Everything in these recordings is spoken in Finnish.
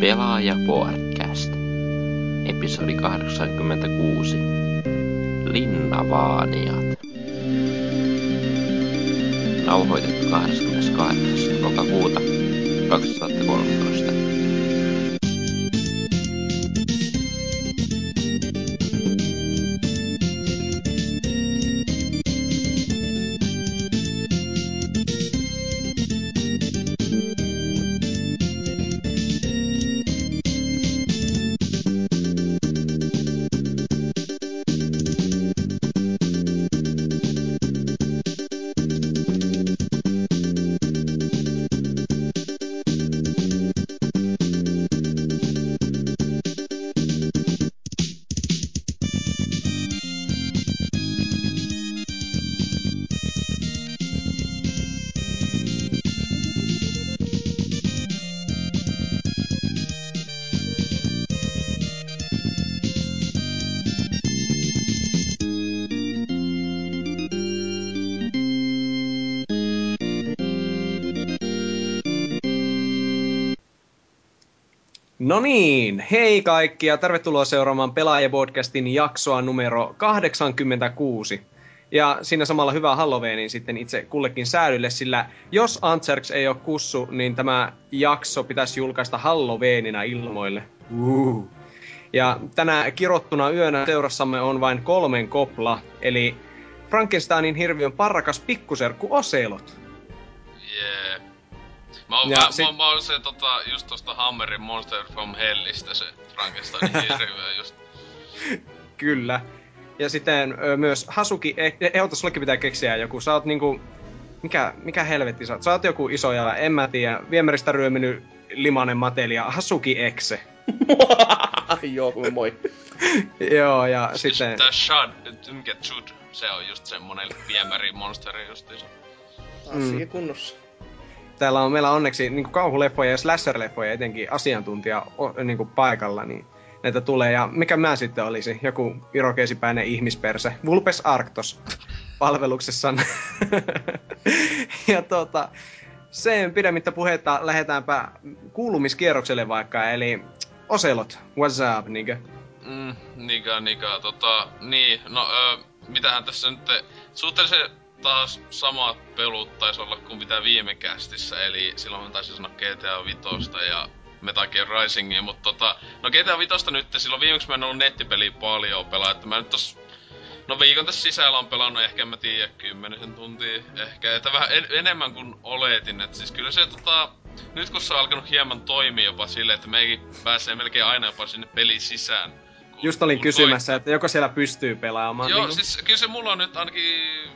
Pelaaja Podcast. Episodi 86. Linnavaaniat. Nauhoitettu 28. lokakuuta 2013. No niin, hei kaikki ja tervetuloa seuraamaan Pelaaja-podcastin jaksoa numero 86. Ja siinä samalla hyvää Halloweenin sitten itse kullekin säädylle, sillä jos Antserks ei ole kussu, niin tämä jakso pitäisi julkaista Halloweenina ilmoille. Uh. Ja tänä kirottuna yönä seurassamme on vain kolmen kopla, eli Frankensteinin hirviön parrakas pikkuserkku Oselot. Mä oon, Ja mä, sit- mä, mä oon se tota, just tosta Hammerin Monster from Hellistä se Frankenstein hirviö just. Kyllä. Ja sitten ö, myös Hasuki, eh, ehdotas sullekin pitää keksiä joku. Sä oot niinku, mikä, mikä helvetti sä oot? Sä oot joku iso ja en mä tiedä, viemäristä ryöminyt limanen matelia, Hasuki Exe. Joo, kuule moi. Joo, ja Siis sitten, tää Shad, mikä Chud, se on just semmonen viemäri monsteri justiinsa. Asia kunnossa. Täällä on meillä onneksi niinku kauhuleffoja ja slasher-leffoja etenkin asiantuntija o, niinku paikalla, niin näitä tulee. Ja mikä mä sitten olisi? Joku irokeesipäinen ihmisperse. Vulpes Arctos palveluksessaan. ja tota, sen pidemmittä puhetta lähdetäänpä kuulumiskierrokselle vaikka, eli Oselot, what's up, niinkö? Mm, niinkö, niinkö, tota, niin, no, ö, mitähän tässä nyt, suhteellisen taas samat pelut taisi olla kuin mitä viime kästissä, eli silloin mä taisin sanoa GTA Vitosta ja Metal Gear Risingia, mutta tota, no GTA Vitosta nyt, silloin viimeksi mä en ollut nettipeliä paljon pelaa, että mä nyt tos No viikon tässä sisällä on pelannut ehkä, en mä tiedä, kymmenisen tuntia ehkä, että vähän en, enemmän kuin oletin, että siis kyllä se tota, nyt kun se on alkanut hieman toimia jopa silleen, että meikin pääsee melkein aina jopa sinne pelin sisään. kun- Just olin kysymässä, että joko siellä pystyy pelaamaan. Joo, niinku? siis kyllä se mulla on nyt ainakin...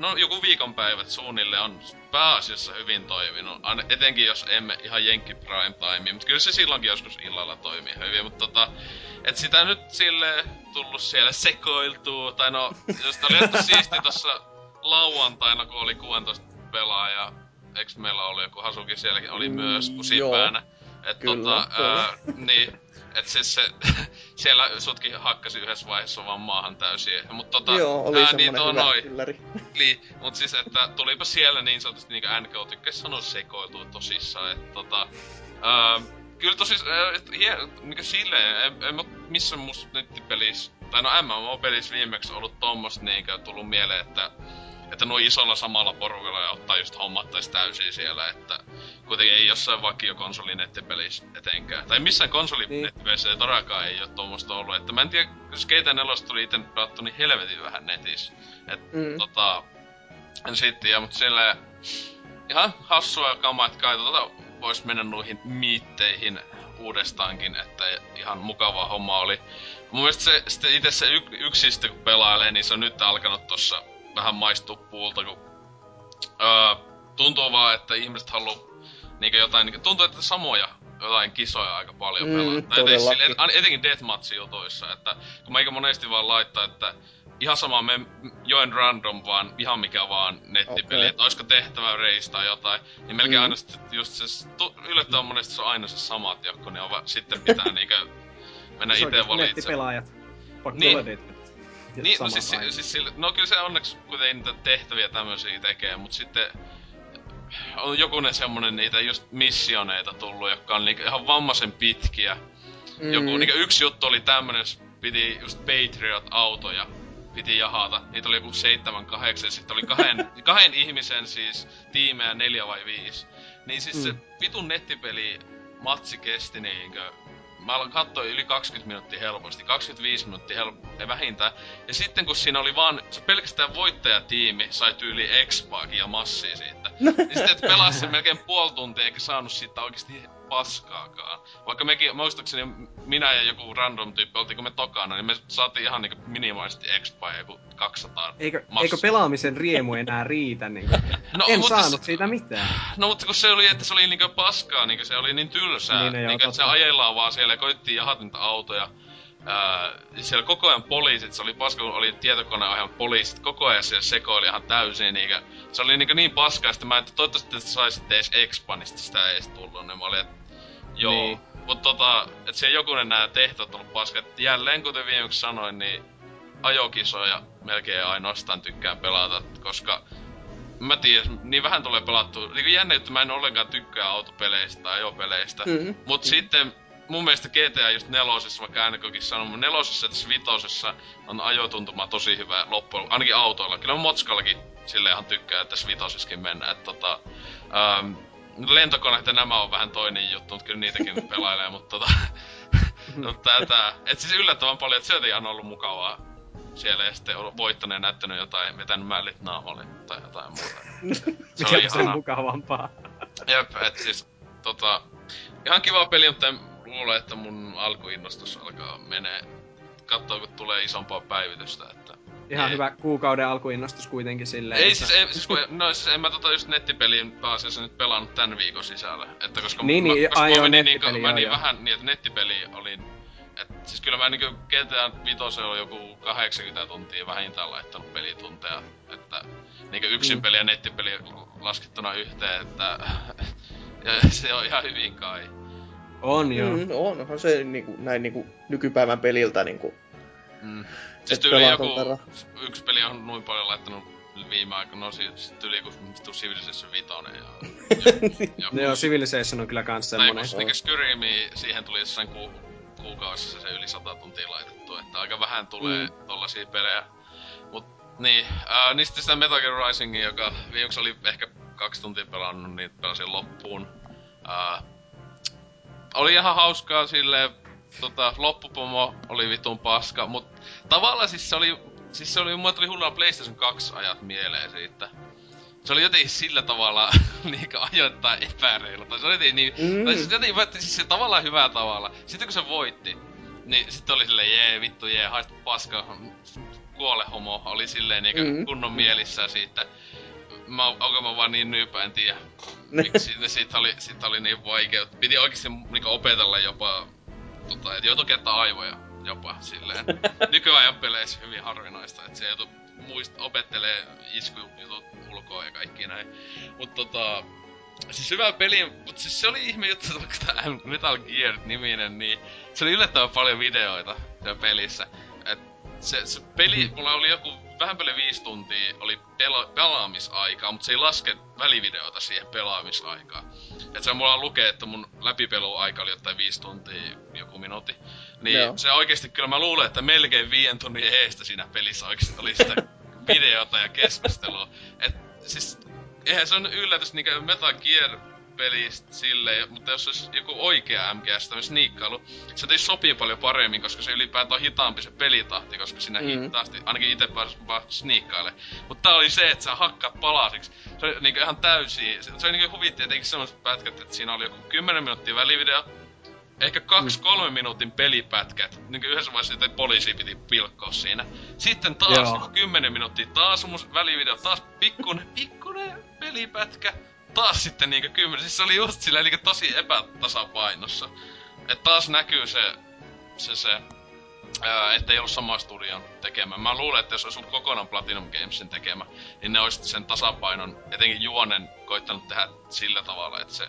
No joku viikonpäivät suunnilleen on pääasiassa hyvin toiminut. Aina, etenkin jos emme ihan Jenkki Prime Time, mutta kyllä se silloinkin joskus illalla toimii hyvin. Mutta tota, et sitä nyt sille tullut siellä sekoiltua. Tai no, jos oli jettu siisti tossa lauantaina, kun oli 16 pelaaja. Eiks meillä ollut joku Hasuki sielläkin oli Mm, myös kusipäänä. Et Kyllä, tota, ää, niin, et siis se, siellä sutkin hakkasi yhdessä vaiheessa vaan maahan täysin. Mut tota, Joo, oli ää, niin tuo noi. Niin, mut siis että tulipa siellä niin sanotusti niinku NK tykkäs sanoa sekoiltua tosissaan, että tota... Ää, kyllä ää, et, hie, niinku silleen, en, en mä missään musta nettipelissä, tai no MMO-pelissä viimeksi ollut tommosta niinkö tullut mieleen, että että nuo isolla samalla porukalla ja ottaa just hommat taas täysin siellä, että kuitenkin ei jossain vakio konsolinettipelissä etenkään. Tai missään konsolinettipelissä ei todellakaan ei oo tuommoista ollut. Että mä en tiedä, jos GT4 tuli iten pelattu niin helvetin vähän netissä. Et Mm. tota... En siitä tiedä, mut sillä ihan hassua kamaa, että kai tota vois mennä noihin miitteihin uudestaankin, että ihan mukavaa homma oli. Mun mielestä se, sitten itse se y- yksistä kun pelailee, niin se on nyt alkanut tossa vähän maistua puulta, kun öö, tuntuu vaan, että ihmiset haluu niinkö jotain, niinkö, tuntuu, että samoja jotain kisoja aika paljon Mm, pelaa. Todellakin. sille- et- etenkin deathmatch-jutuissa, että kun meikä monesti vaan laittaa, että ihan sama me joen random vaan ihan mikä vaan nettipeli, Okei. että oisko tehtävä race tai jotain, niin melkein Mm. aina sit just se, tu, yllättävän monesti se on aina se samat joku, niin on va, sitten pitää niinkö mennä Se itse valitsemaan. Nettipelaajat. Fuck Niin. Niin. No siis, siis sille, no kyllä se onneksi kuitenkin niitä tehtäviä tämmösiä tekee, mut sitten on jokunen semmonen niitä just missioneita tullut, jotka on niinku ihan vammaisen pitkiä. Mm. Joku, niinku yksi juttu oli tämmönen, jos piti just Patriot-autoja piti jahata. Niitä oli joku seitsemän, kahdeksan, sitten oli kahden, kahden ihmisen siis tiimejä neljä vai viisi. Niin siis mm. se vitun nettipeli matsi kesti niinkö mä katsoin yli 20 minuuttia helposti, 25 minuuttia help- vähintään. Ja sitten kun siinä oli vaan, se pelkästään voittajatiimi sai tyyli expaakin ja massia siitä. niin sitten et pelasi melkein puoli tuntia eikä saanut siitä oikeasti paskaakaan. Vaikka mekin, muistaakseni minä ja joku random tyyppi oltiinko me tokana, niin me saatiin ihan niinku minimaalisesti expaa joku 200 eikö, eikö pelaamisen riemu enää riitä niinku? no, en saanut se, siitä mitään. No mutta kun se oli, että se oli niinku paskaa, niinku se oli niin tylsää. Niin, niinku, että se ajellaan vaan siellä ja koittiin jahat niitä autoja. Ää, siellä koko ajan poliisit, se oli paska, kun oli tietokoneohjelma poliisit, koko ajan siellä sekoili ihan täysin, niinkö, se oli niinku niin paskaa, että mä että toivottavasti että saisitte edes Expanista sitä ei edes tullut, niin mä olin, että joo. Niin. Mut tota, et siellä jokunen nää tehtävät on ollut paska, jälleen kuten viimeksi sanoin, niin ajokisoja melkein ainoastaan tykkään pelata, koska mä tiedän, niin vähän tulee pelattu. Niin jännä, että mä en ollenkaan tykkää autopeleistä tai ajopeleistä. Mm-hmm. Mut mm-hmm. sitten mun mielestä GTA just nelosessa, vaikka äänekokin sanon, nelosessa ja vitosessa on ajotuntuma tosi hyvä loppu, ainakin autoilla. Kyllä Motskallakin sille ihan tykkää, että tässä vitosessakin mennään. Että tota, ähm, lentokoneet ja nämä on vähän toinen juttu, mutta kyllä niitäkin pelailee, mutta tota... no tätä... Et siis yllättävän paljon, että sieltä on ollut mukavaa siellä ja sitten voittanut ja näyttänyt jotain, vetänyt mällit naamalle tai jotain muuta. Se on ihan mukavampaa. Jep, et siis tota... Ihan kiva peli, mutta en luule, että mun alkuinnostus alkaa menee. Katsoo, kun tulee isompaa päivitystä, että... Ihan ei. hyvä kuukauden alkuinnostus kuitenkin silleen. Ei että... siis, ei, siis kun, no siis en mä tota just nettipeliin pääasiassa nyt pelannut tän viikon sisällä. Että koska niin, mä, niin, koska ai mä menin, niin, niin, mä niin vähän niin, että nettipeli oli... Et, siis kyllä mä niinku GTA 5 on joku 80 tuntia vähintään laittanut pelitunteja. Että niinku yksin mm. peli ja nettipeli laskettuna yhteen, että... ja se on ihan hyvin kai. On joo. Mm, onhan se niinku, näin niinku, nykypäivän peliltä niinku... Mm. Siis tyyli joku, yksi peli on noin paljon laittanut viime aikoina, no siis tyyli kun Civilization 5 ja... joku, Joo, Civilization on kyllä kans semmonen. Tai niinku Skyrimi, siihen tuli jossain ku, kuukausissa se yli 100 tuntia laitettu, että aika vähän tulee mm. tollasia pelejä. Mut niin, äh, niin sitten sitä Metal Gear Risingia, joka viimeksi oli ehkä kaksi tuntia pelannut, niin pelasin loppuun. Äh, oli ihan hauskaa silleen, tota, loppupomo oli vitun paska, mut tavallaan siis se oli, siis se oli, mulle tuli hullua PlayStation 2 ajat mieleen siitä. Se oli jotenkin sillä tavalla niinku ajoittain epäreilu. Tai se oli jotenkin niin, mm. tai siis jotenkin, siis se tavallaan hyvää tavalla. Sitten kun se voitti, niin sitten oli silleen, jee, vittu, jee, haista paska, kuole homo, oli silleen niinku mm. kunnon mielissä siitä. Mä, onko mä vaan niin nyypä, en tiedä. Miksi siitä, oli, siitä oli niin vaikea. Piti oikeesti niinku opetella jopa tota, et joutuu käyttää aivoja jopa silleen. Nykyajan peleissä hyvin harvinaista, että se joutuu muist opettelee iskujutut ulkoa ja kaikki näin. Mut tota, siis hyvä peli, mut siis se oli ihme juttu, että tää Metal Gear niminen, niin se oli yllättävän paljon videoita siellä pelissä. Et se, se peli, mhm. mulla oli joku vähän paljon viisi tuntia oli pela- pelaamisaikaa, mutta se ei laske välivideota siihen pelaamisaikaan. Et se mulla lukee, että mun läpipeluaika oli jotain viisi tuntia, joku minuutti. Niin Joo. se oikeesti kyllä mä luulen, että melkein viien tunnin eestä siinä pelissä oikeesti oli sitä videota ja keskustelua. Et siis eihän se on yllätys, niin Metal Gear pelistä silleen, mutta jos olisi joku oikea MGS, tämmöinen sniikkailu, se ei sopii paljon paremmin, koska se ylipäätään on hitaampi se pelitahti, koska sinä mm. hitaasti, ainakin itse pääsis vaan sniikkaile. Mutta tää oli se, että sä hakkaat palasiksi. Se oli niinku ihan täysi, se, se oli niinku huvitti etenkin semmoiset pätkät, että siinä oli joku 10 minuuttia välivideo, ehkä 2-3 mm. minuutin pelipätkät. Niin yhdessä vaiheessa että poliisi piti pilkkoa siinä. Sitten taas Joo. 10 minuuttia, taas välivideo, taas pikkunen, pikkunen pelipätkä taas sitten niinkö kymmenen, siis se oli just silleen niinkö tosi epätasapainossa. Et taas näkyy se, se, se ää, ettei ollut sama studion tekemä. Mä luulen, että jos olisi ollut kokonaan Platinum Gamesin tekemä, niin ne olisi sen tasapainon, etenkin juonen, koittanut tehdä sillä tavalla, että se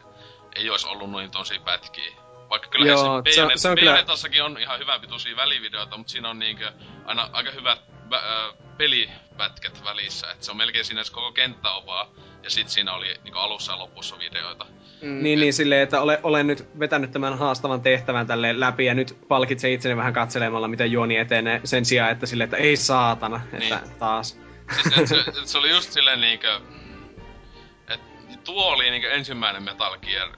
ei olisi ollut noin tosi pätkiä. Vaikka kyllä Joo, se, se, se on kyllä... on ihan hyvä pituisia välivideoita, mutta siinä on niinkö aina aika hyvät vä, äh, pelipätkät välissä. että se on melkein siinä koko kenttä on vaan ja sit siinä oli niinku alussa ja lopussa videoita. Mm. Niin, niin silleen, että ole, olen nyt vetänyt tämän haastavan tehtävän tälle läpi ja nyt palkitse itseni vähän katselemalla, miten juoni etenee sen sijaan, että sille, että ei saatana, että niin. taas. Siis, et se, et se, oli just silleen niinkö, että tuo oli niinkö ensimmäinen Metal Gear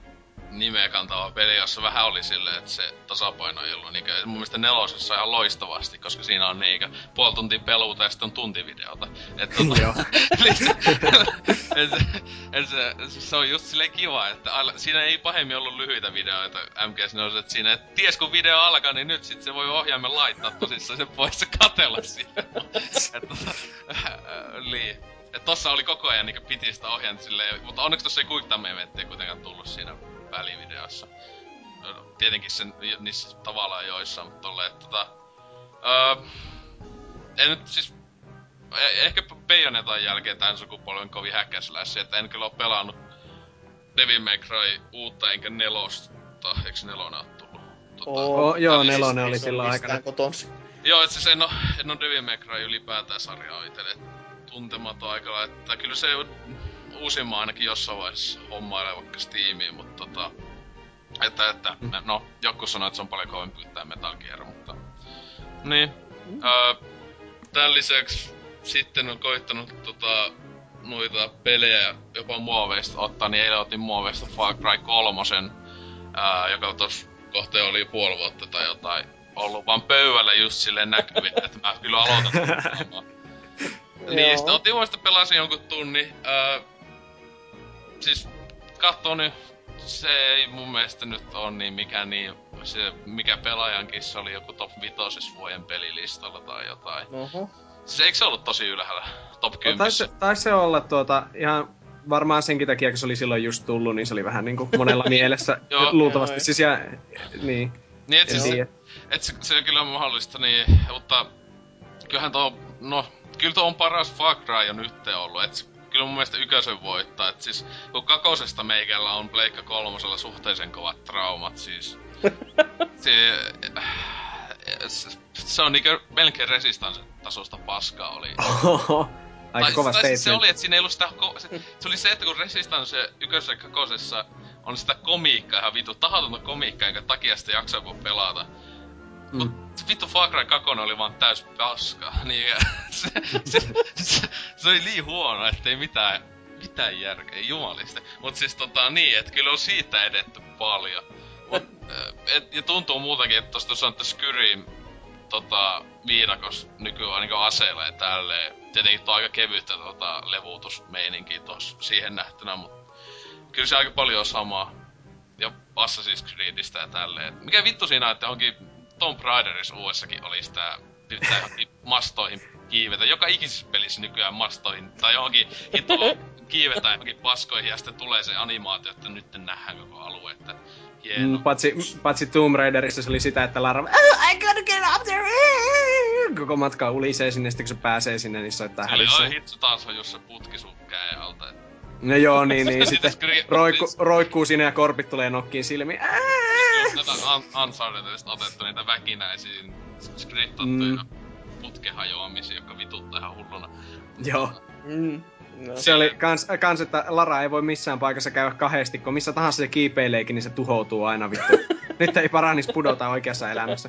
nimeä kantava peli, jossa vähän oli silleen, että se tasapaino ei ollut niinkö, mun mielestä nelosessa ihan loistavasti, koska siinä on niinkö puoli tuntia peluuta ja sitten on tuntivideota. Että tota, et se, et se, et se, se, on just silleen kiva, että siinä ei pahemmin ollut lyhyitä videoita MGS on että siinä, että ties kun video alkaa, niin nyt sit se voi ohjaimen laittaa tosissaan se pois ja katella siinä. että, tota, niin. Et tossa oli koko ajan niinku piti sitä ohjainta silleen, mutta onneksi tossa ei quick time kuitenkaan tullut siinä välivideossa. Tietenkin sen niissä tavallaan joissa, mutta tolleen, että tota... Öö, en nyt siis... E- ehkä Bayonettan jälkeen tämän sukupolven kovin häkkäslässä, että en kyllä oo pelannut Devil May Cry uutta enkä nelosta. Eikö nelonen oo tullut? Tota, oh, joo, nelonen oli silloin aikana. Kotonsi. Joo, et siis en oo, en oo Devil May Cry ylipäätään sarjaa itelle tuntematon aikalla, että kyllä se uusimman ainakin jossain vaiheessa hommailee vaikka Steamiin, mutta tota... Että, että, mm. no, joku sanoi, että se on paljon kovempi kuin tää Metal Gear, mutta... Niin. Mm. Öö, tän lisäksi sitten on koittanut tota, noita pelejä jopa muoveista ottaa, niin eilen otin muoveista Far Cry 3, ää, joka tos kohta oli puoli vuotta tai jotain ollut vaan pöydällä just silleen näkyviin, että mä kyllä aloitan Niin, sitten otin muista pelasin jonkun tunni. Ää, siis katsoo nyt, se ei mun mielestä nyt on niin mikä niin, se mikä pelaajankin se oli joku top 5 vuoden pelilistalla tai jotain. Uh-huh. Siis eikö se ollut tosi ylhäällä? Top 10? No, taisi, taisi se olla tuota, ihan varmaan senkin takia, kun se oli silloin just tullut, niin se oli vähän niinku monella mielessä Joo, luultavasti. Siis ja, niin. Niin, et, siis, et se, se kyllä on mahdollista, niin, mutta kyllähän tuo, no, kyllä tuo on paras Far Cry on nyt ollut, et kyllä mun mielestä ykösen voittaa. Et siis, kun kakosesta meikällä on Pleikka kolmosella suhteellisen kovat traumat, siis... se, se, on niinkö melkein resistance tasosta paskaa oli. Aika kova tai, siis se oli, että siinä ei ollut sitä... Ko- se, se, oli se, että kun Resistance ykkösessä ja kakosessa on sitä komiikkaa ihan vitu tahatonta komiikkaa, jonka takia sitä jaksaa pelata. Mm. Mut vittu Far Cry 2 oli vaan täys paska. Niin, se, se, se, se, oli niin huono, ettei mitään, mitään järkeä, jumalista. Mut siis tota niin, että kyllä on siitä edetty paljon. Mut, et, ja tuntuu muutenkin, että tosta on Skyrim tota, viidakos nykyään niinku aseilla ja tälleen. Tietenkin tuo aika kevyttä tota, levuutusmeininkiä tos siihen nähtynä, mutta kyllä se aika paljon on samaa. Ja Assassin's Creedistä ja tälleen. Mikä vittu siinä, että onkin Tomb Raiderissa uudessakin oli sitä, pitää mastoihin kiivetä. Joka ikisessä pelissä nykyään mastoihin, tai johonkin hito kiivetä johonkin paskoihin, ja sitten tulee se animaatio, että nyt nähdään koko alue, että hieno. Mm, patsi, patsi Tomb Raiderissa se oli sitä, että Lara, oh, I gotta get up there! Koko matka ulisee sinne, sitten kun se pääsee sinne, niin soittaa hälissä. Joo, hitsu taas on, jos se putki sun käen alta. No joo, niin, niin sitten roikku, roikkuu sinne ja korpit tulee nokkiin silmiin un- Unchartedista otettu niitä väkinäisiä skriptattuja mm. putkehajoamisia, jotka vituttaa ihan hulluna. Joo. Mm. No. Se oli kans, kans, että Lara ei voi missään paikassa käydä kahdesti, kun missä tahansa se kiipeileekin, niin se tuhoutuu aina vittu. Nyt ei paranis pudota oikeassa elämässä.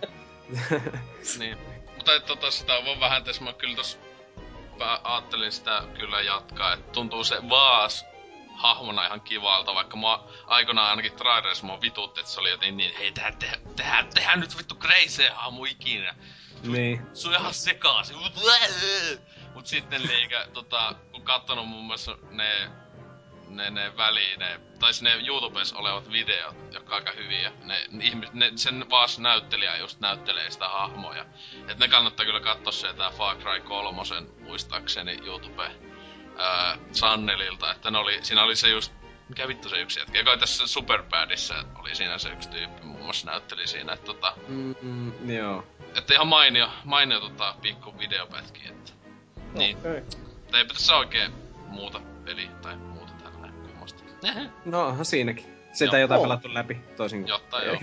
niin. Mutta et, tota, sitä on vähän tässä, mä kyllä tos ajattelin sitä kyllä jatkaa, että tuntuu se vaas hahmona ihan kivalta, vaikka mä aikoinaan ainakin trailerissa mua vitutti, että se oli jotenkin niin, hei tehdään, tehdään, tehdään, tehdään nyt vittu crazy hahmo ikinä. Niin. Se on ihan sekaasi. Mut sitten liikä, tota, kun kattonut muun muassa ne ne, ne väliin, ne, tai ne YouTubessa olevat videot, jotka on aika hyviä. Ne, ihmis, ne, sen vaas näyttelijä just näyttelee sitä hahmoja. Et ne kannattaa kyllä katsoa se tää Far Cry 3 muistaakseni YouTube ää, Sannelilta, että ne oli, siinä oli se just, mikä vittu se yksi jätkä, joka tässä Superbadissa oli siinä se yksi tyyppi, muun muassa näytteli siinä, että tota... Mm, mm, joo. Että ihan mainio, mainio tota pikku videopätki, että... Okay. Niin. Tai eipä tässä oikein muuta peli tai muuta tällainen kummasta. No onhan siinäkin. Sitä jotain oh. pelattu läpi, toisin Jotta joo.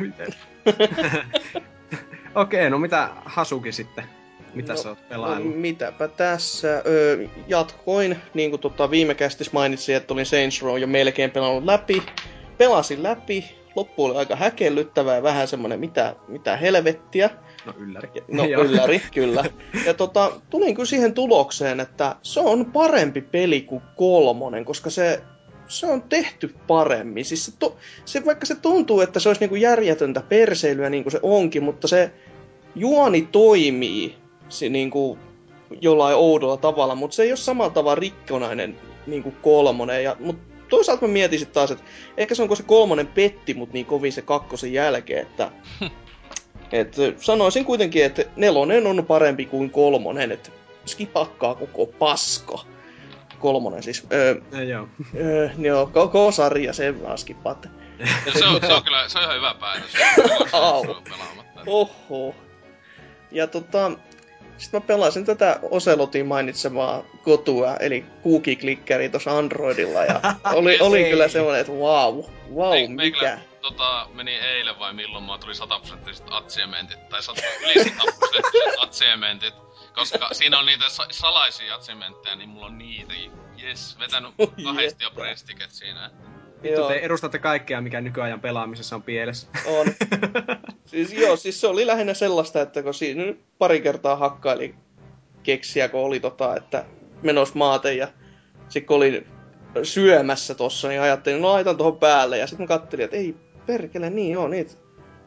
Okei, okay, no mitä Hasuki sitten? Mitä No, sä oot No, pelaillut? mitäpä tässä. Öö, jatkoin, niin kuin tota viime kästis mainitsin, että olin Saints Row jo melkein pelannut läpi. Pelasin läpi. Loppu oli aika häkellyttävää ja vähän semmonen mitä, mitä helvettiä. No ylläri. Ja- No ylläri, kyllä. Ja tota, tulin kyllä siihen tulokseen, että se on parempi peli kuin kolmonen, koska se, se on tehty paremmin. Siis se, to, se, vaikka se tuntuu, että se olisi niinku järjetöntä perseilyä niin kuin se onkin, mutta se juoni toimii se niinku jollain oudolla tavalla, mutta se ei ole samalla tavalla rikkonainen niin kuin kolmonen. Ja, mutta toisaalta mä mietin sit taas, että ehkä se on, kun se kolmonen petti mut niin kovin se kakkosen jälkeen, että et sanoisin kuitenkin, että nelonen on parempi kuin kolmonen, että skipakkaa koko paska. Kolmonen siis. Öö, Ja, joo. öö, joo, koko sarja sen vaan skippaatte. Ja se on, se on kyllä, se on ihan hyvä päätös. Au. Se on pelaamatta. Oho. Ja tota, sitten mä pelasin tätä Oselotin mainitsemaa kotua, eli kuukiklikkeri tuossa Androidilla, ja oli, oli Ei. kyllä semmoinen, että wow, wow, Meik- mikä. Tota, meni eilen vai milloin mä tuli 100 prosenttiset atsiementit, tai 100, yli 100 prosenttiset atsiementit, koska siinä on niitä sa- salaisia atsiementteja, niin mulla on niitä. Jes, vetänyt kahdesti jo prestiket siinä. Vittu, Joo. te edustatte kaikkea, mikä nykyajan pelaamisessa on pielessä. On. siis joo, siis se oli lähinnä sellaista, että kun siinä nyt pari kertaa hakkaili keksiä, kun oli tota, että menos maate ja sitten kun olin syömässä tossa, niin ajattelin, no laitan tuohon päälle ja sitten mä kattelin, että ei perkele, niin joo, niitä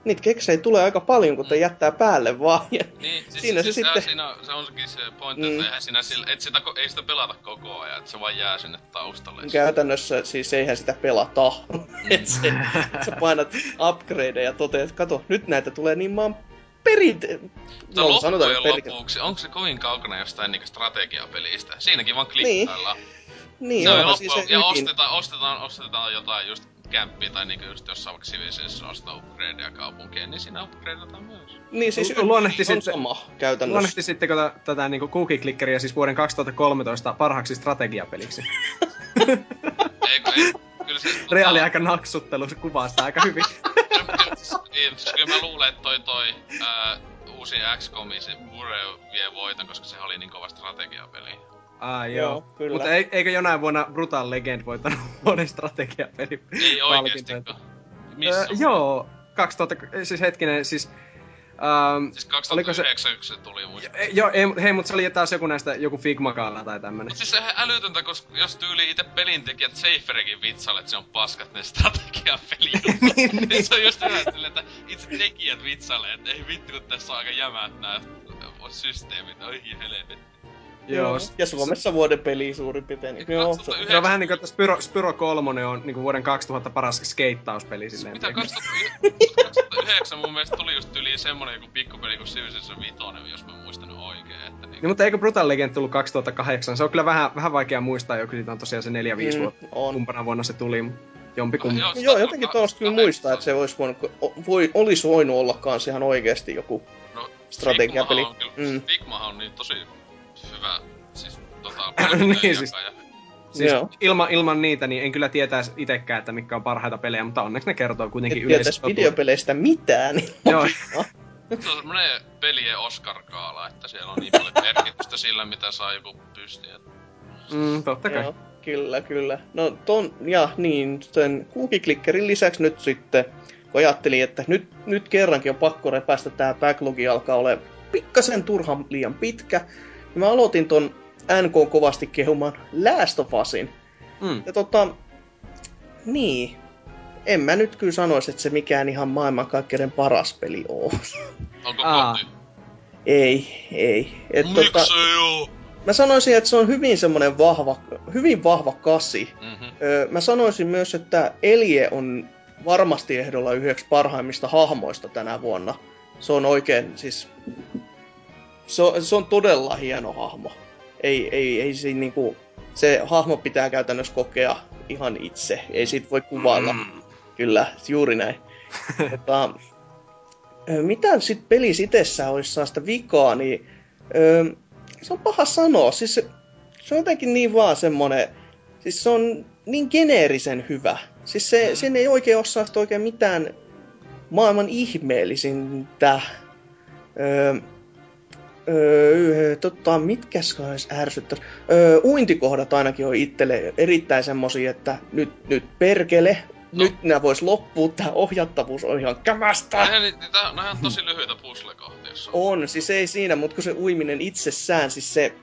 niitä keksejä tulee aika paljon, kun te jättää päälle vaan. Ja Niin, siis, Siinä se siis sitten- Siinä, on- se onkin se pointti, Mm. että eihän siinä sillä, et sitä, ei sitä pelata koko ajan, että se vaan jää sinne taustalle. käytännössä siis eihän sitä pelata. Et se, sä painat upgradeja ja toteat, että kato, nyt näitä tulee niin maan perinte... Mutta No, sanotaan, perinte- lopuksi, onko se kovin kaukana jostain niinku strategiapelistä? Siinäkin vaan klikkaillaan. Niin, se on onhan loppu, siis se ja ostetaan, ostetaan, ostetaan jotain just kämppiä tai niinku just jossain vaikka Civilization ostaa upgradeja kaupunkiin, niin siinä upgradeataan myös. Niin siis Lu- luonnehti on sitten- sama käytännössä. Luonnehtisittekö tä- tätä niinku cookie-klikkeriä siis vuoden 2013 parhaaksi strategiapeliksi? Eikö, ei, kyllä se... Reaaliaika naksuttelu se kuvaa sitä aika hyvin. Niin, siis kyllä mä luulen, että toi toi ää, uusi XCOM, se Bure vie voiton, koska se oli niin kova strategiapeli. Ai Joo, joo. kyllä. Mutta ei, eikö jonain vuonna Brutal Legend voittanut vuoden strategiapeli? Ei oikeestikaan. Missä? Öö, joo, 2000, siis hetkinen, siis... Ähm, Siis Oliko se- 2009 se... se tuli muista. joo, ei, hei, mutta se oli taas joku näistä, joku Figma-kaala tai tämmönen. Mut siis sehän älytöntä, koska jos tyyli itse pelintekijät Saferikin vitsalle, että se on paskat ne strategiapeli. Niin, niin. se on just silleen, että itse tekijät vitsalle, että ei vittu kun tässä on aika jämät nää systeemit, oi helvetti. Joo, Ja Suomessa vuoden peli suurin piirtein. Niin, joo, se, 2009 se on vähän niinku, että Spyro, Spyro 3 on niinku vuoden 2000 paras skeittauspeli silleen. Mitä 2009 mun mielestä tuli just yli semmonen joku pikkupeli kuin Civilization 5, jos mä muistan oikein, että niin... Niin, mutta eikö Brutal Legend tullut 2008? Se on kyllä vähän, vähän vaikea muistaa, joku siitä on tosiaan se 4-5 Mm, vuotta. on. Kumpana vuonna se tuli, jompikumpi. Joo, Joo, jotenkin tuosta kyllä muistaa, että se olisi voinut, voi, olisi voinut olla kans ihan oikeesti joku No, strategiapeli. Figmahan on, kyllä, Mm. on niin tosi hyvä, siis tota, Niin, siis- jakaja. Siis Joo. ilman, ilman niitä niin en kyllä tietäisi itekään, että mitkä on parhaita pelejä, mutta onneksi ne kertoo kuitenkin Et tietäis yleisesti. videopeleistä mitään, niin Joo, Se on semmonen pelien Oscar-kaala, että siellä on niin paljon merkitystä sillä, mitä saa joku pysti. Et mm, totta kai. Joo, kyllä, kyllä. No ton, ja niin, sen kuukiklikkerin lisäksi nyt sitten, kun ajattelin, että nyt, nyt kerrankin on pakko repästä tää backlogi alkaa olla pikkasen turhan liian pitkä, mä aloitin ton NK kovasti kehuman Last of Usin. Mm. Ja tota, niin, en mä nyt kyllä sanoisi, että se mikään ihan maailmankaikkeuden paras peli oo. onko Aa. ei, ei. Et tota, Miksei oo? mä sanoisin, että se on hyvin semmonen vahva, hyvin vahva kasi. Mhm. Öö, mä sanoisin myös, että Elie on varmasti ehdolla yhdeksi parhaimmista hahmoista tänä vuonna. Se on oikein, siis... Se on, se on todella hieno hahmo. Ei, ei, ei siinä niinku... Se hahmo pitää käytännössä kokea ihan itse. Ei siitä voi kuvailla. Mm. Kyllä, juuri näin. ö, mitä sitten peli itsessään olisi sitä vikaa, niin ö, se on paha sanoa. Siis se, se on jotenkin niin vaan semmonen, siis se on niin geneerisen hyvä. Siis se, Mm. sen ei oikein osaa sitä oikein mitään maailman ihmeellisintä. Ö, Öö, tota, mitkäs olisi ärsyttäisi? Öö, uintikohdat ainakin on itselle erittäin semmosia, että nyt, nyt perkele, no. nyt nämä vois loppua, tää ohjattavuus on ihan kämästä. Niitä on tosi lyhyitä puzzle-kohtia, jos on. On, siis ei siinä, mutta kun se uiminen itsessään, siis se,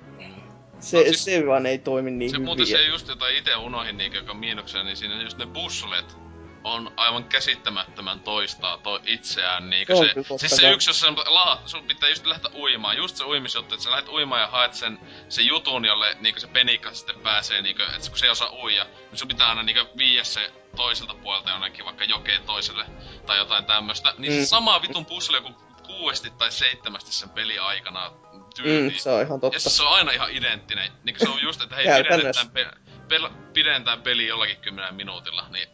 se, No siis- se vaan ei toimi niin Se hyvin. muuten se just jota ite unohin niinkö, joka miinuksena, niin siinä just ne buslet on aivan käsittämättömän toistaa to itseään niinkö Se se, siis se yksi, jos la, sun pitää just lähteä uimaan, just se uimisjuttu, että sä lähdet uimaan ja haet sen, sen jutun, jolle niinkö se penikka sitten pääsee niinkö, että kun se ei osaa uija, niin sun pitää aina niinkö viiä se toiselta puolelta jonnekin vaikka jokeen toiselle tai jotain tämmöstä. Niin Mm. mm. se sama vitun puzzle joku kuuesti tai seitsemästi sen peli aikana tyyliin. Mm, se on ihan totta. Ja siis se on aina ihan identtinen. Niin se on just, että hei, pidennetään, pe- pel- pidennetään peli jollakin kymmenen minuutilla. Niin,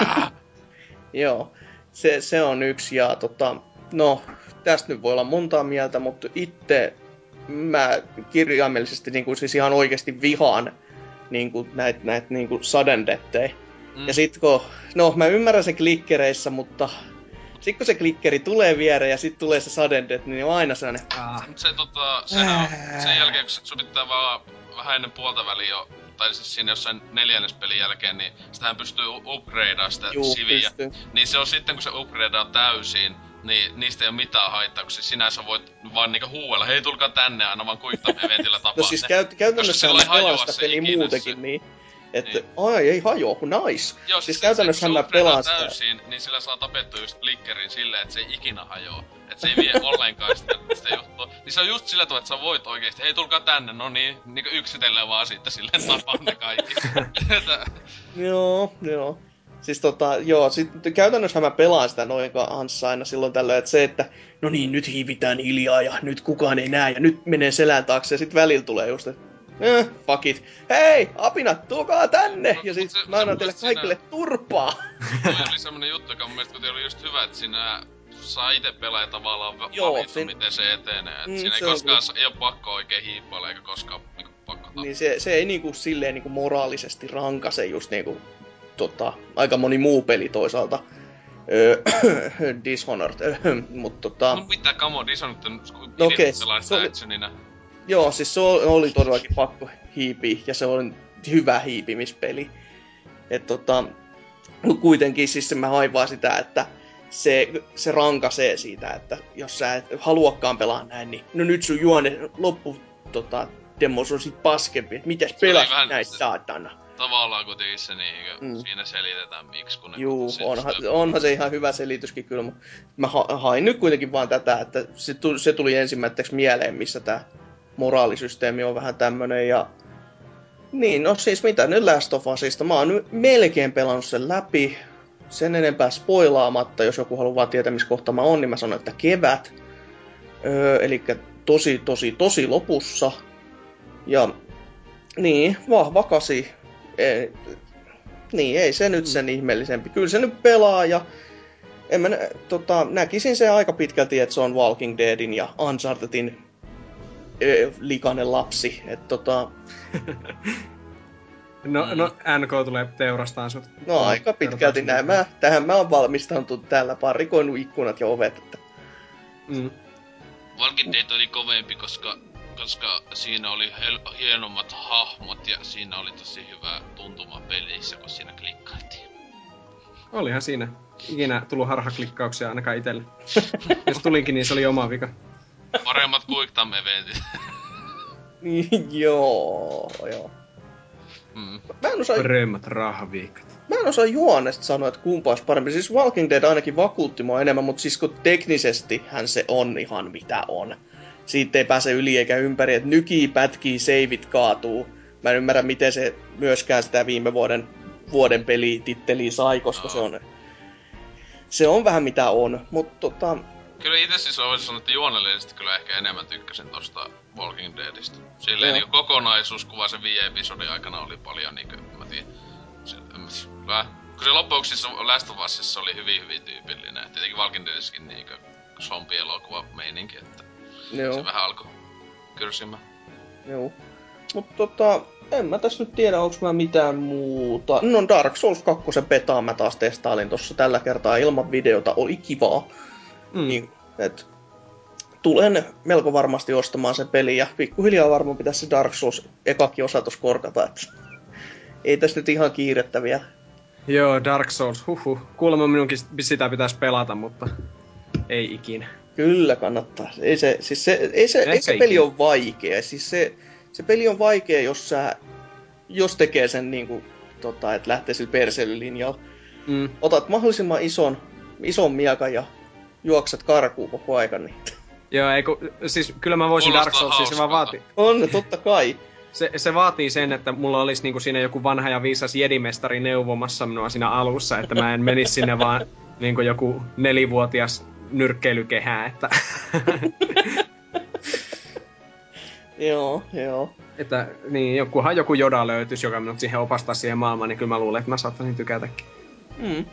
Joo, se, se on yksi ja tota, no, tästä nyt voi olla montaa mieltä, mutta itse mä kirjaimellisesti niin kuin, siis ihan oikeasti vihaan niin kuin, näitä näit, niin kuin sadendettejä. mm, Ja sit kun, no mä ymmärrän sen klikkereissä, mutta sit kun se klikkeri tulee viereen ja sit tulee se sadendet, niin on aina sellainen, Ah. Mut se tota, sehän on, sen jälkeen kun sun pitää vaan vähän ennen puolta väliä jo, tai siis siinä jossain neljännes pelin jälkeen, niin sitähän pystyy upgradeaa sitä juu, siviä. pystyy. Niin se on sitten, kun se upgradeaa täysin, niin niistä ei ole mitään haittaa, kun siis sinänsä voit vaan niinku huuella, hei tulkaa tänne aina vaan quick eventillä tapaa No siis käy, käytännössä pelaan hajoa sitä peliä muutenkin se. niin. Että Niin. ai ei hajoa, nice. Joo, siis se- käytännössä se, kun mä se upgradeaa pelaan sitä. täysin, niin sillä saa tapettua just klikkerin silleen, että se ei ikinä hajoa. Että se ei vie ollenkaan sitä, sitä juttua. Niin se on just sillä tavalla, että sä voit oikeesti, hei tulkaa tänne, no niin, niinku yksitellen vaan sitten silleen tapaa ne kaikki. Joo, joo. Siis tota, joo, sit käytännössä mä pelaan sitä noin kanssa aina silloin tällöin, että se, että no niin, nyt hiivitään hiljaa ja nyt kukaan ei näe ja nyt menee selän taakse ja sit välillä tulee just, että eh, fuck it. Hei, apinat, tulkaa tänne! No, Ja sit se- mä se annan teille kaikille turpaa. Toi oli semmonen juttu, joka mun mielestä oli just hyvä, että siinä saa itse pelaa ja tavallaan va- Joo, valita, siinä- miten se etenee. Et Mm, siinä ei se on koskaan, ei oo pakko oikein hiippailla eikä koskaan niinku pakko tappaa. Niin se, se ei niinku silleen niinku moraalisesti rankase just niinku tota, aika moni muu peli toisaalta. Öö, Dishonored, mutta tota... No mitä kamo, Dishonored on No sellaista se oli- actionina. Joo, siis se oli todellakin pakko hiipiä, ja se on hyvä hiipimispeli. Et tota, mut kuitenkin siis mä haivaan sitä, että se, se rankasee siitä, että jos sä et haluakaan pelaa näin, niin no nyt sun juone loppu tota, demos on sit paskempi, että mitäs pelas vähän näin se- saatana. Tavallaan kuitenkin se niinkö, Mm. siinä selitetään miksi, kun ne Juu, onhan, se- onhan se ihan hyvä selityskin kyllä, mutta mä ha- hain nyt kuitenkin vaan tätä, että se tuli, se tuli ensimmäiseksi mieleen, missä tämä moraalisysteemi on vähän tämmönen ja niin, no siis mitä nyt Last of Usista, mä oon melkein pelannut sen läpi, sen enempää spoilaamatta, jos joku haluaa tietää missä kohta mä oon, niin mä sanon, että kevät, öö, eli tosi, tosi, tosi lopussa, ja niin, vahva kasi, ei, niin, ei se nyt sen ihmeellisempi. Kyllä se nyt pelaa ja en mä, tota, näkisin se aika pitkälti, että se on Walking Deadin ja Unchartedin likainen lapsi. Et, tota, No, no NK tulee teurastaan sut. no aika pitkälti näin. Mä, tähän mä oon valmistautunut täällä, parikoinut ikkunat ja ovet. Että, Mm. Oli kovempi, koska, koska siinä oli hel- hienommat hahmot ja siinä oli tosi hyvä tuntuma pelissä, kun siinä klikkailtiin. Olihan siinä ikinä tullut harhaklikkauksia ainakaan itselle. Jos tulinkin, niin se oli oma vika. Paremmat Quick Time Eventit. niin, joo, joo. Mm. Mä en osaa, Paremmat rahaviikat. mä en osaa juonesta sanoa, että kumpa olisi parempi. Siis Walking Dead ainakin vakuutti mua enemmän, mutta siis kun teknisesti hän se on ihan mitä on. Siitä ei pääse yli eikä ympäri, että nykii, pätkii, seivit kaatuu. Mä en ymmärrä, miten se myöskään sitä viime vuoden, vuoden pelititteliä sai, koska se on, se on vähän mitä on. Mutta tota, Kyllä itse siis voisin sanoa, että juonellisesti kyllä ehkä enemmän tykkäsin tosta Walking Deadistä. Silleen niinku kokonaisuuskuva se viime episodin aikana oli paljon niinku, mä tiedän, vähän, kun se lopuksissa Last of Usissa oli hyvin hyvin tyypillinen. Tietenkin Walking Deadissäkin niinku zombie-elokuva meininki, että joo. se vähän alkoi kyrsimään. Joo. Mutta tota, en mä tässä nyt tiedä, onko mä mitään muuta. No Dark Souls 2 betaa mä taas testailin tuossa tällä kertaa ilman videota, oli kivaa. Mm. Niin, et, tulen melko varmasti ostamaan sen pelin ja pikkuhiljaa varmaan pitäisi se Dark Souls ekakin osa tuossa korkata. Että ei tässä nyt ihan kiirettä vielä. Joo, Dark Souls, huhu. Kuulemma minunkin sitä pitäisi pelata, mutta ei ikinä. Kyllä kannattaa. Ei se, siis se, ei se, ei se peli ole vaikea. Siis se, se peli on vaikea, jos sä, jos tekee sen niinku, tota, että lähtee sillä perseilylinjalla. Mm. Otat mahdollisimman ison, ison miekan ja juokset karkuun koko ajan. Niin. Joo, ei kun, siis kyllä mä voisin Dark Soulsia, se vaan vaatii. On, totta kai. Se, se vaatii sen, että mulla olisi niinku siinä joku vanha ja viisas jedimestari neuvomassa minua siinä alussa, että mä en menisi sinne vaan niinku joku nelivuotias nyrkkeilykehää, että... joo, joo. Että niin, jokuhan joku joda löytyisi, joka minut siihen opastaa siihen maailmaan, niin kyllä mä luulen, että mä saattaisin tykätäkin. Mm.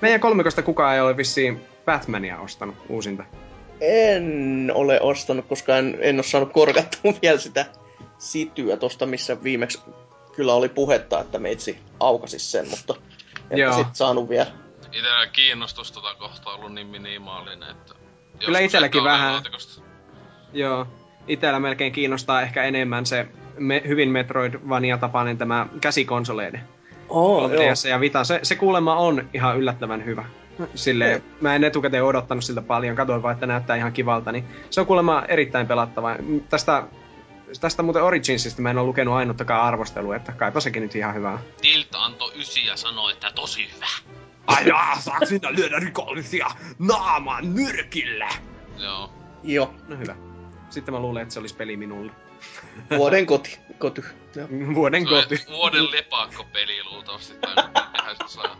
Meidän kolmikosta kukaan ei ole vissiin Batmania ostanut uusinta. En ole ostanut, koska en, en ole saanut korkattua vielä sitä sityä tosta, missä viimeksi kyllä oli puhetta, että meitsi aukasis sen, mutta en sit saanut vielä. Itellä kiinnostus tota kohtaa ollut niin minimaalinen, että... Kyllä itselläkin vähän. Joo. Itellä melkein kiinnostaa ehkä enemmän se me, hyvin Metroidvania-tapainen tämä käsikonsoleiden. Oh, joo. ja Vita. Se, se kuulemma on ihan yllättävän hyvä. Sille mä en etukäteen odottanut siltä paljon, katoin vaan, että näyttää ihan kivalta, niin se on kuulemma erittäin pelattava. Tästä tästä muuten Originsista mä en ole lukenut ainuttakaan arvostelua, että kaipa sekin nyt ihan hyvää. Tilt antoi ysi ja sanoi, että tosi hyvä. Ajaa, saaks sinä lyödä rikollisia naamaan nyrkillä? Joo. Joo. No hyvä. Sitten mä luulen, että se olisi peli minulle. Vuoden koti. Koty. Vuoden koti. Vuoden lepakko peli luultavasti. Tai saa.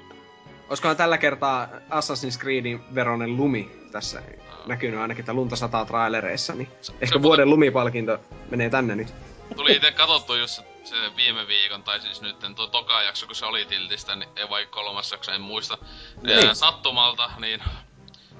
Olisikohan tällä kertaa Assassin's Creedin veronen lumi tässä no. näkynyt ainakin, että lunta sataa trailereissa, niin se, ehkä se vuoden lumipalkinto menee tänne nyt. Tuli itse katsottu just se viime viikon, tai siis nyt tuo toka jakso, kun se oli tiltistä, niin ei vai kolmas jakso, en muista. Niin. sattumalta, niin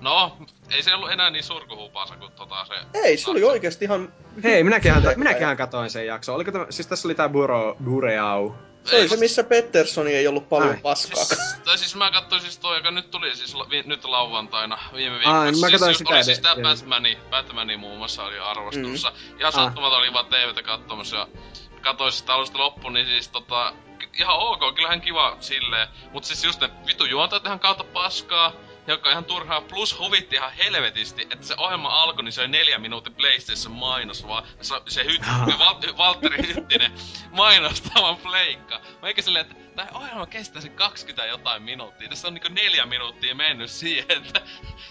No, ei se ollut enää niin surkuhupaansa kuin tota se... Ei, se oli oikeesti ihan... Hei, minäkin, minäkin katoin sen jakso. Oliko tämä, siis tässä oli tää Buro, Bureau. Se oli se, missä Petterssoni ei ollut paljon Ai. paskaa. Siis, tai siis mä katsoin siis toi, joka nyt tuli siis vi, nyt lauantaina viime viikolla. Ai, mä katsoin siis sitä oli siis tää Batmani, Batmani muun muassa oli arvostelussa. Mm. Ihan sattumalta oli vaan TVtä katsomassa ja katsoin sitä alusta loppuun, niin siis tota... Ihan ok, kyllähän kiva silleen. Mut siis just ne vitu juontajat ihan kautta paskaa joka on ihan turhaa. Plus huvitti ihan helvetisti, että se ohjelma alkoi, niin se oli neljä minuutin PlayStation mainos, vaan se, se hyt, Val, Valtteri Hyttinen mainostavan pleikka. Meikä silleen, että tämä ohjelma kestää se 20 jotain minuuttia. Tässä on niinku neljä minuuttia mennyt siihen, että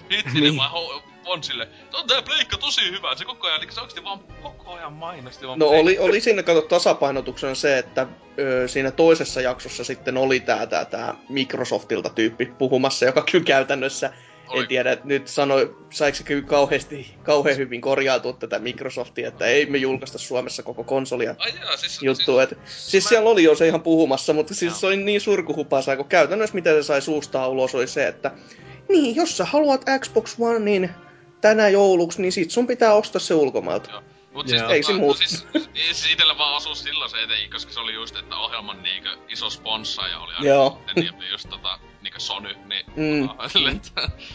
Hyttinen niin. vaan ho, on sille, on tää pleikka tosi hyvä. Se koko ajan, niin se oikeesti vaan koko ajan mainosti vaan No oli, oli siinä kato tasapainotuksena se, että ö, siinä toisessa jaksossa sitten oli tää, tää, tää Microsoftilta tyyppi puhumassa, joka kyllä käytännössä oli. En tiedä, että nyt sanoi, saiko se kyllä kauheasti, kauhean hyvin korjautua tätä Microsoftia, että ei me julkaista Suomessa koko konsolia Ai jaa, siis, juttu. Siis, et, siis mä... siellä oli jo se ihan puhumassa, mutta siis se oli niin surkuhupasaa, kun käytännössä mitä se sai suustaa ulos oli se, että niin, jos sä haluat Xbox One, niin tänä jouluksi, niin sit sun pitää ostaa se ulkomailta. Joo. Mut siis, Ei se muut. Siis, siis itellä vaan osuu silloin se eteen, koska se oli just, että ohjelman niinkö iso sponssaaja oli Joo. Sitten, niin just tota, Sony, niin... Mm.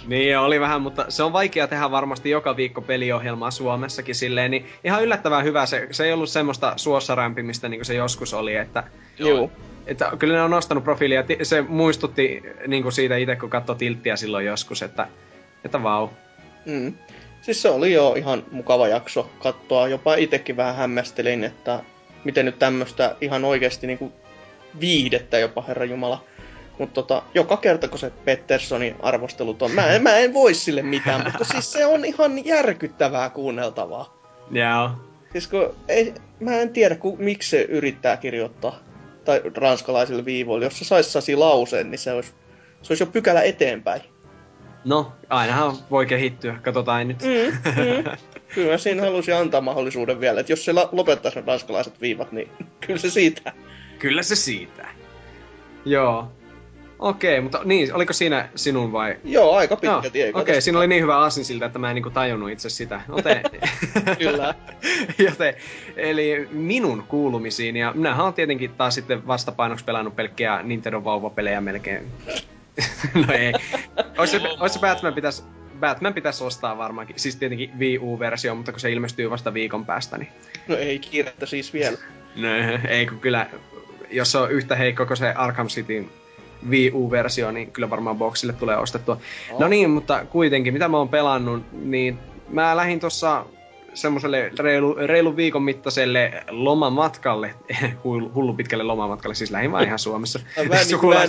niin oli vähän, mutta se on vaikea tehdä varmasti joka viikko peliohjelmaa Suomessakin silleen, niin ihan yllättävän hyvä. Se, se ei ollut semmoista suossarämpimistä niin kuin se joskus oli, että... Joo. Että kyllä ne on nostanut profiilia. Se muistutti niin kuin siitä itse, kun katsoi tilttiä silloin joskus, että, että vau. Mm. Siis se oli jo ihan mukava jakso katsoa. Jopa itekin vähän hämmästelin, että miten nyt tämmöistä ihan oikeasti niinku viihdettä jopa, herra Jumala. Mutta tota, joka kerta kun se Petterssonin arvostelut on, mä en, mä en voi sille mitään, mutta siis se on ihan järkyttävää kuunneltavaa. Joo. Siis kun, ei, mä en tiedä, ku, miksi se yrittää kirjoittaa tai ranskalaisille viivoille. Jos se saisi sasi lauseen, niin se olisi, se olisi jo pykälä eteenpäin. No, ainahan voi kehittyä, katsotaan nyt. Mm, mm. Kyllä siinä halusi antaa mahdollisuuden vielä, että jos se lopettaisi ne ranskalaiset viivat, niin kyllä se siitä. Kyllä se siitä. Joo. Okei, mutta niin, oliko siinä sinun vai? Joo, aika pitkälti. Okei, okay, siinä oli niin hyvä asin siltä, että mä en niinku tajunnut itse sitä. Joten... Kyllä. Joten, eli minun kuulumisiin, ja minähän on tietenkin taas sitten vastapainoksi pelannut pelkkiä Nintendo vauvapelejä melkein no ei. Ois se, ois se Batman pitäis, Batman pitäisi ostaa varmaankin. Siis tietenkin Wii U-versio, mutta kun se ilmestyy vasta viikon päästä, niin... No ei kiirettä siis vielä. No, ei kun kyllä, jos se on yhtä heikko kuin se Arkham Cityn Wii U-versio, niin kyllä varmaan boxille tulee ostettua. Oh. No niin, mutta kuitenkin, mitä mä oon pelannut, niin mä lähdin tuossa semmoiselle reilu, reilu viikon mittaiselle lomamatkalle, hullu pitkälle lomamatkalle, siis lähin vaan ihan Suomessa. Ai,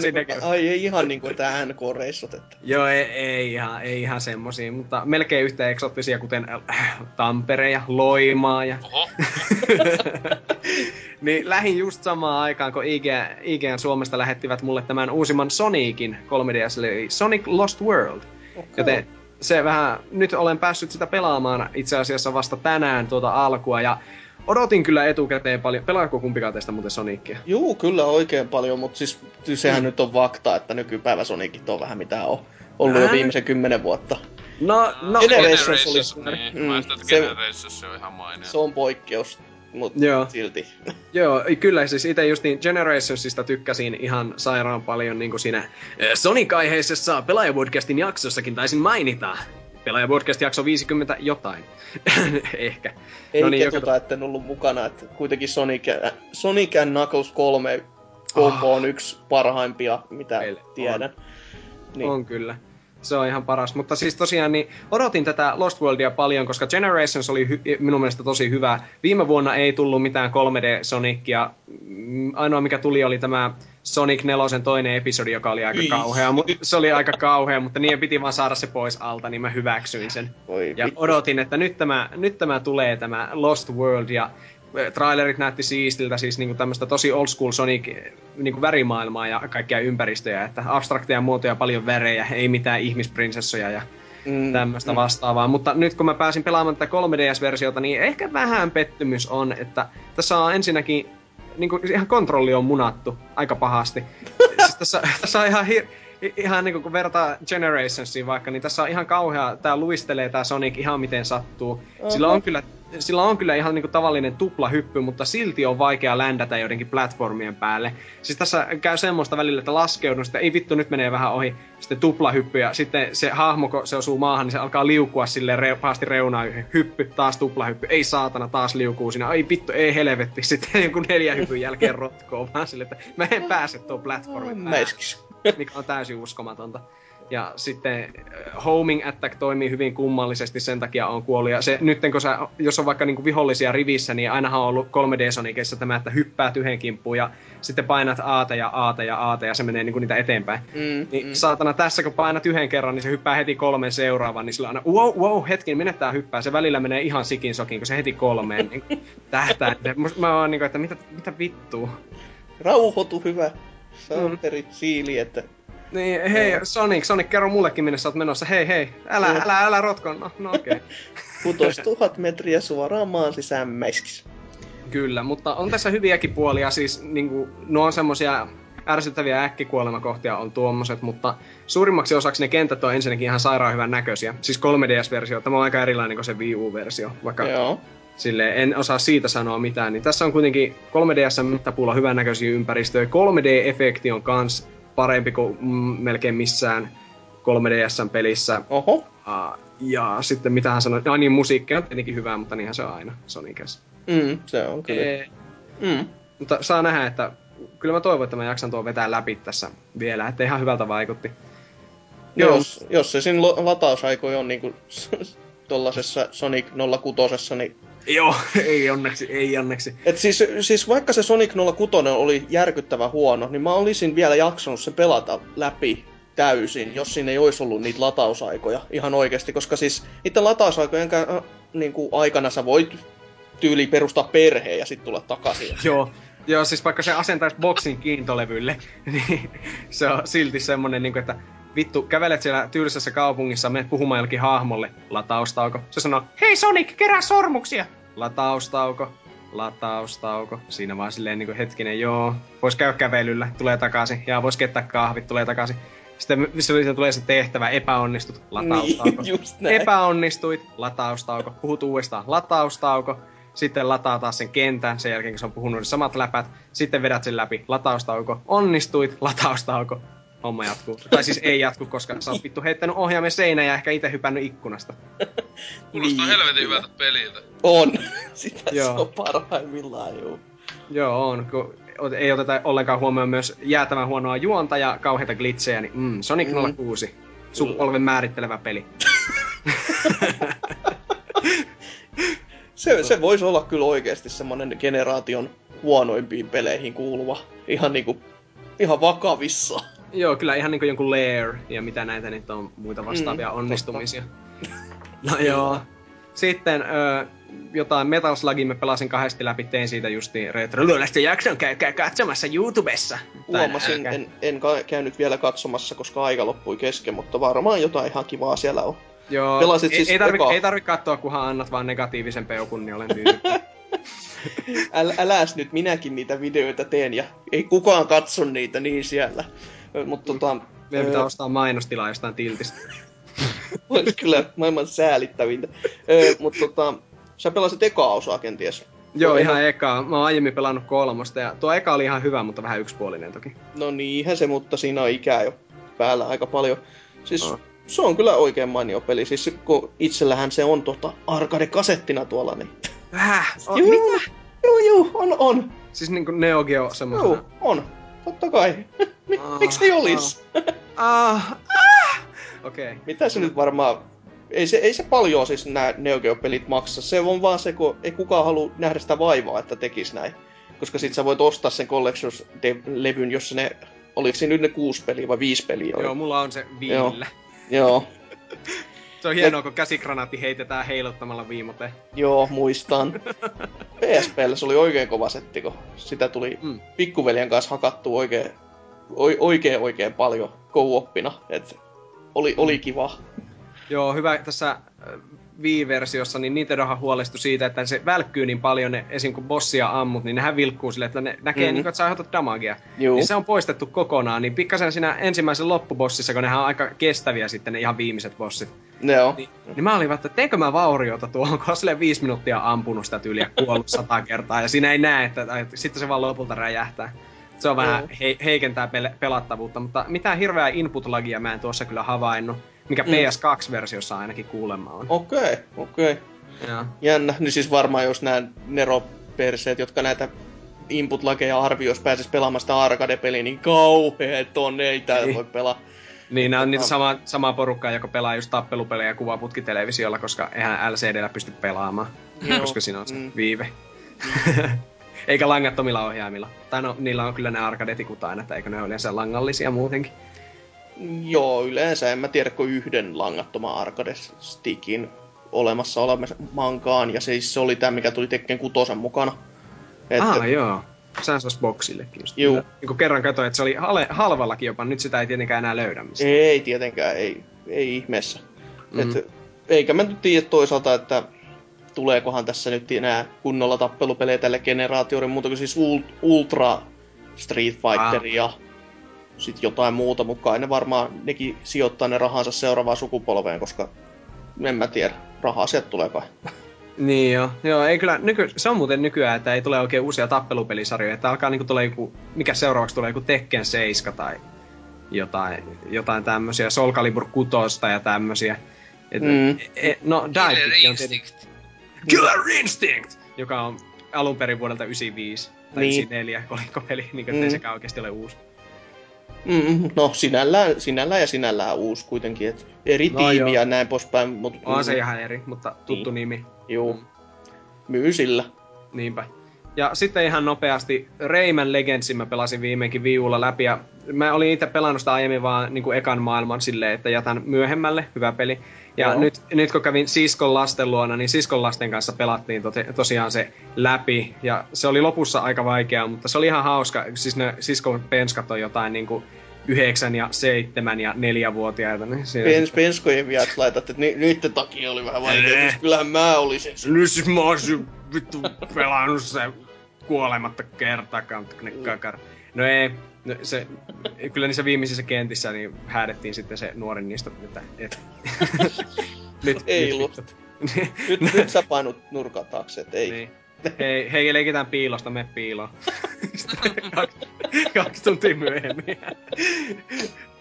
niin, niin, ai ei ihan niinku tää NK-reissut, että... Joo, ei, ei, ihan, ei ihan semmosia, mutta melkein yhtä eksoottisia, kuten äh, Tampere ja Loimaa ja... Oho. niin lähin just samaan aikaan, kun IGN, IGN Suomesta lähettivät mulle tämän uusimman Sonicin 3DS, eli Sonic Lost World. Okay. Joten se vähän, nyt olen päässyt sitä pelaamaan itse asiassa vasta tänään tuota alkua ja odotin kyllä etukäteen paljon. Pelaako kumpikaan teistä muuten Sonicia? Juu, kyllä oikein paljon, mutta siis sehän mm. nyt on fakta, että nykypäivä Sonicit on vähän mitä on ollut jo viimeisen kymmenen vuotta. No, no Generations, Generations oli... Niin, mm, mä sitä, että Generations se on ihan mainio. Se on poikkeus mutta Joo. silti. Joo, kyllä siis itse just niin Generationsista tykkäsin ihan sairaan paljon niin kuin siinä eh, Sonic-aiheisessa Pelaajapodcastin jaksossakin taisin mainita. Pelaajapodcast jakso 50 jotain. Ehkä. Ei no niin, ketuta, joka... etten ollut mukana, että kuitenkin Sonic, Sonic and Knuckles 3 kombo oh. on yksi parhaimpia, mitä Meille tiedän. On. Niin. on kyllä se on ihan paras. Mutta siis tosiaan niin odotin tätä Lost Worldia paljon, koska Generations oli hy- minun mielestä tosi hyvä. Viime vuonna ei tullut mitään 3D Sonicia. Mm, ainoa mikä tuli oli tämä Sonic 4 toinen episodi, joka oli aika kauhea. Se oli aika kauhea, mutta niin piti vaan saada se pois alta, niin mä hyväksyin sen. Oi, ja odotin, että nyt tämä, nyt tämä tulee tämä Lost World ja trailerit näytti siistiltä, siis niinku tämmöistä tosi old school Sonic niinku värimaailmaa ja kaikkia ympäristöjä, että abstrakteja muotoja, paljon värejä, ei mitään ihmisprinsessoja ja mm, tämmöistä mm. vastaavaa. Mutta nyt kun mä pääsin pelaamaan tätä 3DS-versiota, niin ehkä vähän pettymys on, että tässä on ensinnäkin niin kuin, ihan kontrolli on munattu aika pahasti. siis tässä, tässä on ihan hir- ihan niinku kun vertaa Generationsiin vaikka, niin tässä on ihan kauhea, tää luistelee tää Sonic ihan miten sattuu. Uh-huh. Sillä on kyllä sillä on kyllä ihan niinku tavallinen tuplahyppy, mutta silti on vaikea ländätä joidenkin platformien päälle. Siis tässä käy semmoista välillä, että laskeudun, sitten ei vittu, nyt menee vähän ohi, sitten tuplahyppy, ja sitten se hahmo, kun se osuu maahan, niin se alkaa liukua sille re- pahasti reunaan, hyppy, taas tuplahyppy, ei saatana, taas liukuu siinä, ei vittu, ei helvetti, sitten joku neljä hypyn jälkeen rotkoo vaan sille, että mä en pääse tuon platformin päälle mikä on täysin uskomatonta. Ja sitten äh, homing attack toimii hyvin kummallisesti, sen takia on kuollut. Ja se, nyt kun sä, jos on vaikka niinku vihollisia rivissä, niin ainahan on ollut 3D Sonicissa tämä, että hyppäät yhden kimppuun ja sitten painat aata ja aata ja aata ja se menee niinku niitä eteenpäin. Mm, niin mm. saatana tässä, kun painat yhden kerran, niin se hyppää heti kolmen seuraavan, niin sillä aina wow, wow, hetki, minne tää hyppää. Se välillä menee ihan sikin sokin, kun se heti kolmeen niin tähtää. Mä oon niinku, että mitä, mitä vittua. Rauhoitu hyvä. Samperi mm. siili, että... Niin, hei, no. Sonic, Sonic, kerro mullekin minne sä oot menossa. Hei, hei, älä, no. älä, älä rotko. No, no okei. Okay. Putos tuhat metriä suoraan maan sisään mäiskis. Kyllä, mutta on tässä hyviäkin puolia, siis niinku, nuo on semmosia ärsyttäviä äkkikuolemakohtia on tuommoiset, mutta suurimmaksi osaksi ne kentät on ensinnäkin ihan sairaan hyvän näköisiä. Siis 3DS-versio, tämä on aika erilainen kuin se Wii U-versio, vaikka Joo. Sille en osaa siitä sanoa mitään, niin tässä on kuitenkin 3DS mittapuulla hyvän näköisiä ympäristöjä. 3D-efekti on kans parempi kuin mm, melkein missään 3DS-pelissä. Oho. Uh, ja sitten mitä hän sanoi, no niin musiikki on tietenkin hyvää, mutta niinhän se on aina Sonicessa. Mm, se on kyllä. E- mm. Mutta saa nähdä, että kyllä mä toivon, että mä jaksan tuon vetää läpi tässä vielä, että ihan hyvältä vaikutti. Joo. Jos, jos se siinä latausaikoja on niinku tollasessa Sonic 06, niin Joo, ei onneksi, ei onneksi. Et siis, siis vaikka se Sonic 06 oli järkyttävä huono, niin mä olisin vielä jaksanut se pelata läpi täysin, jos siinä ei olisi ollut niitä latausaikoja ihan oikeasti, koska siis niiden latausaikojen äh, niin kuin aikana sä voit tyyli perustaa perheen ja sitten tulla takaisin. Joo, Joo, siis vaikka se asentaisi boksin kiintolevylle, niin se on silti semmonen, niin kuin, että vittu, kävelet siellä tyylisessä kaupungissa, menet puhumaan jollekin hahmolle, lataustauko. Se sanoo, hei Sonic, kerää sormuksia! Lataustauko, lataustauko. Siinä vaan silleen niin kuin, hetkinen, joo, vois käydä kävelyllä, tulee takaisin. Ja vois kettää kahvit, tulee takaisin. Sitten se tulee se tehtävä, epäonnistut, lataustauko. Niin, just näin. Epäonnistuit, lataustauko. Puhut uudestaan, lataustauko. Sitten lataa taas sen kentän, sen jälkeen kun se on puhunut samat läpät. Sitten vedät sen läpi, lataustauko. Onnistuit, lataustauko homma jatkuu. Tai siis ei jatku, koska sä oot vittu heittänyt ohjaamme seinään ja ehkä itse hypännyt ikkunasta. Kuulostaa Niin, helvetin kyllä. hyvältä peliltä. On. Sitä se Joo. on parhaimmillaan, joo. Joo, on. Kun ei oteta ollenkaan huomioon myös jäätävän huonoa juonta ja kauheita glitsejä, niin mm, Sonic Mm. 06. Sukupolven määrittelevä peli. Se, se voisi olla kyllä oikeasti semmonen generaation huonoimpiin peleihin kuuluva. Ihan niinku, ihan vakavissa. Joo, kyllä ihan niinku jonkun Lair ja mitä näitä nyt on muita vastaavia Mm, onnistumisia. No joo. Sitten ö, jotain Metal Slugin mä pelasin kahdesti läpi, tein siitä justiin Retroluolasta jakson, käykää katsomassa YouTubessa. Huomasin, en, en käynyt vielä katsomassa, koska aika loppui kesken, mutta varmaan jotain ihan kivaa siellä on. Joo, Pelasit ei, siis ei, tarvi, ei tarvi katsoa, kunhan annat vaan negatiivisen peukun, niin olen tyytyväinen. Äl, äläs nyt, minäkin niitä videoita teen ja ei kukaan katso niitä niin siellä. Mutta tota, Meidän pitää ö, ostaa mainostilaa jostain tiltistä. olisi kyllä maailman säälittävintä. Ö, Mutta tota, sä pelasit ekaa osaa kenties. Joo, ihan ekaa. Mä oon aiemmin pelannut kolmosta ja tuo eka oli ihan hyvä, mutta vähän yksipuolinen toki. No niinhän se, mutta siinä on ikää jo päällä aika paljon. Siis Oh. se on kyllä oikein mainio peli. Siis kun itsellähän se on tota arcade-kasettina tuolla, niin... Väh? Oh, Joo, mitä? Joo, joo, on, on. Siis niinku Neo Geo semmosena. Joo, on. Totta kai. Ah, Miksi ei olis? Ah, ah. Okei. Okay. Mitä se nyt varmaan... Ei se, ei se paljon siis nämä Neo Geo-pelit maksa. Se on vaan se, kun ei kukaan halua nähdä sitä vaivaa, että tekis näin. Koska sit sä voit ostaa sen Collections-levyn, jossa ne... Oliko se nyt ne kuusi peliä vai viisi peliä? Oli? Joo, mulla on se viillä. Joo. Se on hienoa, kun käsikranaatti heitetään heiluttamalla viimote. Joo, muistan. PSPllä se oli oikein kova setti, kun sitä tuli Mm. pikkuveljen kanssa hakattu oikein, oi- oikein, oikein paljon co-oppina. Et oli, oli kiva. Joo, hyvä tässä Wii-versiossa, niin Nintendohan huolestui siitä, että se välkkyy niin paljon, ne, esim. kun bossia ammut, niin nehän vilkkuu silleen, että ne näkee, Mhm. mm. niin, että sä aiheutat damagea. Juu. Niin se on poistettu kokonaan, niin pikkasen siinä ensimmäisen loppubossissa, kun nehän on aika kestäviä sitten ne ihan viimeiset bossit. Joo. Niin, niin mä olin että teinkö mä vauriota tuohon, kun on silleen viisi minuuttia ampunut sitä tyyliä kuollut sata kertaa, ja siinä ei näe, että, että sitten se vaan lopulta räjähtää. Se on vähän he, heikentää pel- pelattavuutta, mutta mitään hirveää input-lagia mä en tuossa kyllä havainnut, mikä Mm. PS2-versiossa ainakin kuulemma on. Okei, okay, okei. Okay. Joo. Jännä. Niin siis varmaan jos nämä neroperseet, jotka näitä input-lakeja arviois pääsis pelaamaan sitä arcade-peliä, niin kauheet on, ei täällä Niin. voi pelaa. Niin, nämä on niitä sama, samaa porukkaa, joka pelaa just tappelupelejä kuvaputkitelevisiolla, koska eihän LCDllä pysty pelaamaan, Joo. koska siinä on se Mm. viive. Eikä langattomilla ohjaimilla. Tai no, niillä on kyllä ne arkadetikut aina, että eikö ne ole yleensä langallisia muutenkin. Joo, yleensä en mä tiedä kuin yhden langattoman arcade-stickin olemassa olemassakaan, ja siis se oli tämä, mikä tuli Tekken kutosen mukana. Et, Ah, joo. Olisi boksillekin just. Juu. Niin kun kerran katsoin, että se oli halvallakin jopa, nyt sitä ei tietenkään enää löydä mistään. Ei tietenkään, ei, ei ihmeessä. Mm. Mm. Et, eikä mä nyt tiedä toisaalta, että tuleekohan tässä nyt enää kunnolla tappelupelejä tälle generaatiolle, muuta kuin siis ul- Ultra Street Fighter Ah. ja sit jotain muuta, mutta kai ne varmaan nekin sijoittaa ne rahansa seuraavaan sukupolveen, koska en mä tiedä, rahaa sieltä tulee kai. Niin joo. Joo, ei kyllä, nyky, se on muuten nykyään, että ei tule oikein uusia tappelupelisarjoja, että alkaa niinku tulee joku, mikä seuraavaksi tulee joku Tekken 7 tai jotain, jotain tämmösiä, Soul Calibur 6 ja tämmösiä. Et, Mm. e, no, Killer Instinct. Killer Instinct! Joka on alun perin vuodelta 95 tai Niin. 94 kolikkopeli, niin kuin, Mm. sekään oikeasti ole uusi. Mm, no sinällään, sinällään ja sinällään uusi kuitenkin, et eri No tiimi joo. ja näin poispäin, mutta On se ihan eri, mutta tuttu Niin. nimi. juu, myy sillä. Niinpä. Ja sitten ihan nopeasti Rayman Legendsin mä pelasin viimeinkin viulla läpi ja mä olin itse pelannut sitä aiemmin vaan niin kuin ekan maailman silleen, että jätän myöhemmälle, hyvä peli. Ja Joo. nyt, nyt kun kävin siskon lasten luona, niin siskon lasten kanssa pelattiin tote, tosiaan se läpi. Ja se oli lopussa aika vaikeaa, mutta se oli ihan hauska. Siis ne siskon penskat on jotain niin kuin yhdeksän ja seitsemän ja neljävuotiaita. Niin siinä Pens, penskojen viat laitat, että ni, niiden takia oli vähän vaikea, Älä. koska kyllähän mä olisin. Nyt siis mä oon vittu pelannut se kuolematta kertaakaan, mutta kun ne kakar. No ei, no se, kyllä niissä viimeisissä kentissä niin häädettiin sitten se nuorin niistä, että et. nyt, Ei nyt, vittu. Nyt, nyt sä painut nurkan taakse, et ei. niin. Hei, hei, leikitään piilosta, me piiloon. Kaksi, kaksi tuntia myöhemmin.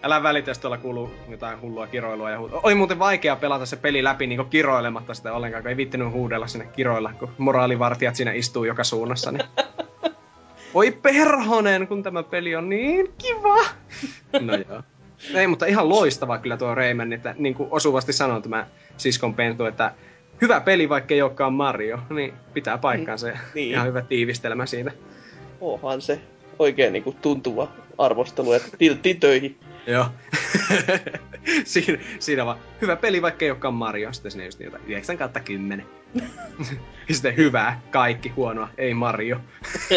Älä välitä, jos tuolla kuuluu jotain hullua kiroilua. Ja hu- Oli muuten vaikea pelata se peli läpi niin kiroilematta sitä ollenkaan, kun ei vittinyt huudella sinne kiroilla, kun moraalivartijat siinä istuu joka suunnassa. Niin... Oi perhonen, kun tämä peli on niin kiva! No joo. Ei, mutta ihan loistava kyllä tuo Rayman, että niin kuin osuvasti sanon tämä siskon pentu, että hyvä peli, vaikka ei olekaan Mario, niin pitää paikkaansa. Mm, niin. Ihan hyvä tiivistelmä siitä. Onhan se oikein niinku tuntuva arvostelu, että tiltti töihin. Joo. siinä, siinä vaan, hyvä peli, vaikka ei olekaan Mario. Sitten sinne just jotain 9 kautta 10. ja sitten hyvää, kaikki huonoa, ei Mario.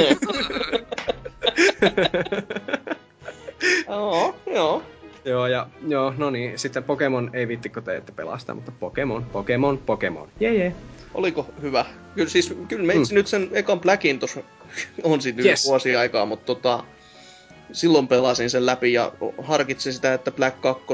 Joo, joo. Joo, ja joo, no niin, sitten Pokemon ei vittikko te ette pelasta, mutta Pokemon, Pokemon, Pokemon. Jee jee. Oliko hyvä? Kyllä siis, kyllä meitsi Mm. nyt sen ekan Blackin tuossa on siitä Yes. vuosi aikaa, mutta tota, silloin pelasin sen läpi ja harkitsin sitä, että Black 2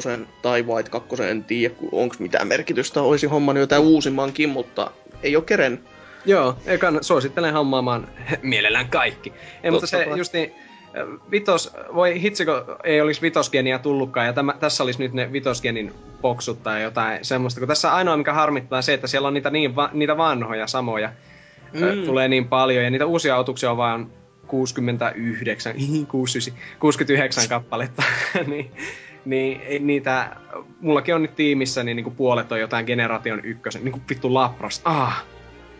tai White 2, en tiedä onko mitään merkitystä, olisi hommannut jotain uusimmankin, mutta ei ole keren. Joo, ekan suosittelen hammaamaan mielellään kaikki. Ei, mutta se kai. just niin, vitos, voi hitsi, kun ei olisi vitosgenia tullutkaan, ja tämä, tässä olisi nyt ne vitosgenin boksut tai jotain semmoista, kun tässä ainoa mikä harmittaa se, että siellä on niitä, niin va, niitä vanhoja samoja, mm. Tulee niin paljon, ja niitä uusia autuksia on vaan 69, 69, 69 kappaletta, niin, niin niitä, mullakin on nyt tiimissä, niin, niin kuin puolet on jotain generaation ykkösen, niin kuin vittu Lapras, ah,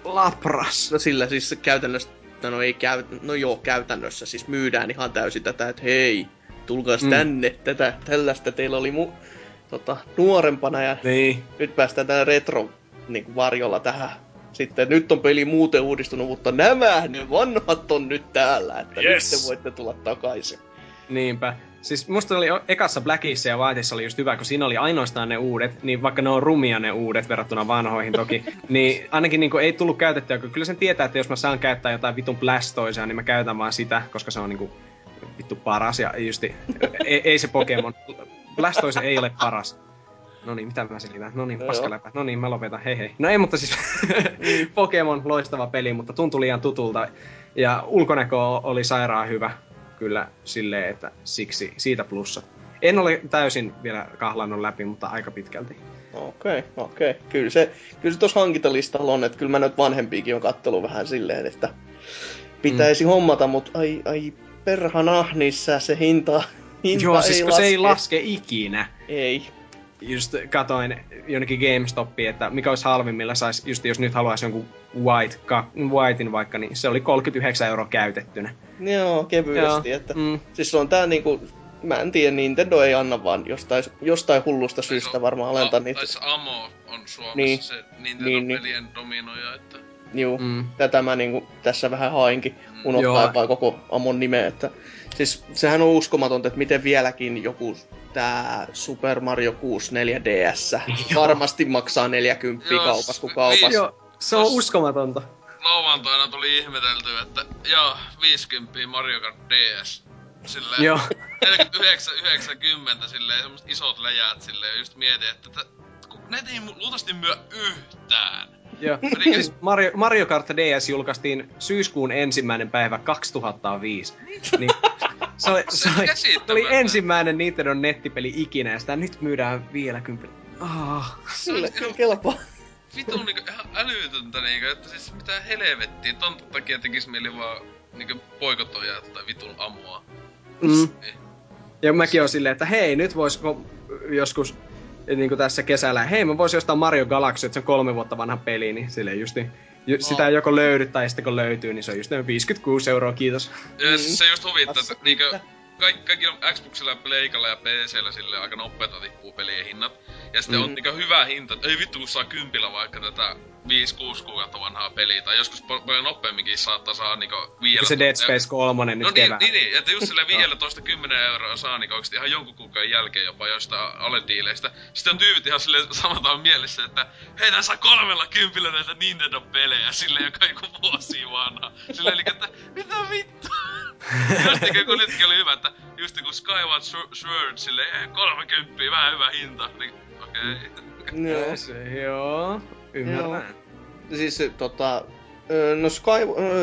Lapras. No sillä siis käytännössä, no ei käy, no joo, käytännössä siis myydään ihan täysin tätä, että hei, tulkaas Mm. tänne, tätä, tällaista teillä oli mu, tota, nuorempana ja Niin, nyt päästään tällä retro niin kuin varjolla tähän. Sitten nyt on peli muuten uudistunut, mutta nämä, ne vanhat on nyt täällä, että. Yes. nyt te voitte tulla takaisin. Niinpä. Siis musta oli ekassa Blackissa ja Whiteissa oli just hyvä, kun siinä oli ainoastaan ne uudet, niin vaikka ne on rumia ne uudet verrattuna vanhoihin toki, niin ainakin niin ei tullut käytettyä, kun kyllä sen tietää, että jos mä saan käyttää jotain vitun Blastoisia, niin mä käytän vaan sitä, koska se on niinku vittu paras ja justi, ei, ei se Pokemon. Blastoise ei ole paras. No niin, mitä mä selitän? No niin, No paskaläpä. No niin, mä lopetan. Hei hei. No ei, mutta siis Pokemon, loistava peli, mutta tuntui liian tutulta. Ja ulkonäkö oli sairaan hyvä kyllä silleen, että siksi siitä plussa. En ole täysin vielä kahlannut läpi, mutta aika pitkälti. Okei, okay, okei. Okay. Kyllä se, kyllä se tuossa hankintalistalla on, että kyllä mä nyt vanhempiakin on kattellut vähän silleen, että pitäisi mm. hommata, mutta ai, ai perhana, niissä se hinta, hinta Joo, siis ei kun laske. se ei laske ikinä. Ei. Just katoin jonnekin GameStopiin, että mikä olisi halvimmilla saisi, just jos nyt haluaisi jonkun white, ka, whitein vaikka, niin se oli 39 euroa käytettynä. Joo, kevyesti. Joo, Että, mm. Siis se on tää niinku, mä en tiedä, Nintendo ei anna vaan jostain, jostain hullusta syystä varmaan alentaa niitä. Tai se Amo on Suomessa Niin. niin. se Nintendo-pelien Niin, niin, dominoija, että... Juu, Mm. mm. tätä mä niinku tässä vähän hainkin, Mm. unohtaa Joo. vaan koko Amon nimeä, että siis sehän on uskomatonta, että miten vieläkin joku tää Super Mario 64 DS Joo. varmasti maksaa 40 Joo, kaupassa kuin vi- kaupassa. Joo, se on uskomatonta. Lauantaina tuli ihmetelty, että joo, 50 Mario Kart DS. Silleen, Joo. 49, 90 silleen, semmoset isot läjät silleen, just mietin, että tä, kun ne ei luultavasti myö yhtään. Joo. Siis Mario, Mario Kart DS julkaistiin syyskuun ensimmäinen päivä 2005. Niin, se oli, se oli, se oli ensimmäinen Nintendo nettipeli ikinä ja sitä nyt myydään vielä kympillä. Ah. Kyllä, kyllä kelpaa. Vitun niinku ihan älytöntä niinku, että siis mitä helvettiä, ton takia tekis mieli vaan niinku poikotoja tai vitun amua. Mm. Niin. Ja mäkin on silleen, että hei, nyt voisiko joskus niin kuin tässä kesällä, hei mä voisin ostaa Mario Galaxy, että se on kolme vuotta vanha peli, niin silleen justi, ju, sitä joko löydy tai sitten kun löytyy, niin se on just noin 56 euroa, kiitos. Ja Mm. se just huvittaa, että niinkö kaikki, kaikki on Xboxilla ja Pleikalla ja PCllä sille aika nopeeta tippuu pelien hinnat. Ja sitten Mm. on niinkö hyvä hinta, ei vittu kun saa kympillä vaikka tätä 5-6 kuukautta vanhaa peliä, tai joskus pal- paljon nopeamminkin saattaa saa niinku viidellä... Se Dead Space 3 nyt No niin, niin, niin, että just sille 15 10 euroa saa niinku oikeesti ihan jonkun kuukauden jälkeen jopa jostain alediileistä. Sitten on tyypit ihan sille samataan mielessä, että hei tää saa kolmella kympillä näitä Nintendo-pelejä sille joka joku vuosi vanha. Silleen eli, että mitä vittu? just niin kun nytkin oli hyvä, että just kun Skyward Sword- silleen, eh, 30 vähän hyvä hinta. Niin, okei. Okay. Joo. Se, joo, ymmärrän. Siis se, tota, No Sky,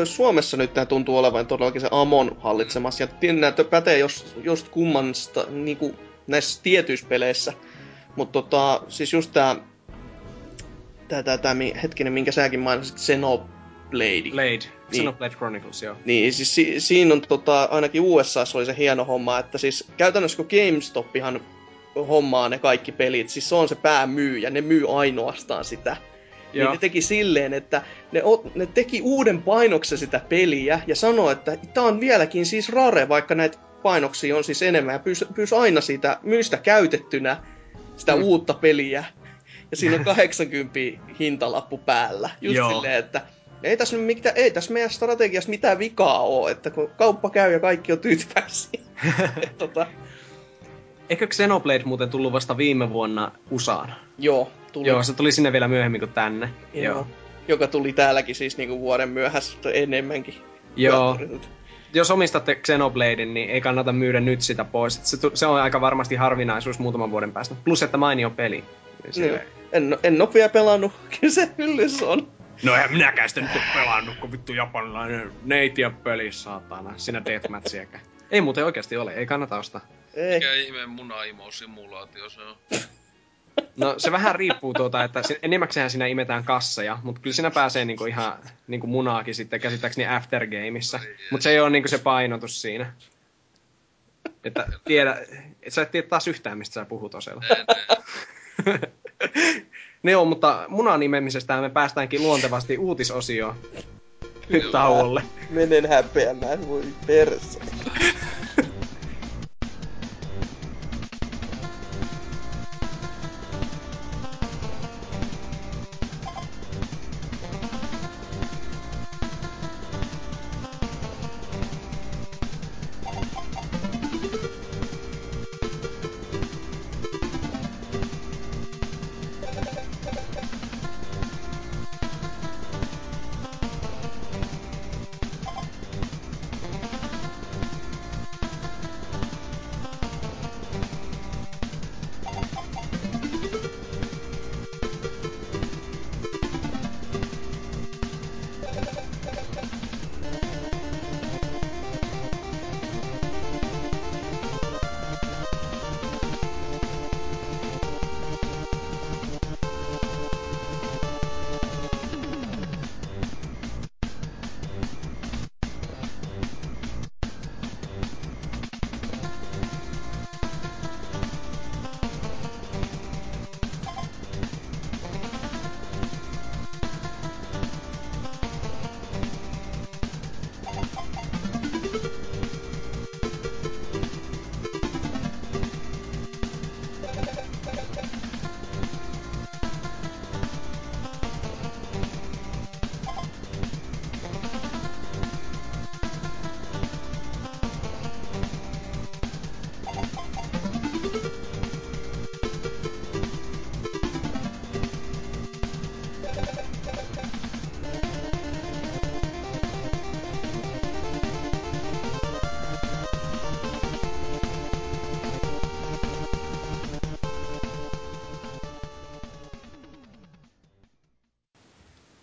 Suomessa nyt tämä tuntuu olevan todellakin se Amon hallitsemassa. Ja että pätee jos, just kummasta niinku, näissä tietyissä peleissä. Mutta tota, siis just tää, tää, tää, tää hetkinen, minkä säkin mainitsit, Xenoblade. Blade. Niin. Xenoblade Chronicles, joo. Niin, siis si- siinä on tota, ainakin USA oli se hieno homma, että siis käytännössä kun GameStopihan hommaa ne kaikki pelit, siis se on se päämyyjä, ne myy ainoastaan sitä. Niin Joo. ne teki silleen, että ne, ot, ne teki uuden painoksen sitä peliä ja sanoi, että tämä on vieläkin siis rare, vaikka näitä painoksia on siis enemmän ja pyys, pyys aina siitä myystä käytettynä sitä Mm. uutta peliä. Ja siinä on 80 hintalappu päällä. Just Joo. silleen, että ei tässä, nyt mitään, ei tässä meidän strategiassa mitään vikaa ole, että kun kauppa käy ja kaikki on tyytyväisiä. Tota, Eikö Xenoblade muuten tullut vasta viime vuonna USAan? joo, tuli. Joo, se tuli sinne vielä myöhemmin kuin tänne. Joo. Joo. Joka tuli täälläkin siis niinku vuoden myöhässä enemmänkin. Joo. Jos omistatte Xenobladen, niin ei kannata myydä nyt sitä pois. Se, se on aika varmasti harvinaisuus muutaman vuoden päästä. Plus, että mainio peli. Niin Niin. En, en ole vielä pelannut, kyllä se hyllys on. No en minäkään sitä nyt pelannut, kun vittu japanilainen neitiä peli, saatana. Sinä deathmatchiäkään. Ei muuten oikeasti ole, ei kannata ostaa. Ei. Mikä ihmeen munaimo-simulaatio se on? No se vähän riippuu tuota, että se- enimmäkseen siinä imetään kasseja, mutta kyllä siinä pääsee niinku ihan niinku munaakin sitten käsittääkseni aftergameissa. Mutta se ei ole niinku se painotus siinä. Että tiedä, et sä et tiedä taas yhtään, mistä sä puhut Osella. Ne on, mutta munan nimemisestä me päästäänkin luontevasti uutisosioon. Nyt tauolle. Menen häpeämään, voi perse.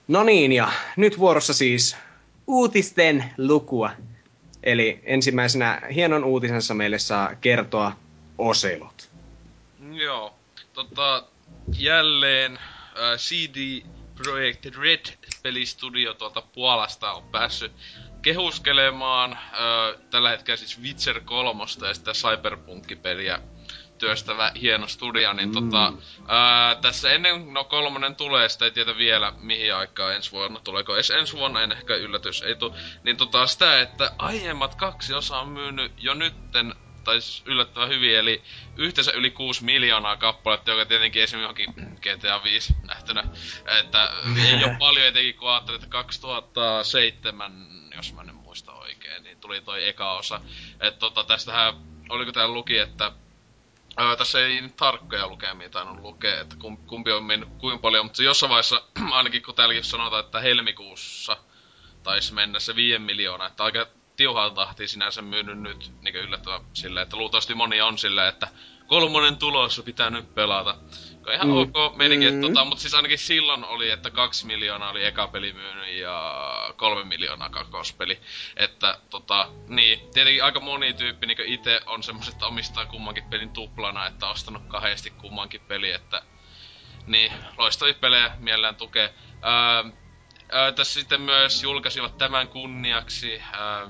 No niin, ja nyt vuorossa siis uutisten lukua. Eli ensimmäisenä hienon uutisensa meille saa kertoa Oselot. Joo. Tota, jälleen äh, CD Projekt Red pelistudio tuolta Puolasta on päässyt kehuskelemaan äh, tällä hetkellä siis Witcher 3 ja sitä Cyberpunk-peliä työstävä hieno studio, niin mm. tota, ää, tässä ennen no kolmonen tulee, sitä ei tiedä vielä mihin aikaan ensi vuonna, tuleeko edes ensi vuonna, en ehkä yllätys ei tu, niin tota sitä, että aiemmat kaksi osaa on myynyt jo nytten tai siis yllättävän hyvin, eli yhteensä yli 6 miljoonaa kappaletta, joka tietenkin esimerkiksi johonkin GTA 5 nähtynä, että ei ole paljon etenkin kun ajattelin, että 2007, jos mä nyt muista oikein, niin tuli toi eka osa. Että tota, tästähän, oliko täällä luki, että Öö, tässä ei nyt tarkkoja lukemia tainnut lukea, että kum- kumpi on mennyt kuinka paljon, mutta se jossain vaiheessa, ainakin kun täälläkin sanotaan, että helmikuussa taisi mennä se 5 miljoonaa, että aika tiuhaan tahtiin sinänsä myynyt nyt niin yllättävän silleen, että luultavasti moni on silleen, että kolmonen tulossa, pitää nyt pelata. Joka ihan Mm. ok menikin, Mm. mm. tota, mutta siis ainakin silloin oli, että kaksi miljoonaa oli eka peli myynyt ja kolme miljoonaa kakkospeli. Että tota, niin, tietenkin aika moni tyyppi niin itse on semmoset, että omistaa kummankin pelin tuplana, että on ostanut kahdesti kummankin peli, että niin, loistavia pelejä mielellään tukee. Öö, öö, tässä sitten myös julkaisivat tämän kunniaksi öö,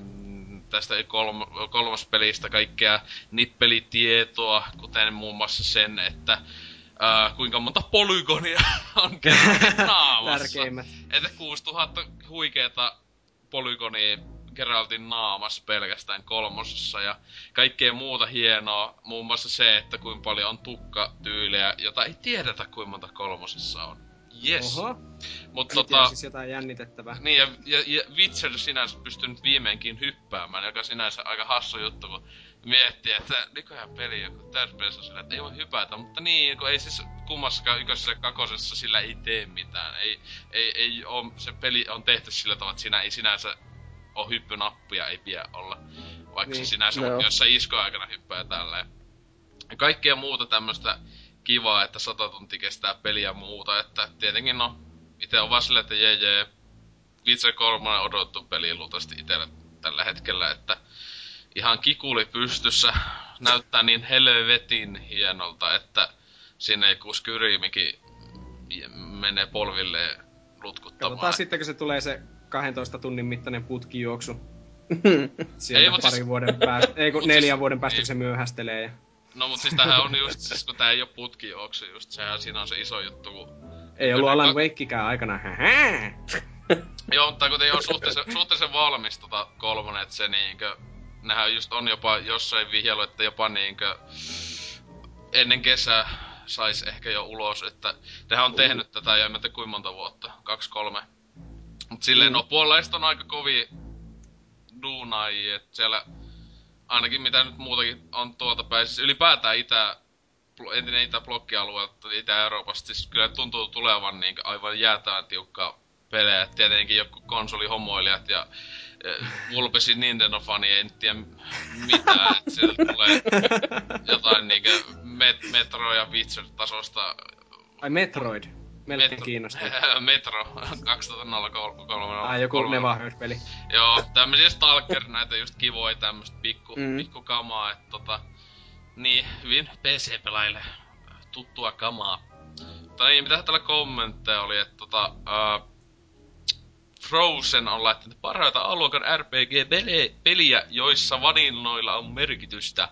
tästä kolm, kolmas pelistä kaikkea nippelitietoa, kuten muun muassa sen, että öö, kuinka monta polygonia on naamassa. Tärkeimmät. Että 6000 huikeeta polygonia Geraltin naamas pelkästään kolmosessa ja kaikkea muuta hienoa. Muun muassa se, että kuinka paljon on tukkatyylejä, jota ei tiedetä kuinka monta kolmosessa on. Yes. Oho, Mutta nyt tota, siis jotain jännitettävää. niin ja, ja, ja Witcher sinänsä pystynyt viimeinkin hyppäämään, joka sinänsä aika hassu juttu, kun miettii, että nykyään peli joku täyspelissä on sillä, että ei voi hypätä, mutta niin, kun ei siis kummassakaan ykkösessä ja kakosessa sillä ei tee mitään. Ei, ei, ei oo, se peli on tehty sillä tavalla, että siinä ei sinänsä ole hyppynappia, ei pidä olla. Vaikka niin. Se sinänsä no. jossain iskoaikana hyppää ja tälleen. Ja kaikkea muuta tämmöstä kivaa, että sata tuntia kestää peliä ja muuta, että tietenkin no, itse on vaan silleen, että jee jee, Witcher 3 on odottu peli luultavasti itsellä tällä hetkellä, että ihan kikuli pystyssä näyttää niin helvetin hienolta, että sinne ei kun Skyrimikin menee polville lutkuttamaan. Katsotaan sitten, kun se tulee se 12 tunnin mittainen putkijuoksu. Ei, Sieltä mut parin siis- vuoden päästä, ei kun Mut neljän siis- vuoden päästä, niin. se myöhästelee. Ja... No mut siis tämähän on just, siis kun tää ei oo putkijuoksu just, sehän siinä on se iso juttu, kun Ei ollut Alan Wakekikään aikana. Joo, mutta kun ei ole suhteellisen, suhteellisen valmis tota kolmonen, että se niinkö... Nehän just on jopa jossain vihjailu, että jopa niinkö... Ennen kesää sais ehkä jo ulos, että... Nehän on tehnyt tätä ja en mä tiedä kuinka monta vuotta. Kaksi, kolme. Mut silleen, Mm. no on aika kovia duunaajia, että siellä... Ainakin mitä nyt muutakin on tuolta päin, siis ylipäätään itä... Entinen Itä-blokkialueelta, Itä-Euroopasta, siis kyllä tuntuu tulevan niin aivan jäätävän tiukkaa pelejä. Et Tietenkin joku konsolihomoilijat ja Vulpesin Nintendo-fani ei nyt tiedä mitään, että sieltä tulee jotain niinkö met- Metro ja Witcher-tasosta Ai Metroid. Melkein Metro- kiinnostaa. Metro 2003. Ai joku Neverhood-peli. Joo, tämmösiä Stalker näitä just kivoja tämmöstä pikku, Mm. pikku kamaa, että tota... Niin, hyvin PC-pelaajille tuttua kamaa. Mutta niin, mitä täällä kommentteja oli, että tota... Ää, Frozen on laittanut parhaita aluokan RPG-peliä, joissa vaninnoilla on merkitystä.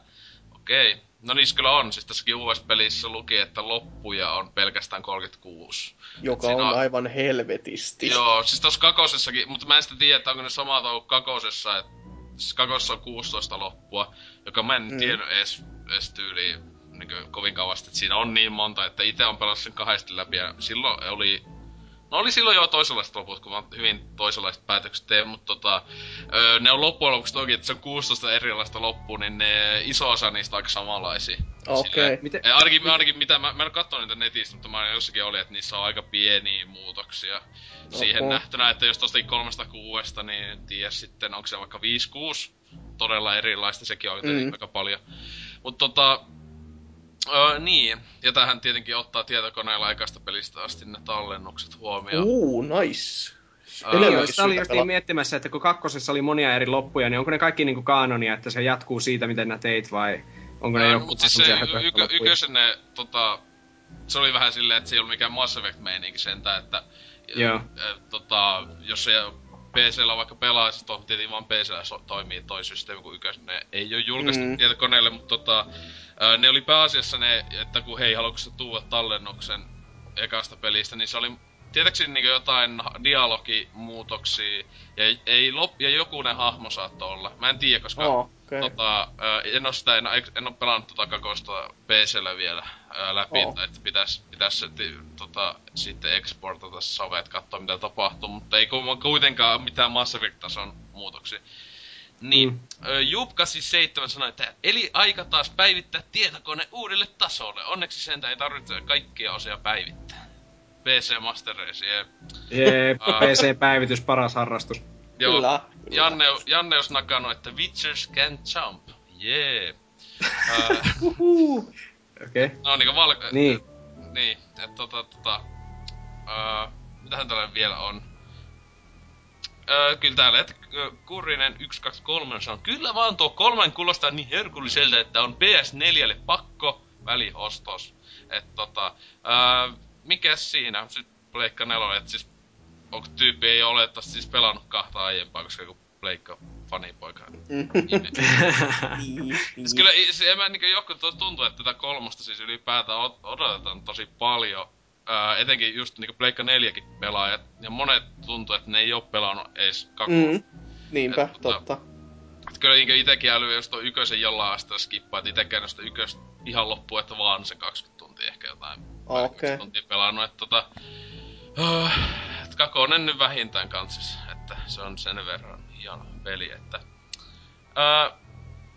Okei. No niin, kyllä on. Siis tässäkin uudessa pelissä luki, että loppuja on pelkästään 36. Joka on on- aivan helvetisti. Joo, siis tossa kakosessakin, mutta mä en sitten tiedä, että onko ne samat ollut kakosessa, että siis kakosessa on 16 loppua, joka mä en Mm. tiennyt edes, edes tyyliin niin kovin kauasti, että siinä on niin monta, että itse on pelannut sen kahdesti läpi ja silloin oli No oli silloin jo toisenlaiset loput, kun mä hyvin toisenlaiset päätökset teen, mutta tota, öö, ne on loppujen lopuksi toki, että se on 16 erilaista loppua, niin ne iso osa niistä on aika samanlaisia. Okei. Silleen- Miten- Eh, Ainakin, ainakin mitä, mä, mä en katso niitä netistä, mutta mä jossakin oli, että niissä on aika pieniä muutoksia. Siihen Oho. nähtynä, että jos tosta kolmesta kuudesta, niin en tiedä sitten, onko se vaikka 5-6 todella erilaista, sekin on mm. aika paljon. Mutta tota, öö, niin, ja tähän tietenkin ottaa tietokoneella aikaista pelistä asti ne tallennukset huomioon. Uu, nice. Enemmänkin sitä oli just pelata. miettimässä, että kun kakkosessa oli monia eri loppuja, niin onko ne kaikki niinku kaanonia, että se jatkuu siitä, miten nä teit, vai onko ne Ää, joku mut siis se ykö, ykösen ne, tota, se oli vähän silleen, että se ei ollut mikään Mass Effect meininki sentään, että Joo. ä, tota, jos se PCllä vaikka pelaa, siis to, tietenkin vaan PCllä so, toimii toi systeemi, kun ykösen ne ei ole julkaistu Mm. tietokoneelle, mutta tota, ää, ne oli pääasiassa ne, että kun hei, haluatko sä tuoda tallennuksen ekasta pelistä, niin se oli tietääkseni niin jotain dialogimuutoksia, ja ei lop, ja jokunen hahmo saattoi olla. Mä en tiedä, koska Oh, okei. Tota, en oo sitä, en, en oo pelannut tota kakosta PCllä vielä ää, läpi, oh. että pitäis, pitäis tota, sitten exportata sovet, katsoa mitä tapahtuu, mutta ei ku- kuitenkaan mitään Mass Effect-tason muutoksia. Niin, Mm. mm. Jupka7 sanoi, että eli aika taas päivittää tietokone uudelle tasolle. Onneksi sen ei tarvitse kaikkia osia päivittää. PC Master Race, Aa. PC-päivitys, paras harrastus. Joo, Kyllä. Janne, Janne olisi nakannut, että Witchers can jump. Jee. Yeah. Uhuhu. Okei. Okay. No niinku valko... Niin. Niin, että tota tota... Öö, mitähän tällä vielä on? Öö, kyllä täällä, että Kurinen 123 on Kyllä vaan tuo kolmen kuulostaa niin herkulliselta, että on PS4 pakko väliostos. Että tota... Öö, mikäs siinä? Sitten Pleikka 4, että siis... Onko tyyppi ei ole siis pelannut kahta aiempaa, koska joku Pleikka fanipoika. Niin, Siis kyllä se, en mä niinku joku tuntuu, että tätä kolmosta siis ylipäätään od- odotetaan tosi paljon. Ää, etenkin just niinku Pleikka 4kin pelaajat. Ja monet tuntuu, että ne ei oo pelannut edes kakkosta. Mm. Niinpä, Et tota- totta. Et kyllä niinku itekin älyy, jos tuon ykösen jollain asteella skippaa, et itekään sitä yköstä ihan loppuun, että vaan se 20 tuntia ehkä jotain. Okei. 20 tuntia pelannut, että tota... Uh, kakonen nyt vähintään kansis, että se on sen verran hieno peli, että... Uh,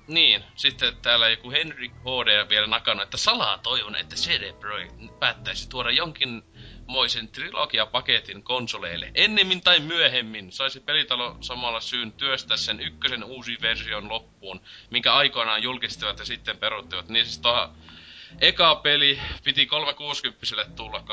niin, sitten täällä joku Henrik HD vielä nakannut, että salaa toivon, että CD Projekt päättäisi tuoda jonkinmoisen trilogiapaketin konsoleille. Ennemmin tai myöhemmin saisi pelitalo samalla syyn työstää sen ykkösen uusi version loppuun, minkä aikoinaan julkistivat ja sitten peruuttivat. Niin siis tuohon eka peli piti 360 tulla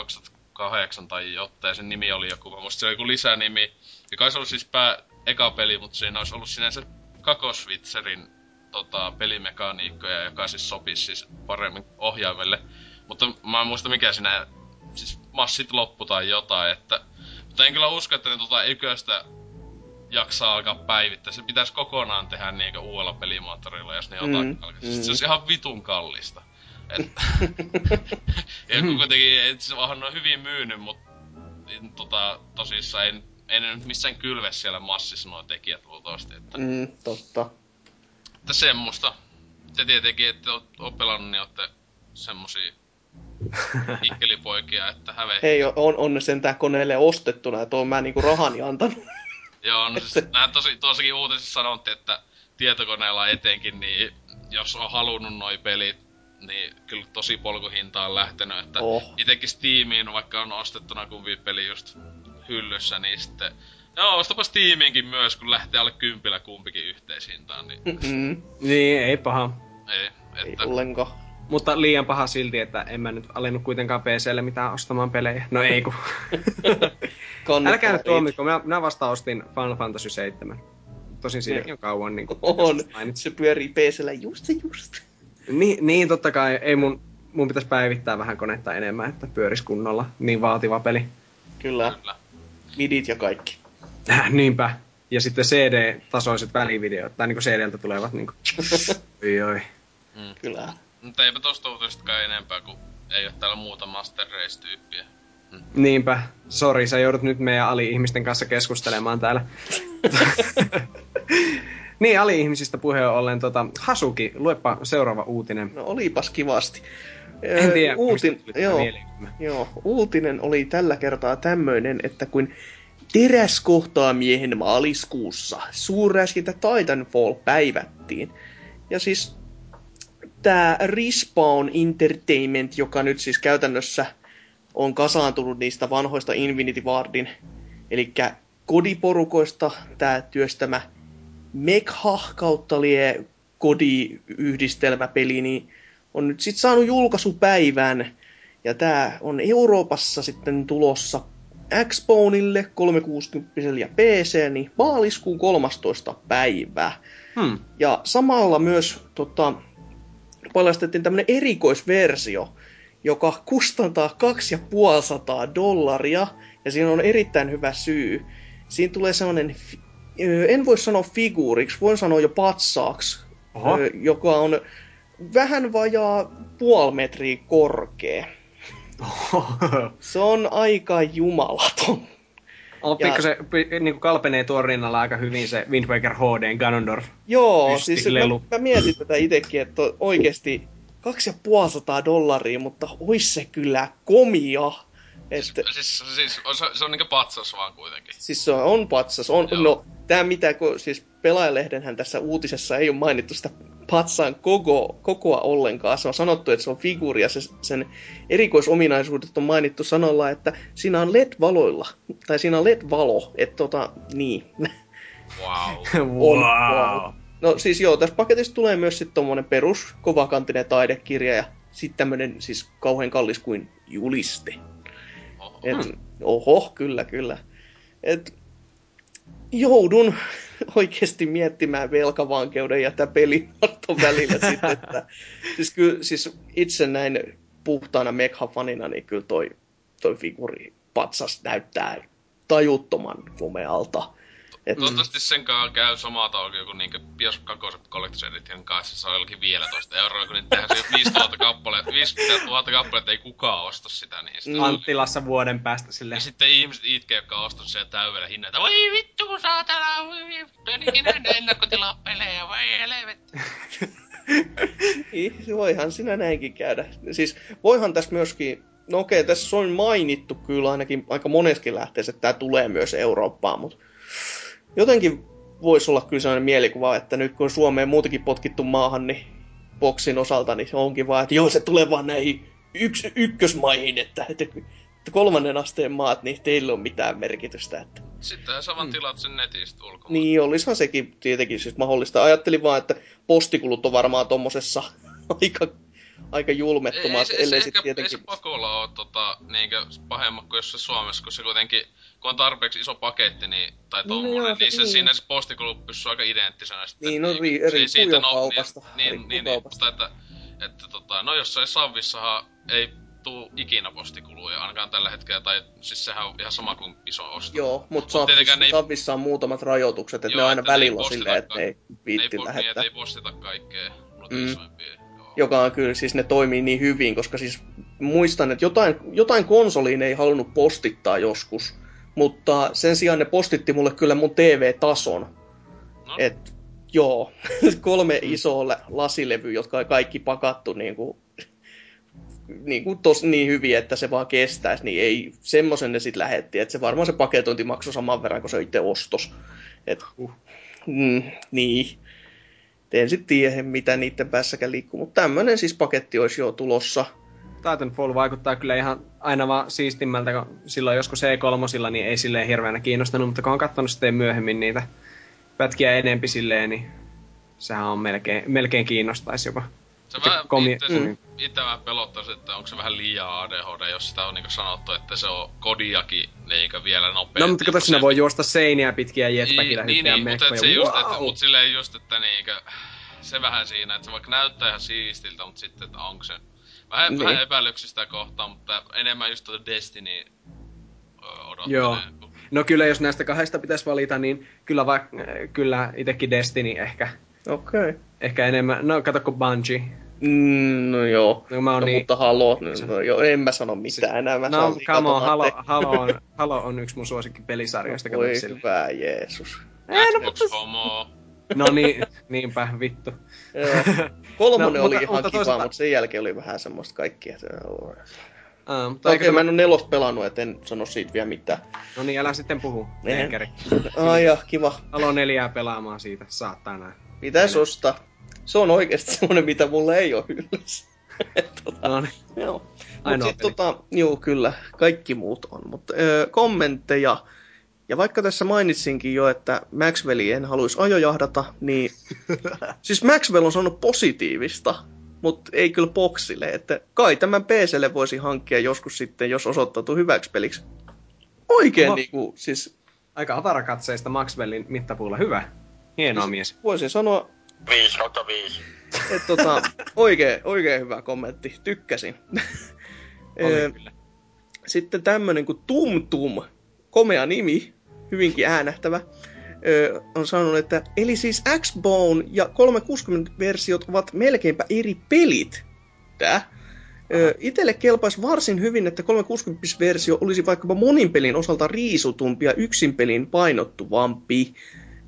2008 tai jotain, ja sen nimi oli joku, mä muistin se oli joku lisänimi. Ja kai se oli siis pää eka peli, mutta siinä olisi ollut sinänsä kakosvitserin tota, pelimekaniikkoja, joka siis sopisi siis paremmin ohjaimelle. Mutta mä en muista mikä siinä, siis massit loppu tai jotain, että... Mutta en kyllä usko, että ne tota yköstä jaksaa alkaa päivittää. Se pitäisi kokonaan tehdä niinku uudella pelimoottorilla, jos ne jotain mm, alkaa. mm. Se olisi ihan vitun kallista. Et, ja kun kuitenkin, et se on hyvin myynyt, mutta tota, tosissaan ei, ei ne nyt missään kylve siellä massissa nuo tekijät luultavasti. Että, Mm, totta. että semmoista. Te tietenkin, että oot, pelannut, niin ootte semmosia ikkelipoikia, että häve. Hei, on, on ne sentään koneelle ostettuna, että oon mä niinku rahani antanut. Joo, no siis nää tosi, tuossakin uutisissa sanottiin, että tietokoneella etenkin, niin jos on halunnut noi pelit, niin kyllä tosi polkuhinta on lähtenyt, että Oh. itekin Steamiin, vaikka on ostettuna kumpi peli just hyllyssä, niin sitten Joo, ostapa Steamiinkin myös, kun lähtee alle kympillä kumpikin yhteishintaan, niin Mm, Niin, ei paha. ei, ei että... ollenkaan. Mutta liian paha silti, että en mä nyt alennut kuitenkaan PClle mitään ostamaan pelejä. No ei kun. Kannattaa Älkää nyt riitä. tuomiko, minä, minä vasta ostin Final Fantasy 7. Tosin siinäkin on kauan niin kuin, On. Se pyörii PCllä just se just. Niin, niin, totta kai. Ei mun, mun pitäisi päivittää vähän konetta enemmän, että pyörisi kunnolla. Niin vaativa peli. Kyllä, Kyllä. midit ja kaikki. Äh, niinpä. Ja sitten CD-tasoiset välivideot, tai niinku CDltä tulevat niinku... oi oi. Mm. Kyllä. Mutta eipä tosta uutisistakaan enempää, kun ei ole täällä muuta Master Race-tyyppiä. Niinpä. Sori, sä joudut nyt meidän ali-ihmisten kanssa keskustelemaan täällä. niin, ali-ihmisistä puheen ollen, tota, Hasuki, luepa seuraava uutinen. No olipas kivasti. En tiedä, Uutin, tuli tämä joo, joo, uutinen oli tällä kertaa tämmöinen, että kun teräs kohtaa miehen maaliskuussa, suurräskintä Titanfall päivättiin. Ja siis tämä Respawn Entertainment, joka nyt siis käytännössä on kasaantunut niistä vanhoista Infinity Wardin, eli kodiporukoista tämä työstämä Mekha kautta lie kodi-yhdistelmäpeli, niin on nyt sitten saanut julkaisupäivän. Ja tämä on Euroopassa sitten tulossa Xboneille, 360 ja PC, niin maaliskuun 13. päivää. Hmm. Ja samalla myös tota, paljastettiin tämmönen erikoisversio, joka kustantaa 2500 dollaria, ja siinä on erittäin hyvä syy. Siinä tulee sellainen, en voi sanoa figuuriksi, voin sanoa jo patsaaksi, ö, joka on vähän vajaa puoli metriä korkea. Se on aika jumalaton. On Ja- pikku se pi- niinku kalpenee tuon rinnalla aika hyvin se Wind Waker HD Ganondorf. Joo, siis lelu. mä, mä mietin tätä itsekin, että oikeasti 2500 dollaria, mutta ois se kyllä komia. Että, Siis, siis on, se, se on niinku patsas vaan kuitenkin. siis se on patsas. On, Joo. no, tää mitä, kun, siis pelaajalehdenhän tässä uutisessa ei ole mainittu sitä patsaan koko, kokoa ollenkaan. Se on sanottu, että se on figuuri ja se, sen erikoisominaisuudet on mainittu sanolla, että siinä on LED-valoilla. Tai siinä on LED-valo. Että tota, niin. Wow. On, wow. No siis joo, tässä paketissa tulee myös sitten tommonen perus kovakantinen taidekirja ja sitten tämmönen siis kauhean kallis kuin juliste. Et, oho, kyllä, kyllä. Et, joudun oikeasti miettimään velkavankeuden ja tämän pelinarton välillä sitten, että siis, kyllä, siis itse näin puhtaana Megha-fanina, niin kyllä toi, toi figuri patsas näyttää tajuttoman komealta. Et, Toivottavasti sen kanssa käy samaa taukia kuin niinkö Bios 2 Collector's Edition kanssa se on jollakin 15 euroa, kun niitä tehdään se 5000 kappaletta, 5000 kappaletta ei kukaan osta sitä, niin sitten Mm. Anttilassa vuoden päästä silleen. Ja sitten ihmiset itkee, jotka on ostanut sen täydellä hinnalla. Voi vittu, kun saatana, voi vittu, en ikinä ennen ennakkotilaa pelejä, voi helvetti. Voihan sinä näinkin käydä. Siis voihan tässä myöskin, no okei, tässä on mainittu kyllä ainakin aika moneskin lähteessä, että tämä tulee myös Eurooppaan, mutta jotenkin voisi olla kyllä sellainen mielikuva, että nyt kun Suomeen muutenkin potkittu maahan, niin boksin osalta, niin se onkin vaan, että joo, se tulee vaan näihin yks, ykkösmaihin, että, että, että kolmannen asteen maat, niin teillä on mitään merkitystä. Että. Sitten sä vaan tilaat sen netistä ulkomaan. Niin, olisihan sekin tietenkin siis mahdollista. Ajattelin vaan, että postikulut on varmaan tommosessa aika, aika Ei, julmettomat, ei, se, ei, se, ellei ehkä, sitten ei tietenkin... se pakolla ole tota, niinkö pahemmat kuin jossain Suomessa, kun se kuitenkin, kun on tarpeeksi iso paketti, niin, tai No tommonen, joo, niin, se- niin se, niin. siinä se postikulu pysyy aika identtisenä sitten. Niin, no ri- se ei riippuu siitä no- kaupasta, Niin, niin, niin, kaupasta. mutta että, että tota, no jossain Savvissahan ei tuu ikinä postikuluja, ainakaan tällä hetkellä, tai siis sehän on ihan sama kuin iso osto. Joo, mutta Mut ne ei- Savissa on muutamat rajoitukset, että Joo, ne aina että ne ei välillä on postita silleen, että ne ei ne ei, viitti po- niin, lähettää. että ei postita kaikkea Mm. isoimpia. Joo. Joka on kyllä, siis ne toimii niin hyvin, koska siis muistan, että jotain, jotain konsoliin ei halunnut postittaa joskus, mutta sen sijaan ne postitti mulle kyllä mun TV-tason. No. Et joo, kolme isoa lä- lasilevyä, jotka on kaikki pakattu niin kuin, niin, kuin tos, niin hyvin, että se vaan kestäisi, niin ei semmoisen ne sitten lähetti. Että se varmaan se paketointi maksoi saman verran kuin se itse ostos. Et, mm, niin. En sitten tiedä, mitä niiden päässäkään liikkuu, mutta tämmöinen siis paketti olisi jo tulossa. Titanfall vaikuttaa kyllä ihan aina vaan siistimmältä, kun silloin joskus E3, niin ei silleen hirveänä kiinnostanut, mutta kun on katsonut sitten myöhemmin niitä pätkiä enempi silleen, niin sehän on melkein, melkein kiinnostaisi jopa. Se vähän komi- itse, mm. itse vähän pelottaisi, että onko se vähän liian ADHD, jos sitä on niinku sanottu, että se on kodiakin niinku vielä nopeampi. No mutta kato, siinä voi juosta seiniä pitkiä jetpackilla niin, niin, hyppää mutta se mekkoja. just, että, Wow! mut silleen just, että niinkö, se vähän siinä, että se vaikka näyttää ihan siistiltä, mutta sitten, että onko se, vähän, Niin. vähän epäilyksistä kohtaan, mutta enemmän just tuota Destiny ö, odottelee. Joo. No kyllä, jos näistä kahdesta pitäisi valita, niin kyllä, vaikka, kyllä itekin Destiny ehkä. Okei. Okay. Ehkä enemmän, no kato kun Bungie. Mm, no joo. No mä oon no, niin... mutta Halo, no, joo, en mä sano mitään enää. Mä No, come on, Halo, Halo, on, Halo on yksi mun suosikkipelisarjoista. kato Voi hyvä Jeesus. Xbox Homo. No niin, niinpä, vittu. Joo. Kolmonen No, oli mutta- ihan mutta kiva, toisaalta- mutta sen jälkeen oli vähän semmoista kaikkia. Uh, mutta Okei, eikö mä en ole nelosta pelannut, et en sano siitä vielä mitään. No niin, älä sitten puhu. En. Enkeri. Ai ja, kiva. Halo neljää pelaamaan siitä, saattaa näin. Pitäis ostaa. Se on oikeasti semmonen, mitä mulla ei ole hyllyssä. tota, No niin. joo. Mut Ainoa sit peli. tota, joo kyllä, kaikki muut on. Mutta kommentteja. Ja vaikka tässä mainitsinkin jo, että Maxwelli en haluaisi ajojahdata, niin siis Maxwell on sanonut positiivista, mutta ei kyllä boksille. Että kai tämän PClle voisi hankkia joskus sitten, jos osoittautuu hyväksi peliksi. Oikein Oho. niinku, siis Aika avarakatseista Maxwellin mittapuulla. Hyvä. Hienoa mies. voisin sanoa, 5 kautta 5. että tota, oikein, oikein hyvä kommentti. Tykkäsin. Oli kyllä. Sitten tämmönen kuin Tum Tum, komea nimi, hyvinkin äänähtävä, on sanonut, että eli siis X-Bone ja 360-versiot ovat melkeinpä eri pelit. Tää. Itelle kelpaisi varsin hyvin, että 360-versio olisi vaikkapa monin pelin osalta riisutumpi ja yksin pelin painottuvampi.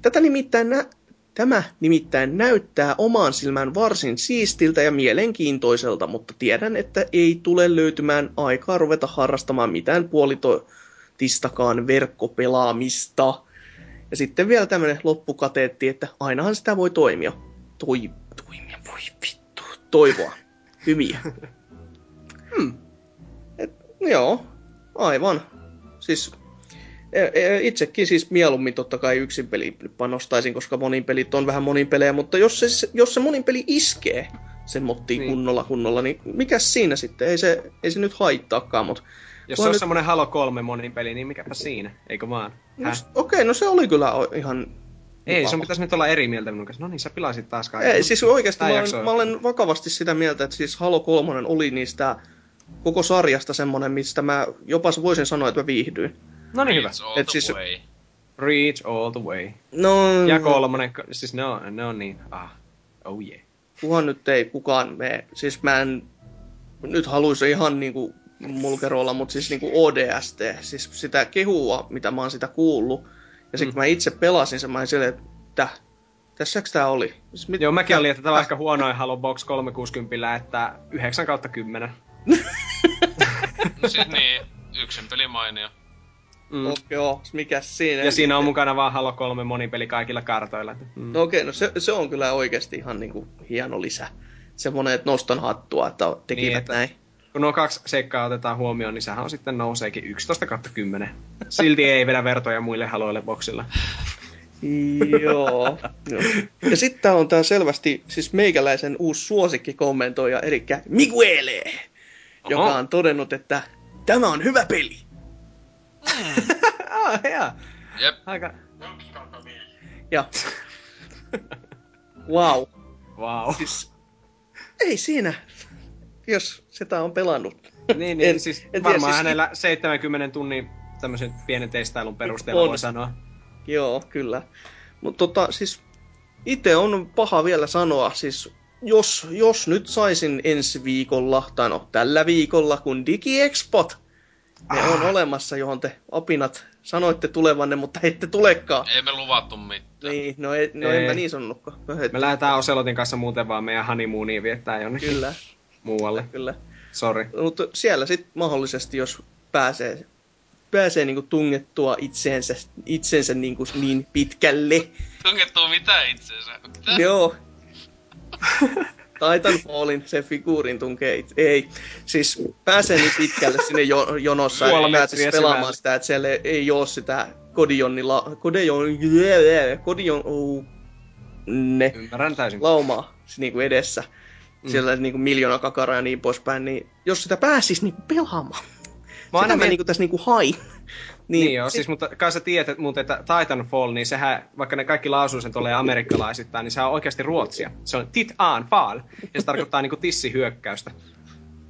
Tätä nimittäin nä- Tämä nimittäin näyttää omaan silmään varsin siistiltä ja mielenkiintoiselta, mutta tiedän, että ei tule löytymään aikaa ruveta harrastamaan mitään puolitotistakaan verkkopelaamista. Ja sitten vielä tämmönen loppukateetti, että ainahan sitä voi toimia. Toi, toimia, voi vittu. Toivoa. Hyviä. Hmm. Et, joo, aivan. Siis E- e- Itsekin siis mieluummin totta kai yksin peli panostaisin, koska monin pelit on vähän monin pelejä, mutta jos se, jos se monin peli iskee sen mottiin Niin. kunnolla kunnolla, niin mikäs siinä sitten? Ei se, ei se nyt haittaakaan, mutta Jos se on nyt- semmonen Halo 3 monin peli, niin mikäpä siinä, eikö vaan? no, okei, no se oli kyllä ihan... Ei, sun pitäisi nyt olla eri mieltä minun kanssa. No niin, sä pilasit taas kaiken. Ei, siis oikeasti mä olen, mä olen vakavasti sitä mieltä, että siis Halo 3 oli niistä koko sarjasta semmonen, mistä mä jopa voisin sanoa, että mä viihdyin. No niin hyvä. All Et the siis- way. Reach all the way. No, Ja kolmonen, siis ne on, ne on niin, ah, oh yeah. kuhan nyt ei kukaan mene. Siis mä en nyt haluaisi ihan niinku mulkerolla, mutta siis niinku ODST, siis sitä kehua, mitä mä oon sitä kuullut. Ja sitten Mm. kun mä itse pelasin sen, mä olin silleen, että tässäks tää oli? Siis mit, Joo, mäkin olin, että tämä on aika huonoin Halo Box 360, että 9 kautta 10. No sit niin, yksin peli mainio. Mm. Oh, joo, mikäs siinä? Ja siinä on mukana vaan Halo 3 monipeli kaikilla kartoilla. Mm. No okei, no se, se on kyllä oikeasti ihan niinku hieno lisä. Semmonen, että nostan hattua, että tekivät niin, että- näin. Kun nuo kaksi seikkaa otetaan huomioon, niin sehän on sitten nouseekin 11 kautta 10. Silti ei vedä vertoja muille haloille boksilla. Joo. joo. Ja sitten on tää selvästi siis meikäläisen uusi suosikkikommentoija, eli Miguele, joka Oho. on todennut, että tämä on hyvä peli. ah, jaa. Jep, Aika... Ja wow. Wow. Siis, ei siinä, jos sitä on pelannut. niin, niin En- siis en tiedä, varmaan siis- hänellä 70 tunnin tämmöisen pienen testailun perusteella On. voi sanoa. Joo, kyllä. Mutta tota, siis itse on paha vielä sanoa, siis jos, jos nyt saisin ensi viikolla, tai no tällä viikolla, kun DigiExpot, ne Ah. on olemassa, johon te opinat sanoitte tulevanne, mutta ette tulekaan. ei me luvattu mitään. Niin, no, ei, no Ei. en mä niin sanonutkaan. No, Me lähdetään Oselotin kanssa muuten vaan meidän honeymooniin viettää jonnekin Kyllä, muualle. kyllä. Sorry. Mutta siellä sitten mahdollisesti, jos pääsee, pääsee niinku tungettua itseensä, itsensä niinku niin pitkälle, Tungettuu mitä itseensä? Mitä? Joo. Titanfallin se figuurin tunkee itse. Ei. Siis pääsee niin pitkälle sinne jo, jonossa ja pääsisi metriä pelaamaan syvälle. sitä, että siellä ei oo sitä kodionilla, kodion, kodion, oh, ne Ymmärrän täysin. laumaa niin kuin edessä. Mm. Siellä niin kuin miljoona kakaraa ja niin poispäin, niin jos sitä pääsis niin pelaamaan. Mä aina mä niin kuin tässä niin kuin hain. Niin, niin joo, siis, mutta kai sä tiedät, että, mutta, että Titanfall, niin sehän, vaikka ne kaikki lausuu sen tolleen amerikkalaisittain, niin se on oikeasti ruotsia. Se on Titanfall, ja se tarkoittaa niinku tissihyökkäystä.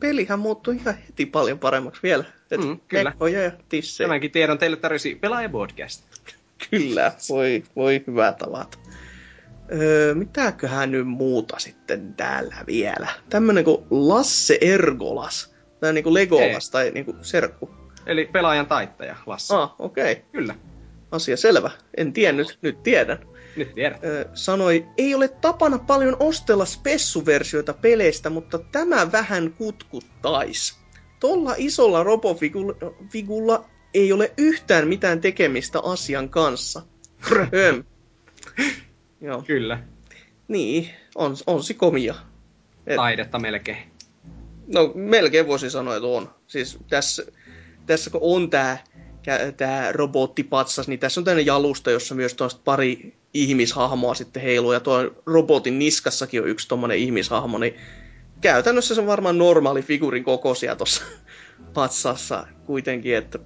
pelihän muuttui ihan heti paljon paremmaksi vielä. Et Mm, kyllä. ja tissejä. Tämänkin tiedon teille tarjosi Pelaaja Podcast. Kyllä, voi, voi hyvää tavata. Öö, mitäköhän nyt muuta sitten täällä vielä? Tämmönen kuin Lasse Ergolas. Tää niinku Legolas Ei. tai niinku serkku. Eli pelaajan taittaja, Lasse. Ah, okei. Okay. Kyllä, Asia selvä. En tiennyt, nyt tiedän. nyt tiedät. Öö, sanoi, ei ole tapana paljon ostella spessuversioita peleistä, mutta tämä vähän kutkuttais. Tolla isolla robofigulla ei ole yhtään mitään tekemistä asian kanssa. Joo. Kyllä, Niin, on, on se komia. Et, taidetta melkein. no melkein voisin sanoa, että on. Siis tässä, tässä kun on tää, kä- tää robottipatsas, niin tässä on tämmöinen jalusta, jossa myös pari ihmishahmoa sitten heiluu, ja tuo robotin niskassakin on yksi tommonen ihmishahmo, niin käytännössä se on varmaan normaali figurin kokoisia tuossa patsassa kuitenkin, että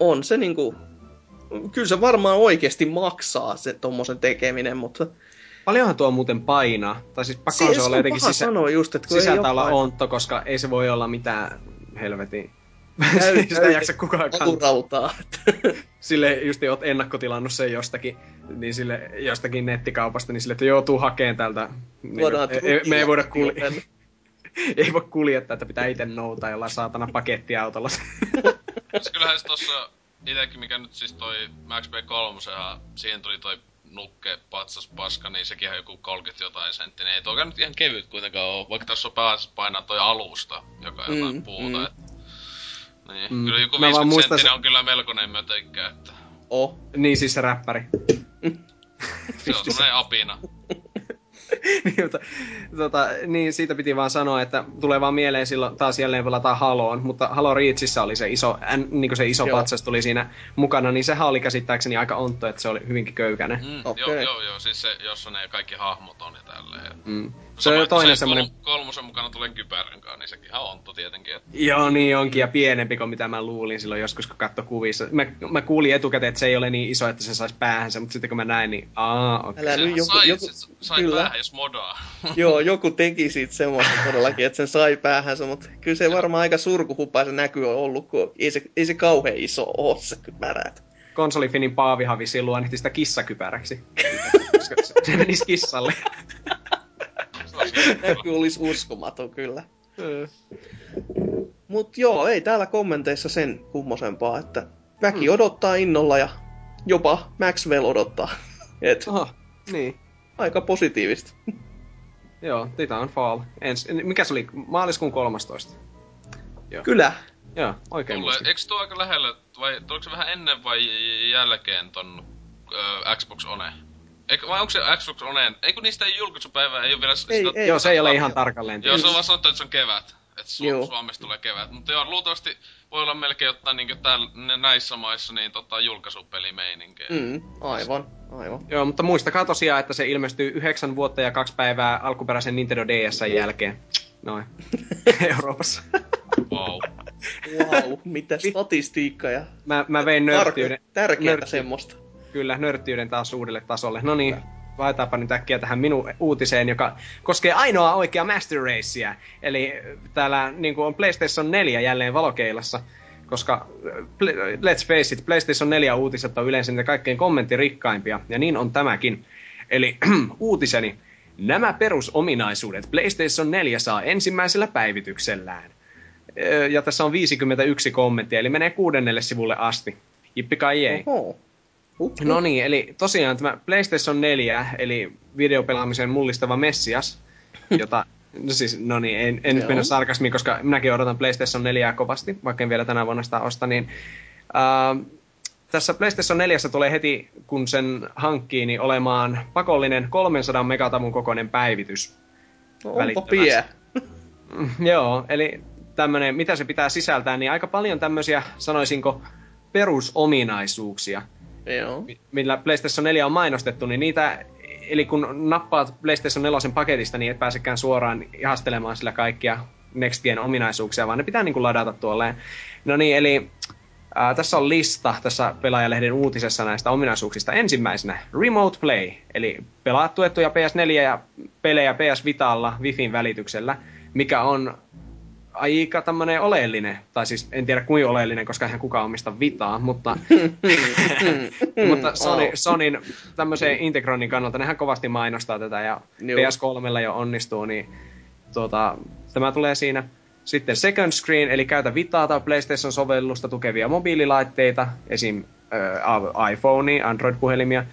on se niinku, kyllä se varmaan oikeasti maksaa se tommosen tekeminen, mutta Paljonhan tuo muuten painaa. Tai siis pakko se, se, olla on jotenkin sisä... sanoa just, että sisältä olla ontto, koska ei se voi olla mitään helvetin... Käy- Sitä ei jaksa kukaan kantaa. Sille just oot ennakkotilannut sen jostakin, niin sille jostakin nettikaupasta, niin sille, että joutuu hakemaan täältä. Niin, ei, me ei voida trukilla kulje- tänne. ei voi kuljettaa, että pitää itse noutaa jollain saatana pakettiautolla. Kyllähän se tossa itekin, mikä nyt siis toi Max P3, siihen tuli toi nukke, patsas, paska, niin sekin on joku 30 jotain sentti, niin ei toikaan nyt ihan kevyt kuitenkaan oo, vaikka tässä on pääasiassa painaa toi alusta, joka on jotain Mm, puuta, mm. et... Niin, Mm. kyllä joku Mä vaan 50 muistan senttinen se- on kyllä melkoinen mötöikkä, että Oh. niin siis se räppäri. se on semmonen apina. niin, mutta, tota, niin, siitä piti vaan sanoa, että tulee vaan mieleen silloin taas jälleen pelataan Haloon, mutta Halo Reachissä oli se iso, äh, niin se iso Joo. patsas tuli siinä mukana, niin sehän oli käsittääkseni aika ontto, että se oli hyvinkin köykäinen. Mm, Okei. Joo, joo, joo, siis se, jossa ne kaikki hahmot on ja tälleen. Mm. Se on jo toinen se semmoinen, kol- kolmosen mukana tulee kypäränkaan, niin sekin ihan ontto tietenkin. Että... joo niin onkin, ja pienempi kuin mitä mä luulin silloin joskus, kun katso kuvissa. Mä, mä kuulin etukäteen, että se ei ole niin iso, että se saisi päähänsä, mutta sitten kun mä näin, niin aa, okei. Älä nyt Sehän joku, sai, joku, se sai kyllä. päähän, jos modaa. Joo, joku teki siitä semmoista todellakin, että sen sai päähänsä, mutta kyllä se varmaan aika surkuhupaa se näky on ollut, kun ei se, ei se kauhean iso oo se kypärät. konsolifinin Paavihan vissiin luonnehti sitä kissakypäräksi. Se menisi kissalle. Näky olisi uskomaton kyllä. Mut joo, ei täällä kommenteissa sen kummosempaa, että väki Hmm. odottaa innolla ja jopa Maxwell odottaa. Et Oho, niin. aika positiivista. Joo, Titanfall. Ens, mikä se oli? Maaliskuun 13. Kyllä. Joo, oikein Mulle, eikö tuo aika lähellä, vai tuliko se vähän ennen vai jälkeen ton ö, Xbox One? Eikö, vai onko se Xbox One? Eikö niistä ei julkaisupäivä, ei ole vielä Ei, sitä... ei. Joo, se ei ole ihan tarkalleen. Joo, se on vaan sanottu, että se on kevät. Että Su- Joo. Suomessa tulee kevät. Mutta joo, luultavasti voi olla melkein jotain niinku täällä, nä- näissä maissa niin tota julkaisupelimeininkiä. Mm, aivan, aivan. Joo, mutta muistakaa tosiaan, että se ilmestyy yhdeksän vuotta ja kaksi päivää alkuperäisen Nintendo DSn jälkeen. Noin. Euroopassa. Wow. Wow, mitä statistiikkaa ja Mä, mä vein nörttiyden, tärkeää nörtti- semmoista. Kyllä, nörttiyden taas uudelle tasolle. No niin, laitetaanpa nyt äkkiä tähän minun uutiseen, joka koskee ainoa oikea Master Racea. Eli täällä niin on PlayStation 4 jälleen valokeilassa, koska äh, pl- let's face it, PlayStation 4 uutiset on yleensä niitä kaikkein kommenttirikkaimpia, ja niin on tämäkin. Eli uutiseni. Nämä perusominaisuudet PlayStation 4 saa ensimmäisellä päivityksellään. Ja tässä on 51 kommenttia, eli menee kuudennelle sivulle asti. Jippi kai ei. Oho. Huh, No niin, eli tosiaan tämä PlayStation 4, eli videopelaamisen mullistava messias, jota, no siis, no niin, en, en nyt mennä sarkasmiin, koska minäkin odotan PlayStation 4 kovasti, vaikka en vielä tänä vuonna sitä osta, niin äh, tässä PlayStation 4 tulee heti, kun sen hankkii, niin olemaan pakollinen 300 megatavun kokoinen päivitys. no, onpa pie. Joo, eli tämmönen, mitä se pitää sisältää, niin aika paljon tämmöisiä, sanoisinko, perusominaisuuksia, Joo. mi- millä PlayStation 4 on mainostettu, niin niitä, eli kun nappaat PlayStation 4 paketista, niin et pääsekään suoraan ihastelemaan sillä kaikkia Next Gen ominaisuuksia, vaan ne pitää niin kuin ladata tuolleen. No niin, eli ää, tässä on lista tässä pelaajalehden uutisessa näistä ominaisuuksista. Ensimmäisenä Remote Play, eli pelaat tuettuja PS4 ja pelejä PS Vitalla Wifin välityksellä, mikä on aika tämmönen oleellinen, tai siis en tiedä kuinka oleellinen, koska eihän kukaan omista Vitaa, mutta mutta Sony, Wow. Sonin tämmöisen Integronin kannalta nehän kovasti mainostaa tätä ja Joo. PS3 jo onnistuu, niin tuota, tämä tulee siinä. Sitten second screen, eli käytä Vitaa tai PlayStation-sovellusta tukevia mobiililaitteita, esim. Äh, iPhone, Android-puhelimia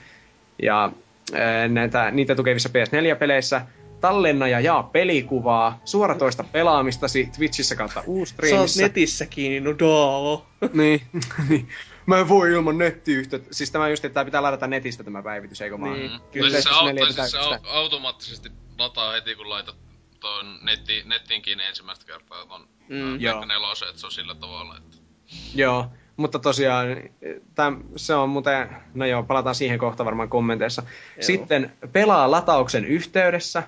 ja äh, näitä, niitä tukevissa PS4-peleissä. Tallenna ja jaa pelikuvaa, suoratoista pelaamistasi Twitchissä kautta Sä oot Ustreamissa. netissä kiinni, no daa. Niin, niin. Mä en voi ilman nettiyhteyttä. Siis tämä just, että tämä pitää ladata netistä tämä päivitys, eikö vaan? Niin. Kyllä Tai siis se, au- 4 tai siis se au- automaattisesti lataa heti, kun laitat tuon netti, nettiin kiinni ensimmäistä kertaa ton Mm. nelosen, että se on sillä tavalla, että... Joo, mutta tosiaan täm, se on muuten, no joo, palataan siihen kohta varmaan kommenteissa. Joo. Sitten pelaa latauksen yhteydessä.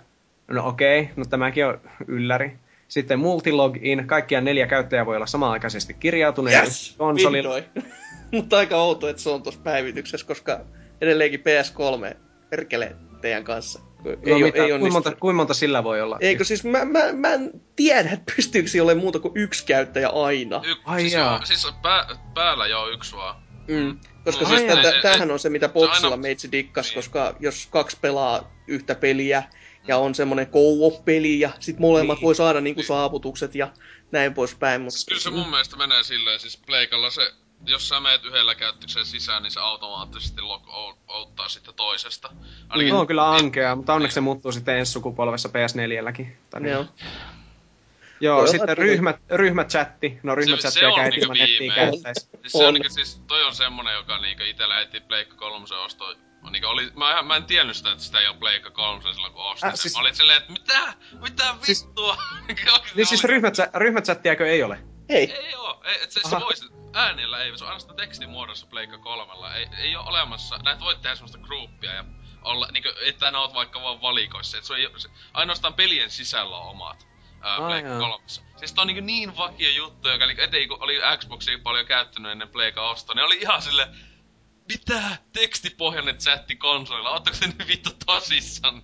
No okei, no tämäkin on ylläri. Sitten multilogin, kaikkia neljä käyttäjää voi olla samanaikaisesti kirjautuneena Yes, konsolilla. Mutta aika outo, että se on tuossa päivityksessä, koska edelleenkin PS3 perkele teidän kanssa. Ei, No no, mitä, ei kuinka, monta, kuinka monta sillä voi olla? Eikö siis, mä, mä, mä en tiedä, että pystyykö siellä olemaan muuta kuin yksi käyttäjä aina. Y- Ai siis, jaa. siis pää, päällä joo yksi vaan. Mm. Koska No, siis tämähän on se, mitä boksilla aina- meitsi dikkas, Niin. koska jos kaksi pelaa yhtä peliä ja on semmonen co-op-peli ja sit molemmat Niin. voi saada niinku saavutukset ja näin poispäin, mutta... Siis kyllä se mun mielestä menee silleen, siis Pleikalla se, jos sä meet yhdellä käyttökseen sisään, niin se automaattisesti log outtaa sitten toisesta. Ainakin, No on kyllä ankea, mutta onneksi se muuttuu sitten ensi sukupolvessa PS4lläkin. Tai niin. Joo. Joo, Voi sitten ryhmät, ryhmächatti. No ryhmächattia on käytetään niinku nettiin viimeinen. käyttäisi. Siis se On. ainakin siis, toi on semmonen, joka niinku itellä heti Pleikka 3 ostoi Niin oli, mä, mä en tiennyt sitä, että sitä ei ole Pleikka 3 silloin kun ostin Äh, siis- Mä olin silleen, että mitä? Mitä Siis- vittua? Niin siis ryhmätsä, ryhmächattiäkö ei ole? Ei. Ei oo. Ei, et se, se voisi, äänellä ei, se on ainoastaan tekstimuodossa Pleikka kolmella. Ei, ei oo olemassa, näet voit tehdä semmoista groupia ja olla, niinku, että ne oot vaikka vaan valikoissa. Et se ei, se, ainoastaan pelien sisällä on omat ää, Pleikka kolmessa. Siis tää on niinku niin vakio juttu, joka eli eteen kun oli Xboxia paljon käyttänyt ennen Pleikka ostoa, niin oli ihan sille mitä? Tekstipohjainen chatti konsolilla, ootteko te nyt vittu tosissaan?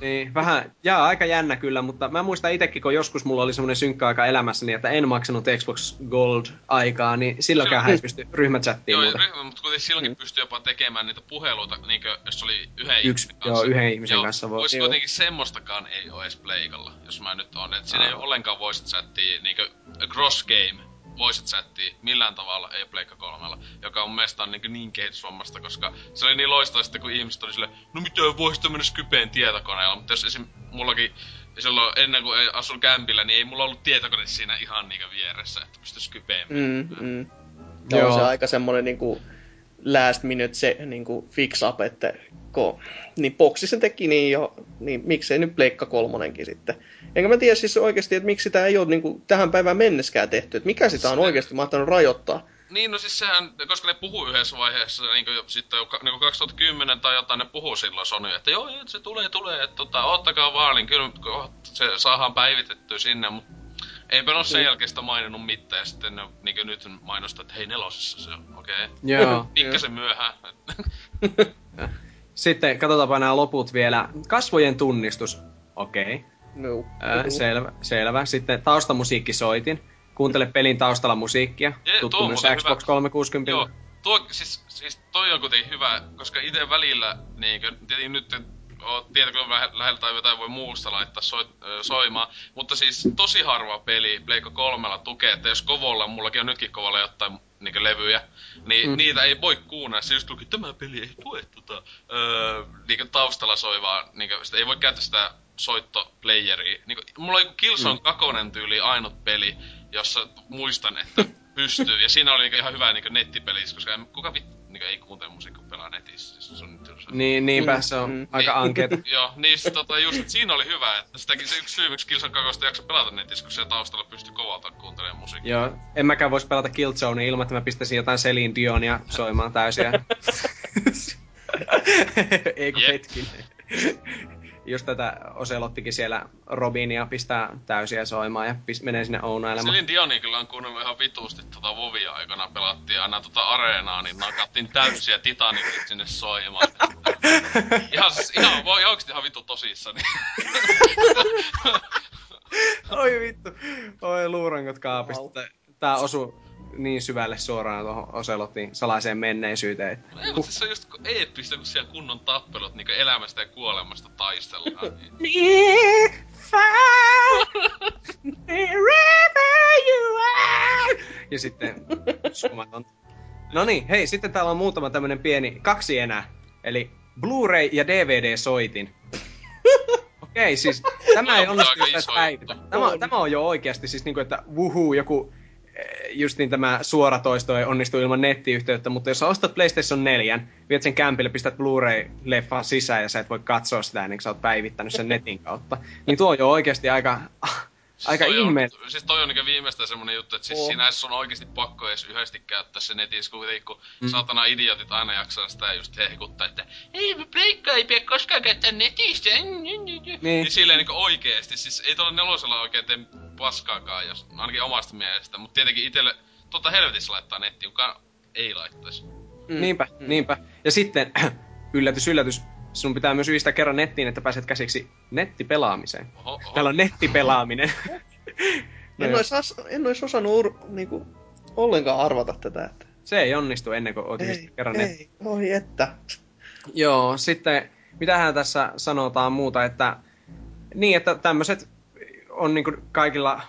Niin, vähän, jaa, aika jännä kyllä, mutta mä muistan itekin, kun joskus mulla oli semmonen synkkä aika elämässäni, että en maksanut Xbox Gold-aikaa, niin silloinkaan hän ei pysty ryhmächattiin Joo, ryhmä, mutta kuitenkin silloinkin pystyy jopa tekemään niitä puheluita, niinkö, jos se oli yhden Yksi- ihmisen kanssa. joo, yhden ihmisen kanssa voi. Voisi Joo. kuitenkin semmoistakaan ei oo edes Pleikalla, jos mä nyt on. Et siinä ei ollenkaan voice chattia, niinkö cross game voice chattia millään tavalla ei Pleikka kolmella, joka on mun mielestä on niinkö niin kehitysvammasta, koska se oli niin loistavaa sitten, kun ihmiset oli silleen, no mitä voisi tämmönen Skypeen tietokoneella, mutta jos esim. mullakin silloin ennen kuin ei asun kämpillä, niin ei mulla ollut tietokone siinä ihan niinkö vieressä, että pystyisi Skypeen Mm, mm. Joo. Joo. On se aika semmonen niinku last minute se niinku fix up, että ko, niin boksi sen teki niin jo, niin miksei nyt Pleikka kolmonenkin sitten. Enkä mä tiedä siis oikeasti, että miksi sitä ei ole niinku tähän päivään mennessäkään tehty, että mikä sitä on Se- oikeasti mahtanut rajoittaa. Niin, no siis sehän, koska ne puhuu yhdessä vaiheessa, niin kuin sitten jo, niin 2010 tai jotain, ne puhuu silloin Sony, että joo, se tulee, tulee, että tota, ottakaa vaan, niin kyllä se saadaan päivitettyä sinne, mutta eipä ole sen Niin. jälkeen sitä maininnut mitään, ja sitten ne niin kuin nyt mainostaa, että hei nelosessa se on, okei. Okay. Joo. Pikkasen myöhään. Sitten katsotaanpa nämä loput vielä. Kasvojen tunnistus. Okei. Okay. No. Ää, selvä, selvä. Sitten taustamusiikki soitin. Kuuntele pelin taustalla musiikkia. Tuo Tuttu on myös Xbox hyvä. 360. Joo, tuo, siis, siis toi on kuitenkin hyvä, koska itse välillä, niinkö, tietenkin nyt oot tietokoneen lähe- lähellä tai jotain voi muusta laittaa soi, ö, soimaan, mutta siis tosi harva peli Pleikka kolmella tukee, että jos kovolla, mullakin on nytkin kovolla jotain niinkö levyjä, niin Mm. niitä ei voi kuunnella. Se just luki, tämä peli ei tue tota, öö, niinkö taustalla soivaa, niinkö, sitä ei voi käyttää sitä soittoplayeria. Niinkö, mulla on joku Killzone Mm. 2 tyyli ainut peli, jossa muistan, että pystyy. Ja siinä oli niinku ihan hyvä niinku nettipeli, koska en, kuka vit, niinku ei kuuntele musiikkia pelaa netissä. Siis se on. Niin, niinpä Mm, se on mm. aika Niin. ankeeta. Joo, niin sit tota just, että siinä oli hyvä, että sitäkin se yksi syy, miksi Killzone 2 jakso pelata netissä, kun siellä taustalla pystyy kovalta kuuntelemaan musiikkia. Joo, en mäkään vois pelata Killzonea ilman, että mä pistäisin jotain Celine Dionia soimaan täysiä. Ei kun Jep. hetkinen. Just tätä Oselottikin siellä Robinia pistää täysiä soimaan ja pist- menee sinne ounailemaan. Selin Dioni kyllä on kuunnellut ihan vituusti tota Vovia aikana pelattiin aina tota areenaa, niin nakattiin täysiä Titanicit sinne soimaan. ihan, siis, ihan, voi oikeesti ihan vitu tosissani. Oi vittu. Oi luurangot kaapista. Wow. Tää osu niin syvälle suoraan tuohon Oselottiin salaiseen menneisyyteen. että- Ei, mutta siis se on just eeppistä, kun siellä kunnon tappelut niinku elämästä ja kuolemasta taistellaan. Niin. Ja sitten sumaton. No niin, hei, sitten täällä on muutama tämmönen pieni, kaksi enää. Eli Blu-ray ja DVD-soitin. Okei, siis tämä ei onnistu iso päivitä. Tämä, On. tämä on jo oikeasti siis niinku, että wuhuu, joku eh, justiin tämä suoratoisto ei onnistu ilman nettiyhteyttä, mutta jos ostat PlayStation 4, viet sen kämpille, pistät Blu-ray-leffan sisään ja sä et voi katsoa sitä ennen kuin sä oot päivittänyt sen netin kautta, niin tuo on jo oikeasti aika, aika toi on- ihme. Siis toi on niinku viimeistään semmonen juttu, että siis Oo. siinä on oikeesti pakko edes yhdesti käyttää se netissä, kun kuitenkin kun Mm. mm. saatana idiotit aina jaksaa sitä just hehkuttaa, että ei pleikka ei pidä koskaan käyttää netissä. Niin, niin silleen niinku oikeesti, siis ei tuolla nelosella oikein tee paskaakaan, jos, ainakin omasta mielestä, mutta tietenkin itelle tota helvetissä laittaa nettiin, kukaan ei laittaisi. Mm. Niinpä, niinpä. Ja sitten, yllätys, yllätys, sun pitää myös yhdistää kerran nettiin, että pääset käsiksi nettipelaamiseen. Oho, oho. Täällä on nettipelaaminen. No En ois, as, en ois osannut ur, niinku, ollenkaan arvata tätä. Että... Se ei onnistu ennen kuin oot Ei, yhdistää kerran nettiin. ei, oi että. Joo, sitten mitähän tässä sanotaan muuta, että niin, että tämmöiset on niin kaikilla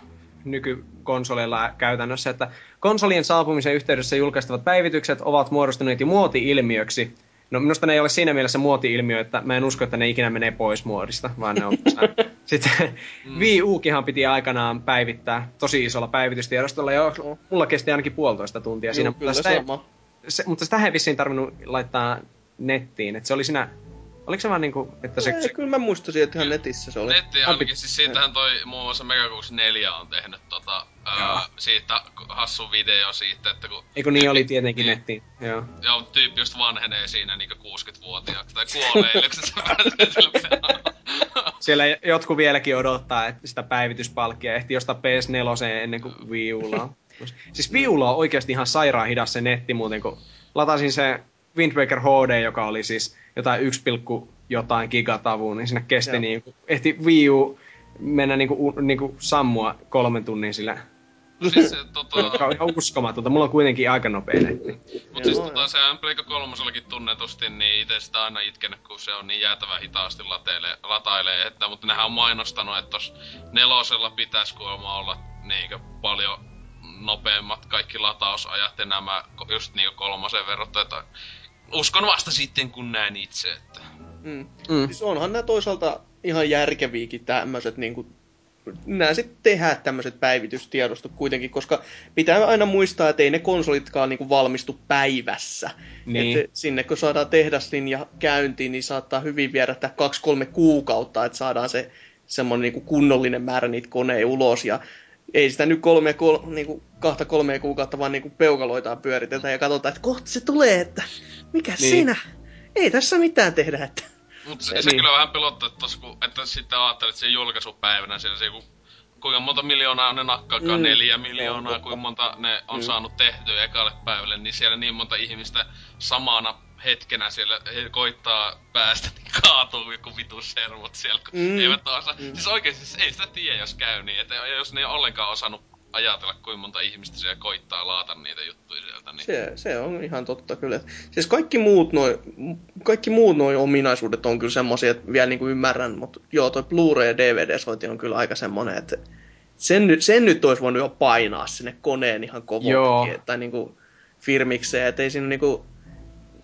nykykonsoleilla käytännössä, että konsolien saapumisen yhteydessä julkaistavat päivitykset ovat muodostuneet jo muoti-ilmiöksi. No minusta ne ei ole siinä mielessä muoti-ilmiö, että mä en usko, että ne ikinä menee pois muodista, vaan ne on Sitten Mm. Wii Ukihan piti aikanaan päivittää tosi isolla päivitystiedostolla, ja mulla kesti ainakin puolitoista tuntia siinä, Juu, mutta kyllä sitä ei, se, mutta sitä ei vissiin tarvinnut laittaa nettiin. Että se oli siinä... Oliko se vaan niinku, että se... Ei, kyllä mä muistasin, että ihan netissä se oli. Netti ainakin, siis siitähän toi muun muassa Megakuus 4 on tehnyt tota, siitä hassu video siitä, että kun... Eikö niin oli tietenkin niin, nettiin, joo. Joo, tyyppi just vanhenee siinä niinku 60-vuotiaaksi, tai kuolee, se Siellä jotkut vieläkin odottaa että sitä päivityspalkkia, ehti jostain PS4 ennen kuin Wii Ulla Siis Wii Ulla on oikeasti ihan sairaan hidas se netti muuten, kun latasin se Wind Waker HD, joka oli siis jotain 1, jotain gigatavuun, niin sinne kesti niin kuin, ehti Wii U mennä niinku, niinku sammua kolmen tunnin sillä siis se, tota... Joka on ihan uskomatonta. Mulla on kuitenkin aika nopea netti. Mut siis tota, se Pleikka kolmosellakin tunnetusti, niin itse sitä aina itkenyt, kun se on niin jäätävän hitaasti latailee, latailee että, mutta nehän on mainostanut, että tos nelosella pitäisi kuulemma olla niinkö paljon nopeammat kaikki latausajat ja nämä just niinku kolmosen verrattuna, että uskon vasta sitten, kun näen itse, että... Mm. Mm. Siis onhan nämä toisaalta ihan järkeviäkin tämmöiset niinku nämä sitten tehdään tämmöiset päivitystiedostot kuitenkin, koska pitää aina muistaa, että ei ne konsolitkaan niinku valmistu päivässä. Niin. Et sinne kun saadaan tehdaslinja käyntiin, niin saattaa hyvin viedä kaksi-kolme kuukautta, että saadaan se semmoinen niinku kunnollinen määrä niitä koneja ulos. Ja ei sitä nyt kolme, kol, niinku, kahta kolmea kuukautta vaan niinku peukaloitaan pyöritetä ja katsotaan, että kohta se tulee, että mikä niin. siinä? Ei tässä mitään tehdä, että mutta se, se niin. kyllä vähän pelottaa, että, tos, kun, että sitten ajattelet, että se julkaisupäivänä siellä se joku kuinka monta miljoonaa ne nakkaakaan, mm. neljä miljoonaa, kuinka monta ne on mm. saanut tehtyä ekalle päivälle, niin siellä niin monta ihmistä samana hetkenä siellä he koittaa päästä, niin kaatuu joku vitu servut siellä, kun mm. eivät osaa. Mm. Siis oikeesti siis ei sitä tiedä, jos käy niin, että jos ne ei ollenkaan osannut ajatella, kuinka monta ihmistä siellä koittaa laata niitä juttuja sieltä. Niin... Se, se on ihan totta kyllä. Siis kaikki muut noin kaikki muut noi ominaisuudet on kyllä semmoisia, että vielä niinku ymmärrän, mutta joo, toi Blu-ray ja DVD-soitin on kyllä aika semmoinen, että sen, sen nyt olisi voinut jo painaa sinne koneen ihan kovaksi, tai niinku firmikseen, että ei siinä niinku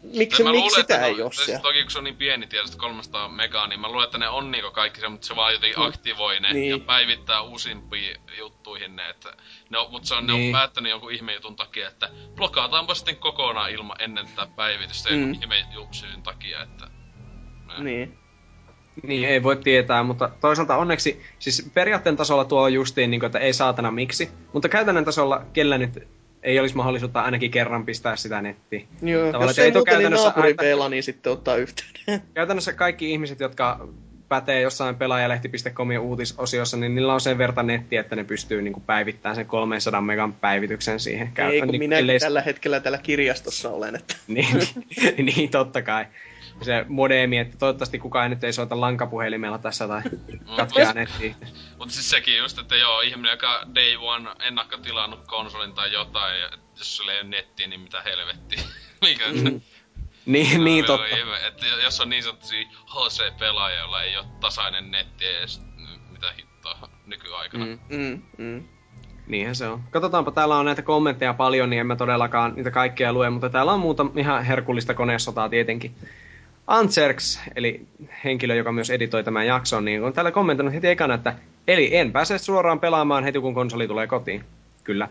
miksi, mä miksi sitä ei ole siellä? Toki kun se on niin pieni tietysti 300 megaa, niin mä luulen, että ne on niinku kaikki se, mutta se vaan jotenkin mm. aktivoi ne niin. ja päivittää uusimpiin juttuihin ne, että ne on, mutta se on, niin. ne on niin. päättänyt jonkun ihme jutun takia, että blokataanpa sitten kokonaan ilman ennen tätä päivitystä mm. jonkun ihme syyn takia, että... Ne. Niin. Niin, ei voi tietää, mutta toisaalta onneksi, siis periaatteen tasolla tuo on justiin, niin kuin, että ei saatana miksi, mutta käytännön tasolla kellä nyt ei olisi mahdollisuutta ainakin kerran pistää sitä nettiin. Joo, Tavallaan, jos ei muuten, niin naapurin peila, niin sitten ottaa yhteyden. Käytännössä kaikki ihmiset, jotka pätee jossain pelaajalehti.comin uutisosiossa, niin niillä on sen verran netti, että ne pystyy niin kuin päivittämään sen 300 megan päivityksen siihen. Ei, kun niin, minä ellei... tällä hetkellä täällä kirjastossa olen. Että... niin, niin, totta kai se modeemi, että toivottavasti kukaan nyt ei soita lankapuhelimella tässä tai katkeaa nettiin. Mutta siis sekin just, että joo, ihminen, joka day one ennakkotilannut konsolin tai jotain, ja jos sulla ei ole nettiä, niin mitä helvettiä. Mikä mm. Niin, niin totta. Ihme, että jos on niin sanottuja HC-pelaajia, joilla ei ole tasainen netti edes, niin mitä hittoa nykyaikana. Mm, mm, mm. Niinhän se on. Katsotaanpa, täällä on näitä kommentteja paljon, niin emme todellakaan niitä kaikkea lue, mutta täällä on muuta ihan herkullista konesotaa tietenkin. Antserks, eli henkilö, joka myös editoi tämän jakson, niin on täällä kommentoinut heti ekana, että eli en pääse suoraan pelaamaan heti, kun konsoli tulee kotiin. Kyllä.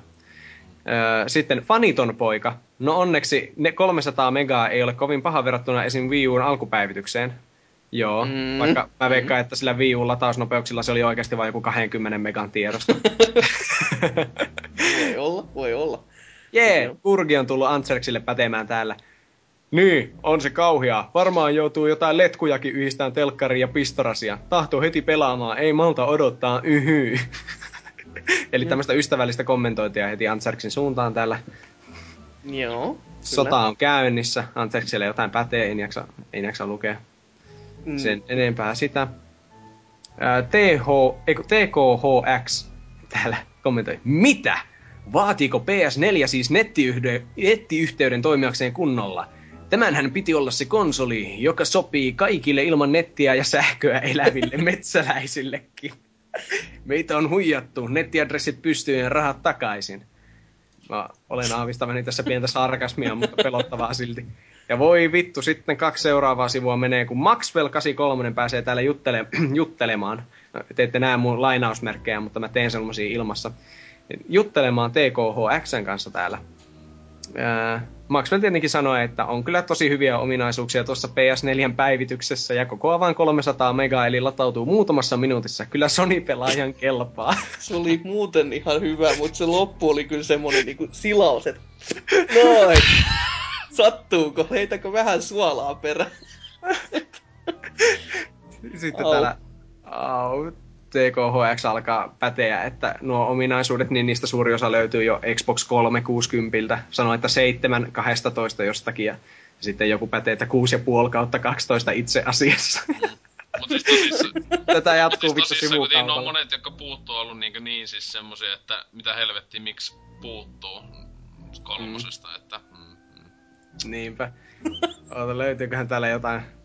Öö, sitten Faniton poika. No onneksi ne 300 megaa ei ole kovin paha verrattuna esim. Wii Uun alkupäivitykseen. Joo, mm, vaikka mä veikkaan, mm. että sillä Wii Uun latausnopeuksilla se oli oikeasti vain joku 20 megan tiedosto. voi olla, voi olla. Jee, yeah, Purgi on tullut Antserksille pätemään täällä. Niin, on se kauhea. Varmaan joutuu jotain letkujakin yhdistään telkkariin ja pistorasia. Tahto heti pelaamaan, ei malta odottaa, yhy. Eli mm. tämmöistä ystävällistä kommentointia heti Antsarksin suuntaan täällä. Joo. Kyllä. Sota on käynnissä. Antsarksille jotain pätee, ei jaksa, ei jaksa lukea mm. sen enempää sitä. TH, eiku, TKHX täällä kommentoi. Mitä? Vaatiiko PS4 siis nettiyhteyden toimijakseen kunnolla? Tämänhän piti olla se konsoli, joka sopii kaikille ilman nettiä ja sähköä eläville metsäläisillekin. Meitä on huijattu, nettiadressit pystyyn ja rahat takaisin. Mä olen aavistavani tässä pientä sarkasmia, mutta pelottavaa silti. Ja voi vittu, sitten kaksi seuraavaa sivua menee, kun Maxwell 83 pääsee täällä juttele- juttelemaan. No, te ette näe mun lainausmerkkejä, mutta mä teen semmosia ilmassa. Juttelemaan TKHXn kanssa täällä ää, Maxwell tietenkin sanoi, että on kyllä tosi hyviä ominaisuuksia tuossa PS4 päivityksessä ja koko vain 300 mega eli latautuu muutamassa minuutissa. Kyllä Sony-pelaajan kelpaa. Se oli muuten ihan hyvä, mutta se loppu oli kyllä semmonen niinku silaus, että noin. Sattuuko? Heitäkö vähän suolaa perään? Sitten Au. täällä au, TKHX alkaa päteä, että nuo ominaisuudet, niin niistä suuri osa löytyy jo Xbox 360. Sanoi, että 7 12 jostakin ja sitten joku pätee, että 6,5 kautta 12 itse asiassa. Mut siis tosissaan, Tätä jatkuu siis vittu tosissaan kun niin, sivukaupalla. monet, jotka puuttuu, on ollut niin, niin siis semmosia, että mitä helvettiä, miksi puuttuu kolmosesta, että... Mm, mm. Niinpä. Oota, löytyyköhän täällä jotain?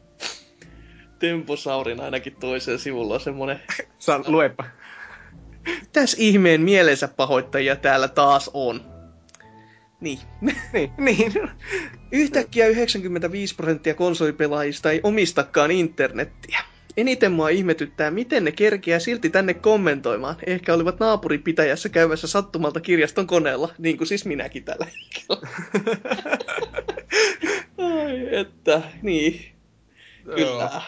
Temposaurin ainakin toisella sivulla on semmonen... Saa, luepa. Mitäs ihmeen mielensä pahoittajia täällä taas on? Niin. niin, niin. Yhtäkkiä 95 prosenttia konsolipelaajista ei omistakaan internettiä. Eniten mua ihmetyttää, miten ne kerkiää silti tänne kommentoimaan. Ehkä olivat naapuripitäjässä käymässä sattumalta kirjaston koneella, niin kuin siis minäkin tällä hetkellä. Ai, että, niin. Kyllä.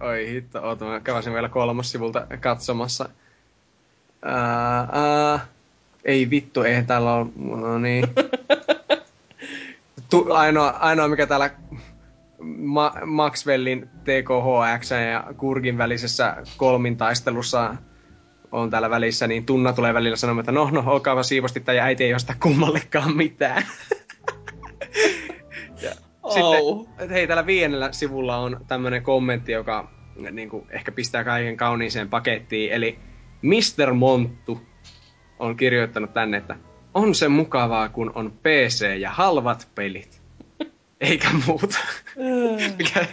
Oi hitto, oota, mä käväsin vielä kolmossivulta katsomassa. Ää, ää, ei vittu, ei täällä ole, no niin. Tu, ainoa, ainoa, mikä täällä Ma- Maxwellin TKHX ja Kurgin välisessä kolmintaistelussa on täällä välissä, niin Tunna tulee välillä sanomaan, että no, no, olkaapa siivosti, tai äiti ei osta kummallekaan mitään. Sitten, hei, täällä viiennellä sivulla on tämmönen kommentti, joka niin kuin, ehkä pistää kaiken kauniiseen pakettiin, eli Mr. Monttu on kirjoittanut tänne, että on se mukavaa, kun on PC ja halvat pelit. Eikä muuta. Mikä...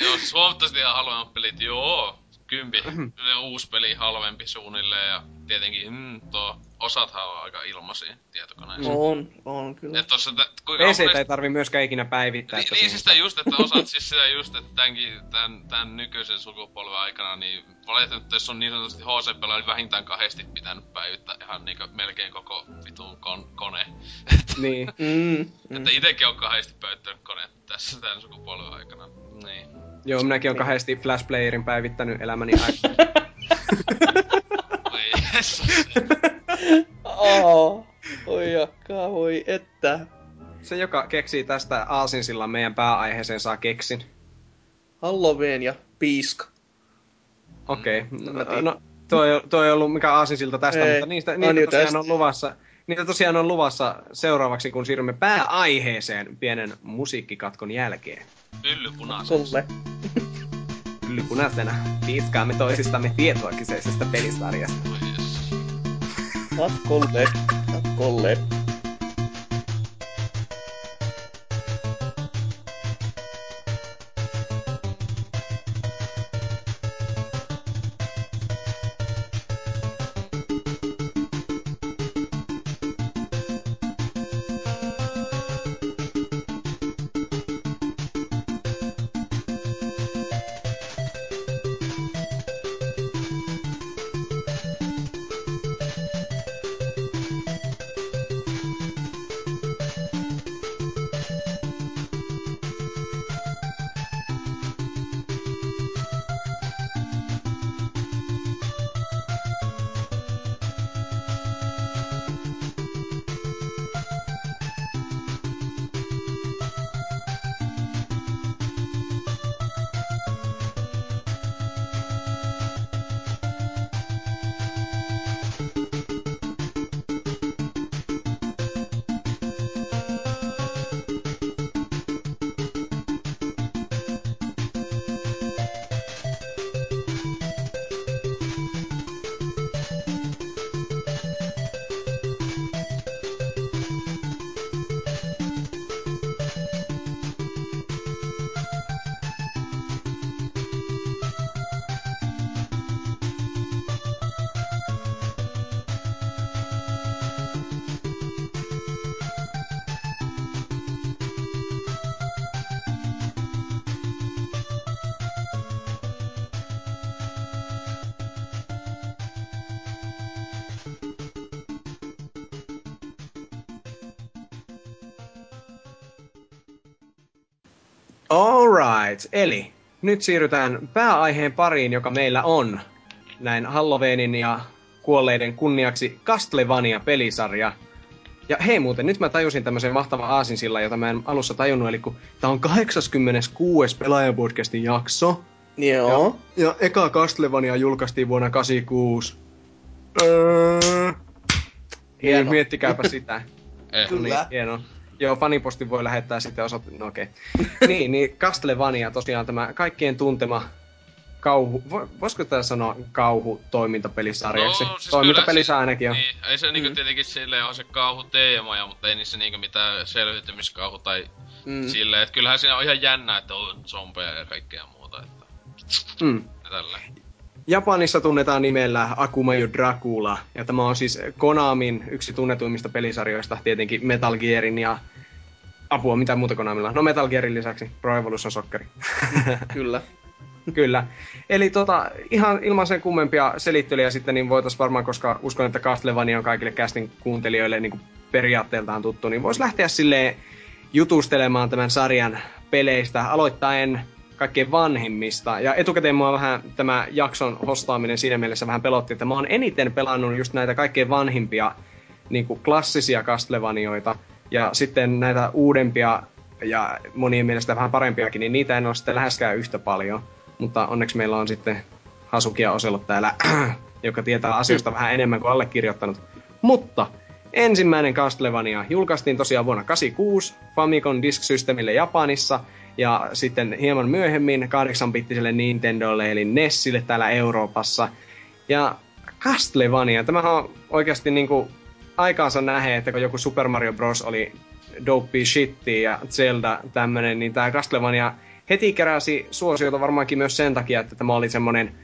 Joo, siis huomattavasti ihan halvemmat pelit, joo. Kympi, se uusi peli halvempi suunnilleen ja tietenkin mm, tuo osathan on aika ilmaisia tietokoneissa. On, on kyllä. Et tossa, tä, kuinka PC ei tarvi myöskään ikinä päivittää. Niin, että niin siis sitä just, että osat siis sitä just, että tämänkin, tämän, tämän nykyisen sukupolven aikana, niin valitettavasti jos on niin sanotusti hc pelaa niin vähintään kahdesti pitänyt päivittää ihan niinku melkein koko vitun kon, kone. Niin. Mm, mm. Että itekin on kahdesti päivittänyt kone tässä tämän sukupolven aikana. Niin. Joo, minäkin olen kahdesti Flash Playerin päivittänyt elämäni aikana. Aa, oi jakkaa, voi että. Se, joka keksii tästä aasinsillan meidän pääaiheeseen, saa keksin. Halloween ja piiska. Okei. Mm, Okay. tiedän. No, toi, toi ei ollut mikään aasinsilta tästä, Ei, mutta niistä, on niitä jo tosiaan tästä. on luvassa. Niitä tosiaan on luvassa seuraavaksi, kun siirrymme pääaiheeseen pienen musiikkikatkon jälkeen. Pylly punaisen. Sulle. Ylipunaisena piiskaamme toisistamme tietoa kyseisestä pelisarjasta. Katkolle. Katkolle. Alright, eli nyt siirrytään pääaiheen pariin, joka meillä on näin Halloweenin ja kuolleiden kunniaksi Castlevania-pelisarja. Ja hei muuten, nyt mä tajusin tämmöisen mahtavan aasinsillan, jota mä en alussa tajunnut, eli kun tää on 86. pelaajapodcastin jakso. Joo. Ja, ja eka Castlevania julkaistiin vuonna 86. Öö, Hieno. Hieno. Miettikääpä sitä. Eh. Kyllä. Niin, hieno. Joo, faniposti voi lähettää sitten osoite... No okei. Okay. niin, niin Castlevania tosiaan tämä kaikkien tuntema kauhu... vo- Voisiko tämä sanoa kauhu-toimintapelisarjaksi? No, siis Toimintapelissä kyllä ainakin on. Niin, ei se niinku Mm. tietenkin silleen on se kauhu teemoja, mutta ei niissä niinku mitään selviytymiskauhu tai Mm. silleen, että kyllähän siinä on ihan jännä, että on zombeja ja kaikkea muuta, että Mm. ja tällä. Japanissa tunnetaan nimellä Akumayo Dracula, ja tämä on siis Konamin yksi tunnetuimmista pelisarjoista, tietenkin Metal Gearin ja apua, mitä muuta Konamilla. No Metal Gearin lisäksi Pro Evolution Soccer. Kyllä. Kyllä. Eli tota, ihan ilman sen kummempia selittelyjä sitten, niin voitaisiin varmaan, koska uskon, että Castlevania on kaikille castin kuuntelijoille niin kuin periaatteeltaan tuttu, niin voisi lähteä silleen jutustelemaan tämän sarjan peleistä, aloittaen kaikkein vanhimmista. Ja etukäteen mua vähän tämä jakson hostaaminen siinä mielessä vähän pelotti, että mä oon eniten pelannut just näitä kaikkein vanhimpia niin kuin klassisia Castlevanioita. Ja sitten näitä uudempia ja monien mielestä vähän parempiakin, niin niitä en ole sitten läheskään yhtä paljon. Mutta onneksi meillä on sitten Hasuki ja Oselot täällä, joka tietää asioista vähän enemmän kuin allekirjoittanut. Mutta ensimmäinen Castlevania julkaistiin tosiaan vuonna 86 Famicom Disk Systemille Japanissa ja sitten hieman myöhemmin 8-bittiselle Nintendolle eli Nessille täällä Euroopassa. Ja Castlevania, tämähän on oikeasti niinku aikaansa nähee, että kun joku Super Mario Bros. oli dopey shittiä ja Zelda tämmönen, niin tää Castlevania heti keräsi suosiota varmaankin myös sen takia, että tämä oli semmonen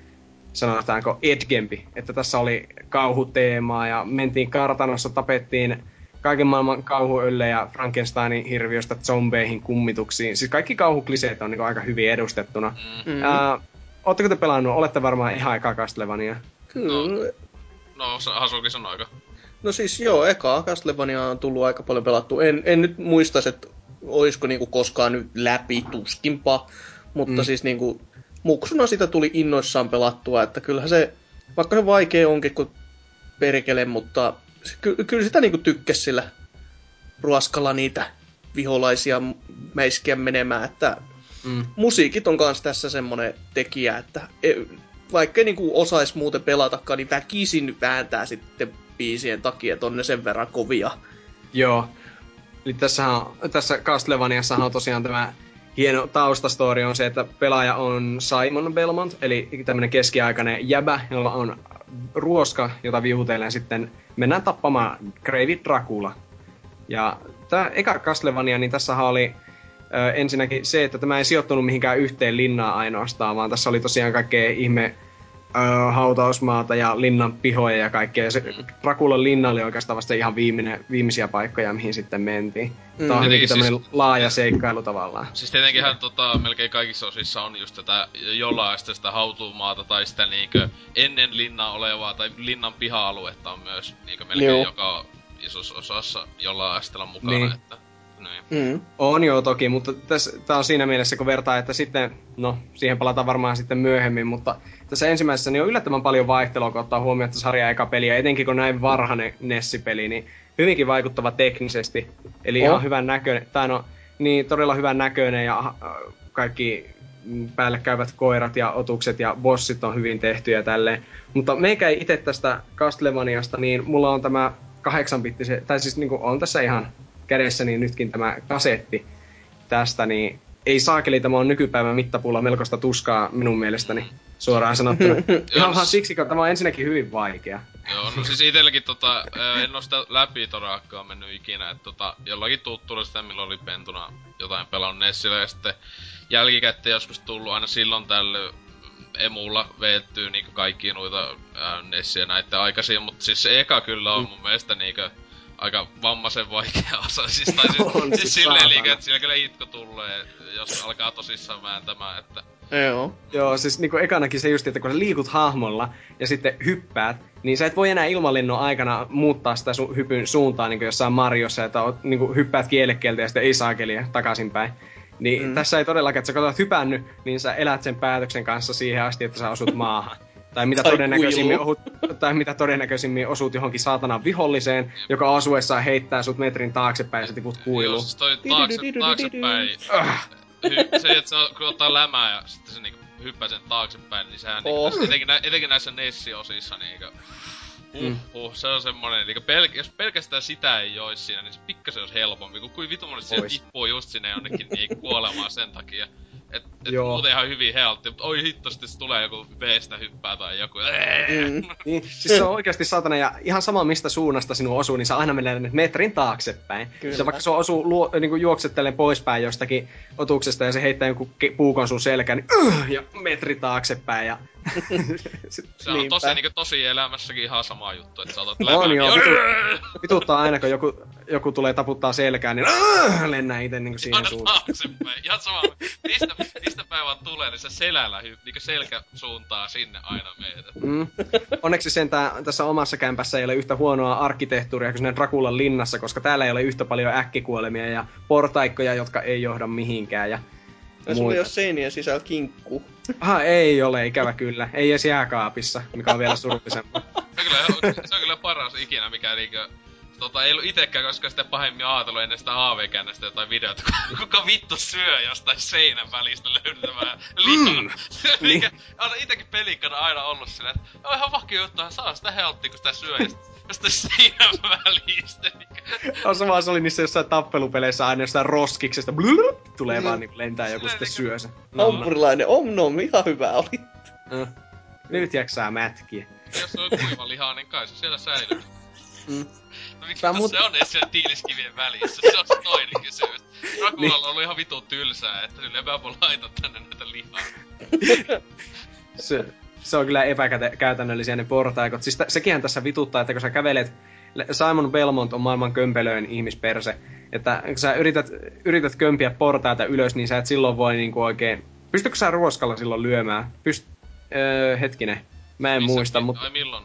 sanotaanko edgempi, että tässä oli kauhuteemaa ja mentiin kartanossa, tapettiin kaiken maailman kauhuöllejä Frankensteinin hirviöstä zombeihin, kummituksiin. Siis kaikki kauhukliseet on niin aika hyvin edustettuna. Mm. Mm. Ää, Oletteko te pelannut? Olette varmaan ihan eka Castlevania. Kyllä. No, se Hasuki sanoi aika. No siis joo, eka Castlevania on tullut aika paljon pelattu. En, en nyt muista, että olisiko niinku koskaan nyt läpi, tuskinpa. Mutta Mm. siis niinku, muksuna sitä tuli innoissaan pelattua, että kyllähän se, vaikka se vaikea onkin kuin perkele, mutta ky, kyllä sitä niinku tykkäs sillä ruoskalla niitä viholaisia m- mäiskiä menemään, että Mm. musiikit on kans tässä semmonen tekijä, että e, vaikka niinku osais muuten pelatakaan, niin väkisin vääntää sitten biisien takia, että on ne sen verran kovia. Joo. Eli tässähän tässä Castlevaniassahan on tosiaan tämä hieno taustastory on se, että pelaaja on Simon Belmont, eli tämmönen keskiaikainen jäbä, jolla on ruoska, jota viuhutellen sitten mennään tappamaan Gravy Dracula. Ja tämä eka Castlevania, niin tässä oli ö, ensinnäkin se, että tämä ei sijoittunut mihinkään yhteen linnaan ainoastaan, vaan tässä oli tosiaan kaikkea ihme hautausmaata ja linnan pihoja ja kaikkea. Ja se Drakulan linna oli oikeastaan vasta ihan viimeinen, viimeisiä paikkoja, mihin sitten mentiin. Mm. Tämä on Tietenkin tämmöinen laaja seikkailu tavallaan. Siis tietenkinhän tota, melkein kaikissa osissa on just tätä jollain sitä, sitä hautuumaata tai sitä niinkö ennen linnaa olevaa tai linnan piha-aluetta on myös niinkö melkein Joo. joka isossa osassa jollain asteella mukana, Niin. että niin. Mm. On joo toki, mutta tämä on siinä mielessä, kun vertaa, että sitten, no siihen palataan varmaan sitten myöhemmin, mutta tässä ensimmäisessä niin on yllättävän paljon vaihtelua, kun ottaa huomioon, että sarja eka peli, ja etenkin kun näin varhainen Nessi-peli, niin hyvinkin vaikuttava teknisesti, eli Oh. ihan hyvän näköinen, tai no, niin todella hyvän näköinen, ja äh, kaikki päälle käyvät koirat ja otukset ja bossit on hyvin tehtyjä tälleen. Mutta meikä ei itse tästä Castlevaniasta, niin mulla on tämä 8 tai siis niin on tässä ihan kädessäni nytkin tämä kasetti tästä, niin ei saakeli tämä on nykypäivän mittapuulla melkoista tuskaa minun mielestäni suoraan sanottuna. Ihan vaan siksi, kun tämä on ensinnäkin hyvin vaikea. Joo, no siis itelläkin tota, en oo sitä läpi todellakaan mennyt ikinä, että tota, jollakin tuttuilla sitä milloin oli pentuna jotain pelannut Nessillä ja sitten jälkikäteen joskus tullut aina silloin tällöin emulla veettyy niinku kaikki noita Nessiä näitä aikaisia, mutta siis se eka kyllä on mun mielestä niinku aika vammaisen vaikea osa. Siis, tai siis, On siis siis silleen liikaa, että siellä kyllä itko tulee, jos alkaa tosissaan vääntämään, että Joo. Joo, siis niinku ekanakin se just, että kun sä liikut hahmolla ja sitten hyppäät, niin sä et voi enää ilmalinnon aikana muuttaa sitä su- hypyn suuntaa niinku jossain Mariossa, että oot, niinku hyppäät kielekkeeltä ja sitten ei saakeli ja takaisinpäin. Niin mm. tässä ei todellakaan, että sä katsot hypännyt, niin sä elät sen päätöksen kanssa siihen asti, että sä osut maahan. Tai mitä, Tai todennäköisimmin, ohut, tai mitä todennäköisimmin osut johonkin saatanan viholliseen, joka asuessaan heittää sut metrin taaksepäin ja sä tiput Joo, kuiluun. siis toi taakse, taaksepäin. Hy, se, että se kun ottaa lämää ja sitten se niinku hyppää sen taaksepäin, niin sehän niinku, Oh. tässä, etenkin, nä, etenkin näissä Nessi-osissa niinku... Uh, uh, se on semmonen, niinku pel, jos pelkästään sitä ei ois siinä, niin se pikkasen olisi helpompi, kun kuin vitu monesti se tippuu just sinne jonnekin niin kuolemaan sen takia. Et, et Joo. muuten ihan hyvin heltti, mutta oi hitto, sitten se tulee joku veestä hyppää tai joku. Mm. Niin, siis se on oikeasti satana ja ihan sama mistä suunnasta sinun osuu, niin sä aina menee metrin taaksepäin. Kyllä. Ja vaikka se osuu luo, niin kuin juoksettelee poispäin jostakin otuksesta ja se heittää joku puukon sun selkään, niin uh, ja metri taaksepäin ja... Se on Niinpä. tosi, niinku, tosi elämässäkin ihan sama juttu, että sä otat On lämää. joo, niin- vitu, vituttaa aina, kun joku, joku tulee taputtaa selkään, niin uh, lennää itse niin siihen suuntaan. taaksepäin. Ihan sama, mistä, mistä päin vaan tulee, niin se selällä hy, niin selkä suuntaa sinne aina meitä. Mm. Onneksi sentään tässä omassa kämpässä ei ole yhtä huonoa arkkitehtuuria kuin siinä Drakulan linnassa, koska täällä ei ole yhtä paljon äkkikuolemia ja portaikkoja, jotka ei johda mihinkään. Ja Ja sulla ei ole seinien sisällä kinkku. Aha, ei ole, ikävä kyllä. Ei edes jääkaapissa, mikä on vielä surullisempaa. Se on kyllä, se on kyllä paras ikinä, mikä niinkö... Tota, ei ollut itekään koska sitä pahemmin ajatellut ennen sitä AV-käännöstä jotain videota, kuka vittu syö jostain seinän välistä löydettävää lihaa. Mm, mikä, on itekin pelikkana aina ollut sillä, että on ihan vakio juttu, saa sitä helttia, kun sitä syö ja jostain seinän välistä. Mikä... On sama, se oli niissä jossain tappelupeleissä aina jostain roskiksesta. Blulul, tulee Mm. vaan niin lentää joku sitten niinku- syö. No, no. Hampurilainen om nom, ihan hyvä oli. Mm. Nyt jaksaa mätkiä. Jos se on kuiva lihaa, niin kai se siellä säilyy. Mm. No miksi Tää mut... se on edes siellä tiiliskivien välissä? Se on se toinen kysymys. Rakulalla on ollut ihan vitun tylsää, että silleen mä voin laittaa tänne näitä lihaa. Se, se on kyllä epäkäytännöllisiä ne portaikot. Siis t- sekinhän tässä vituttaa, että kun sä kävelet... Simon Belmont on maailman kömpelöin ihmisperse. Että kun sä yrität, yrität kömpiä portaita ylös, niin sä et silloin voi niinku oikein... Pystytkö sä ruoskalla silloin lyömään? Pyst... Öö, hetkinen. Mä en Missä- muista, mutta Ai milloin?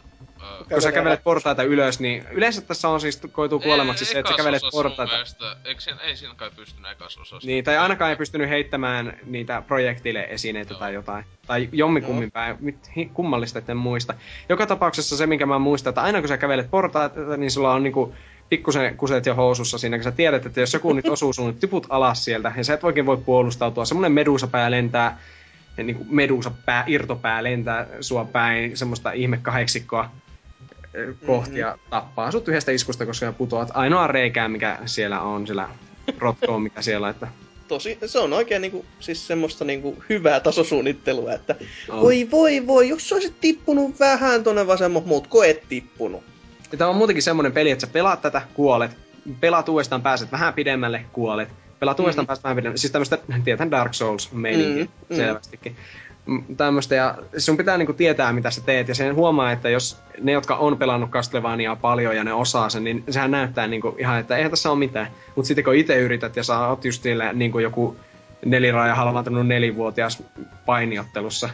Kun sä kävelet portaita ylös, niin yleensä tässä on siis koituu kuolemaksi se, että sä kävelet portaita. Mielestä, eikö siinä, ei siinä kai pystynyt ekas osassa. Niin, tai ainakaan ei pystynyt heittämään niitä projektiile-esineitä Joo. tai jotain. Tai jommikummin päin. Mit, hi, kummallista, etten muista. Joka tapauksessa se, minkä mä muistan, että aina kun sä kävelet portaat, niin sulla on niinku pikkusen kuset jo housussa siinä, kun sä tiedät, että jos joku nyt osuu sun, niin tiput alas sieltä, ja sä et oikein voi puolustautua. Semmonen medusapää lentää, ja niinku medusapää, irtopää lentää sua päin, semmoista ihme kahdeksikkoa kohti ja tappaa sut yhdestä iskusta, koska sä putoat ainoa reikään, mikä siellä on, sillä rotkoon, mikä siellä, että Tosi, se on oikein niinku, siis semmoista niinku hyvää tasosuunnittelua, että On. voi voi voi, jos sä olisit tippunut vähän tonne vasemmalle, mut kun et tippunut. Ja tämä on muutenkin semmoinen peli, että sä pelaat tätä, kuolet. Pelaat uudestaan, pääset vähän pidemmälle, kuolet. Pelaat Mm. uudestaan, pääset vähän pidemmälle. Siis tämmöistä, tietän Dark Souls meininkiä Mm, mm. selvästikin. Mm, Tämmöistä, ja sun pitää niinku tietää, mitä sä teet, ja sen huomaa, että jos ne, jotka on pelannut Castlevaniaa paljon ja ne osaa sen, niin sehän näyttää niinku ihan, että eihän tässä ole mitään. Mutta sitten kun itse yrität ja sä oot just sillä niinku joku neliraaja halvaantunut nelivuotias painiottelussa,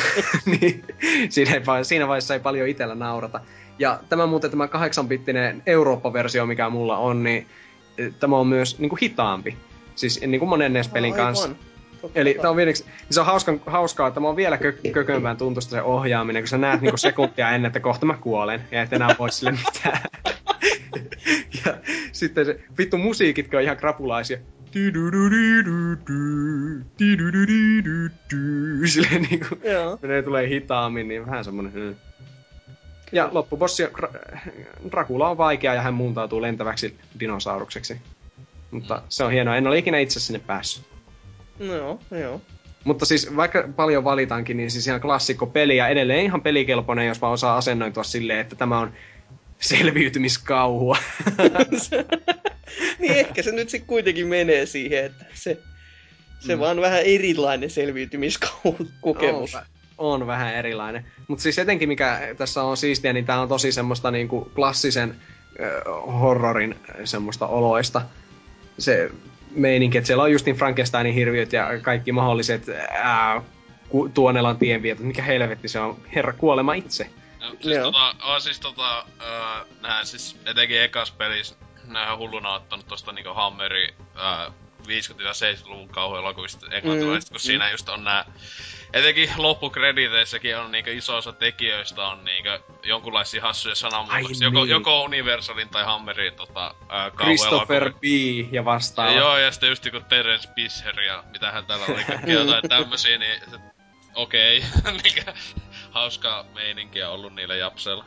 niin siinä, ei, siinä vaiheessa ei paljon itellä naurata. Ja tämä muuten tämä 8-bittinen Eurooppa-versio, mikä mulla on, niin eh, tämä on myös niin kuin hitaampi. Siis niin kuin monen NES-pelin Aivan. kanssa. Eli tämä on, niin se on hauska, hauskaa, että tämä on vielä kö, kökömpään tuntusta se ohjaaminen, kun sä näet niinku sekuntia ennen, että kohta mä kuolen, ja et enää voi sille mitään. ja sitten se vittu musiikitkin on ihan krapulaisia. Silleen niinku, menee tulee hitaammin, niin vähän semmonen... Hmm. Ja loppubossi, Ra- Dracula on vaikea ja hän muuntautuu lentäväksi dinosaurukseksi. Mutta se on hienoa, en ole ikinä itse sinne päässyt. No joo, joo. Mutta siis vaikka paljon valitaankin, niin siis ihan klassikko peli ja edelleen ihan pelikelpoinen, jos vaan osaa asennoitua silleen, että tämä on selviytymiskauhua. niin ehkä se nyt sitten kuitenkin menee siihen, että se, se Mm. vaan vähän erilainen selviytymiskokemus. On, on vähän erilainen. Mutta siis etenkin mikä tässä on siistiä, niin tää on tosi semmoista niinku klassisen äh, horrorin semmoista oloista. Se meininki, että siellä on justin Frankensteinin hirviöt ja kaikki mahdolliset ää, ku, Tuonelan tienvietot. Mikä helvetti se on? Herra kuolema itse. No, siis Joo. tota, on siis tota, öö, nää siis etenkin ekas pelissä, nää hulluna ottanut tosta niinku Hammeri, 50-70-luvun kauhuelokuvista englantilaisista, mm, kun mm. siinä just on nää... Etenkin loppukrediteissäkin on niinkö iso osa tekijöistä on niinkö jonkunlaisia hassuja sanamuutoksia. Joko, niin. joko Universalin tai Hammerin tota, ää, Christopher B. ja vastaava. Ja joo, ja sitten just joku Terence Bisher ja mitähän täällä oli kaikkea jotain tämmösiä, niin okei, okay. hauskaa meininkiä ollut niillä japseilla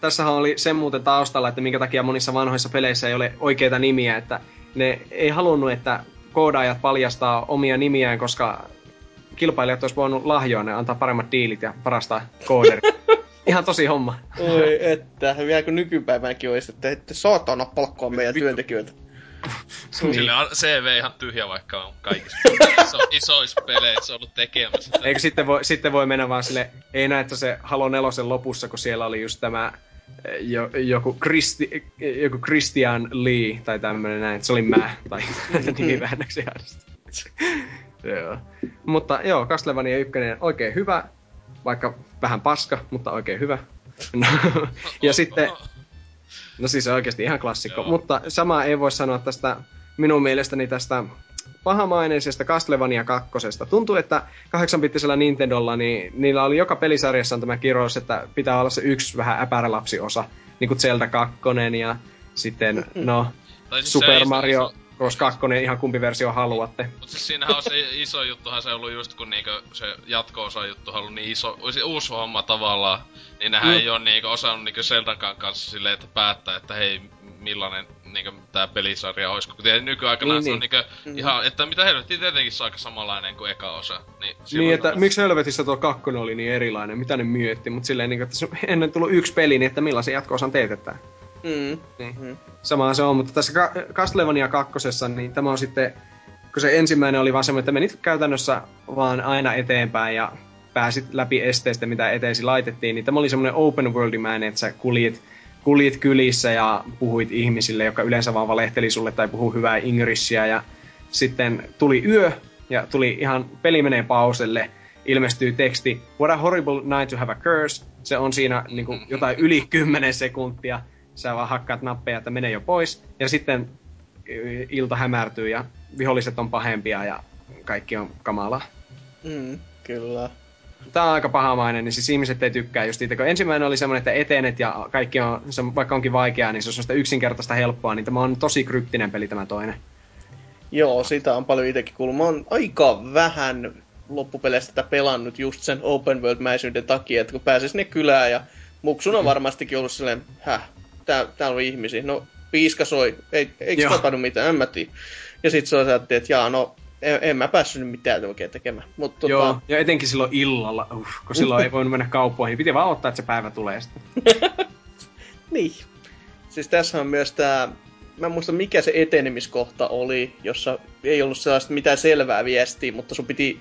tässähän oli sen muuten taustalla, että minkä takia monissa vanhoissa peleissä ei ole oikeita nimiä, että ne ei halunnut, että koodaajat paljastaa omia nimiään, koska kilpailijat olisi voinut lahjoa ne, antaa paremmat diilit ja parasta kooderi. Ihan tosi homma. Oi, että vieläkö nykypäivänäkin olisi, että ette saatana palkkoa meidän työntekijöitä. Sille on CV ihan tyhjä, vaikka on kaikissa iso, isoissa peleissä ollut tekemässä. Eikö sitten voi, sitten voi mennä vaan sille, ei näe, se Halo nelosen lopussa, kun siellä oli just tämä jo, joku, Christi, joku Christian Lee tai tämmönen näin, että se oli mä, tai nimiväännöksi joo. Mutta joo, Castlevania 1 oikein hyvä, vaikka vähän paska, mutta oikein hyvä. No, ja sitten, no siis oikeasti ihan klassikko, joo. mutta sama ei voi sanoa tästä minun mielestäni tästä pahamaineisesta Castlevania 2. Tuntuu, että 8-bittisellä Nintendolla, niin niillä oli joka pelisarjassa tämä kirous, että pitää olla se yksi vähän äpärälapsiosa, niin kuin Zelda 2 ja sitten, no, siis Super Mario Bros. 2, ihan kumpi versio haluatte. Mutta siis siinähän on se iso juttuhan se ollut just kun niinku se jatko-osa juttu ollut niin iso, se uusi homma tavallaan, niin nehän mm. ei oo niinku osannut niinku Zeldankaan kanssa silleen, että päättää, että hei, millainen niinku tää pelisarja ois, kun tietysti nykyaikana niin, se on niin. niinku mm. ihan, että mitä helvettiä tietenkin se on aika samanlainen kuin eka osa. Niin, niin että on... miksi helvetissä tuo kakkonen oli niin erilainen, mitä ne myytti, mutta silleen niinku, että se ennen tullut yksi peli, niin että millaisen jatko-osan teetetään. Mm. Niin. Mm. Samaa se on, mutta tässä Ka- Castlevania kakkosessa, niin tämä on sitten, kun se ensimmäinen oli vaan semmoinen, että menit käytännössä vaan aina eteenpäin ja pääsit läpi esteistä, mitä eteesi laitettiin, niin tämä oli semmoinen open worldimäinen, että sä kuljit kuljit kylissä ja puhuit ihmisille, jotka yleensä vaan valehteli sulle tai puhuu hyvää ingrissiä ja sitten tuli yö ja tuli ihan peli menee pauselle, ilmestyy teksti What a horrible night to have a curse. Se on siinä niin kuin, jotain yli 10 sekuntia. Sä vaan hakkaat nappeja, että menee jo pois. Ja sitten ilta hämärtyy ja viholliset on pahempia ja kaikki on kamalaa. Mm, kyllä tää on aika pahamainen, niin siis ihmiset ei tykkää just itse. Kun ensimmäinen oli semmoinen, että etenet ja kaikki on, se, vaikka onkin vaikeaa, niin se on semmoista yksinkertaista helppoa, niin tämä on tosi kryptinen peli tämä toinen. Joo, sitä on paljon itsekin kuullut. Mä oon aika vähän loppupeleistä tätä pelannut just sen open world-mäisyyden takia, että kun pääsee sinne kylään ja muksun on varmastikin ollut silleen, häh, tää, täällä on ihmisiä. No, piiska soi, ei, eikö tapahdu mitään, en mä tiedä. Ja sit se on että jaa, no en, en mä päässyt mitään oikein tekemään. Mut, tota... Joo, ja etenkin silloin illalla, uh, kun silloin ei voinut mennä kauppoihin. Piti vaan ottaa, että se päivä tulee sitten. niin. Siis tässä on myös tää, mä en muista mikä se etenemiskohta oli, jossa ei ollut sellaista mitään selvää viestiä, mutta sun piti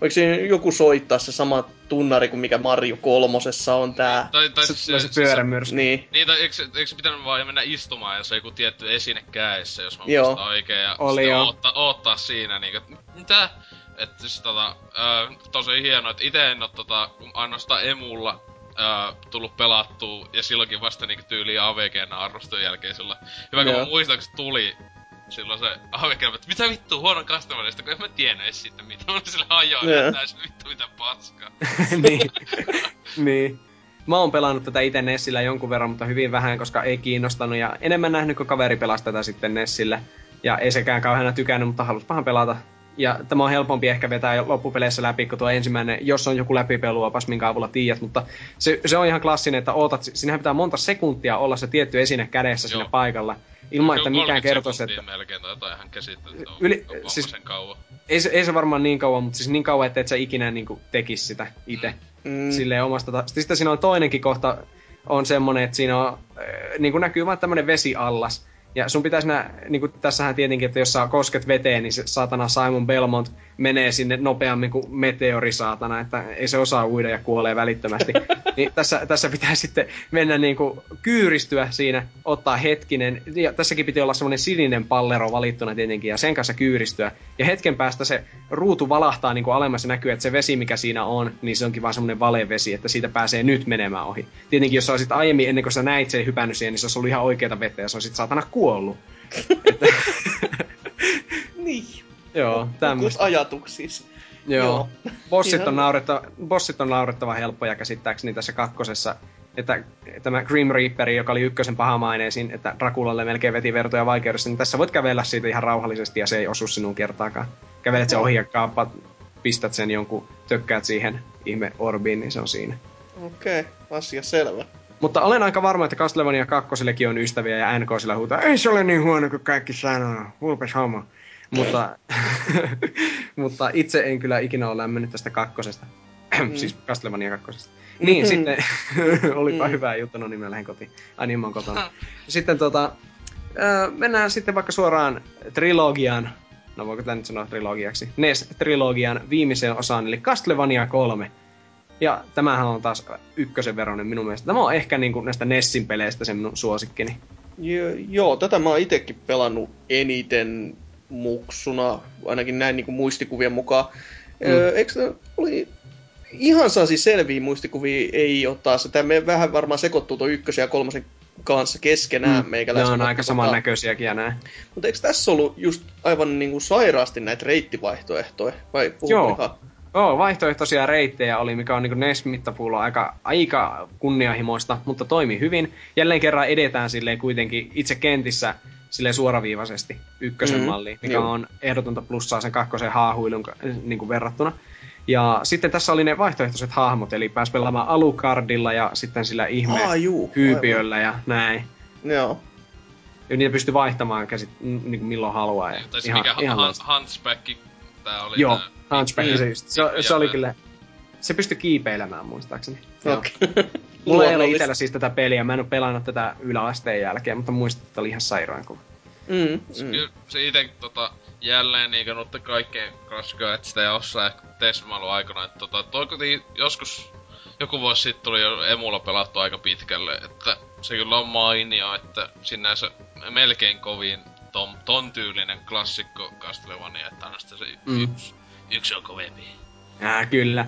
Voiko siinä joku soittaa se sama tunnari kuin mikä Mario kolmosessa on tää? Tai, tai se, se, se pyörämyrsky. Niin. Niin, tai eikö, eikö se pitänyt vaan mennä istumaan, jos on joku tietty esine kädessä, jos mä Joo. muistan oikein, ja Oli sitten oottaa, oottaa siinä niinku, mitä? Että siis tota, äh, tosi hienoa, että ite en oo tota, ainoastaan emulla äh, tullut pelattua, ja silloinkin vasta niinku tyyliin AVGn arvoston jälkeen sillä. Hyvä, kun muistan, kun se tuli, silloin se Havekelma, että mitä vittu huonon Castlevaniasta, kun en mä tiennyt edes siitä mitä. Mä sillä hajoa, yeah. täysin vittu mitä paskaa. niin. niin. Mä oon pelannut tätä itse Nessillä jonkun verran, mutta hyvin vähän, koska ei kiinnostanut. Ja enemmän nähnyt, kun kaveri pelasi tätä sitten Nessillä. Ja ei sekään kauheana tykännyt, mutta pahan pelata. Ja tämä on helpompi ehkä vetää loppupeleissä läpi, kun tuo ensimmäinen, jos on joku läpipeluopas, minkä avulla tiedät, mutta se, se on ihan klassinen, että ootat, sinähän pitää monta sekuntia olla se tietty esine kädessä Joo. siinä paikalla. Ilman, että mikään kertoisi, että... melkein tai jotain ihan käsittelyä. Yli, siis, sen kauan. Ei, ei se varmaan niin kauan, mutta siis niin kauan, että et sä ikinä niin kuin, tekis sitä itse. Mm. Silleen omasta... Ta- sitten siinä on toinenkin kohta, on semmonen, että siinä on, äh, niin kuin näkyy vaan tämmönen vesiallas. Ja sun pitäisi nää, niin kuin tässähän tietenkin, että jos sä kosket veteen, niin se saatana Simon Belmont menee sinne nopeammin kuin meteori saatana, että ei se osaa uida ja kuolee välittömästi. niin tässä, tässä pitää sitten mennä niin kuin kyyristyä siinä, ottaa hetkinen. Ja tässäkin piti olla semmoinen sininen pallero valittuna tietenkin ja sen kanssa kyyristyä. Ja hetken päästä se ruutu valahtaa niin kuin alemmas ja näkyy, että se vesi mikä siinä on, niin se onkin vaan semmoinen valevesi, että siitä pääsee nyt menemään ohi. Tietenkin jos sä olisit aiemmin ennen kuin sä näit sen hypännyt siihen, niin se olisi ollut ihan oikeata vettä ja se olisit saatana kuollut. niin. Joo, tämmöistä. ajatuksissa. Joo. Joo. Bossit, on naurettava, bossit on naurettava helppoja käsittääkseni tässä kakkosessa. Että tämä Grim Reaperi, joka oli ykkösen pahamaineisiin, että Draculalle melkein veti vertoja vaikeudessa, niin tässä voit kävellä siitä ihan rauhallisesti ja se ei osu sinun kertaakaan. Kävelet sen ohi ja kaappaat, pistät sen jonkun, tökkäät siihen ihme orbiin, niin se on siinä. Okei, okay, asia selvä. Mutta olen aika varma, että Castlevania 2 on ystäviä ja NK sillä huutaa, ei se ole niin huono kuin kaikki sanoo, hulpes homo. Mutta, mutta itse en kyllä ikinä ole lämmennyt tästä kakkosesta. siis Castlevania kakkosesta. Niin, sitten olipa Mm. hyvä juttu, no niin mä lähden kotiin. Ai niin, mä oon kotona. Sitten tota, ö, mennään sitten vaikka suoraan trilogian, no voiko tämä nyt sanoa trilogiaksi, NES-trilogian viimeiseen osaan, eli Castlevania 3. Ja tämähän on taas ykkösen veronen minun mielestä. Tämä on ehkä niin kuin näistä Nessin peleistä se minun suosikkini. Jo, joo, tätä mä oon itekin pelannut eniten muksuna, ainakin näin niin kuin muistikuvien mukaan. Mm. Öö, eikö oli ihan saasi selviä muistikuvia ei ole taas. Tämä vähän varmaan sekoittuu tuon ykkösen ja kolmosen kanssa keskenään mm. Ne meikäläisen. on mutta aika samannäköisiäkin ja näin. Mutta eikö tässä ollut just aivan niin kuin sairaasti näitä reittivaihtoehtoja? Vai Joo. ihan? Joo, vaihtoehtoisia reittejä oli, mikä on niin NES-mittapuulla aika, aika kunnianhimoista, mutta toimi hyvin. Jälleen kerran edetään silleen kuitenkin itse kentissä silleen suoraviivaisesti ykkösen Mm, mm, malliin, mikä joo. on ehdotonta plussaa sen kakkosen haahuilun niin kuin verrattuna. Ja sitten tässä oli ne vaihtoehtoiset hahmot, eli pääsi pelaamaan Alucardilla ja sitten sillä ihme Aa, juu, hyypiöllä ja näin. aivan. Joo. Ja niitä pystyy vaihtamaan käsit, niin kuin milloin haluaa. Ja Tai se mikä ihan han, loistava. Hunchback, tää oli Joo, tää. Hunchback, Mm. se, just- se, se oli kyllä... Se pystyi kiipeilemään muistaakseni. Joo. Okei. Mulla ei ole itsellä siis tätä peliä, mä en ole pelannut tätä yläasteen jälkeen, mutta muistan, että oli ihan sairaan kuva. Mm, Se, mm. kyllä se ite tota, jälleen niinkö nutte kaikkeen Crash Gadgetista ja jossain Tesmailu aikana, että tota, toi joskus joku vuosi sitten tuli jo emulla pelattu aika pitkälle, että se kyllä on mainio, että sinänsä melkein kovin ton, ton tyylinen klassikko Castlevania, että aina se Mm. yksi, yksi on kovempi. Ää, kyllä.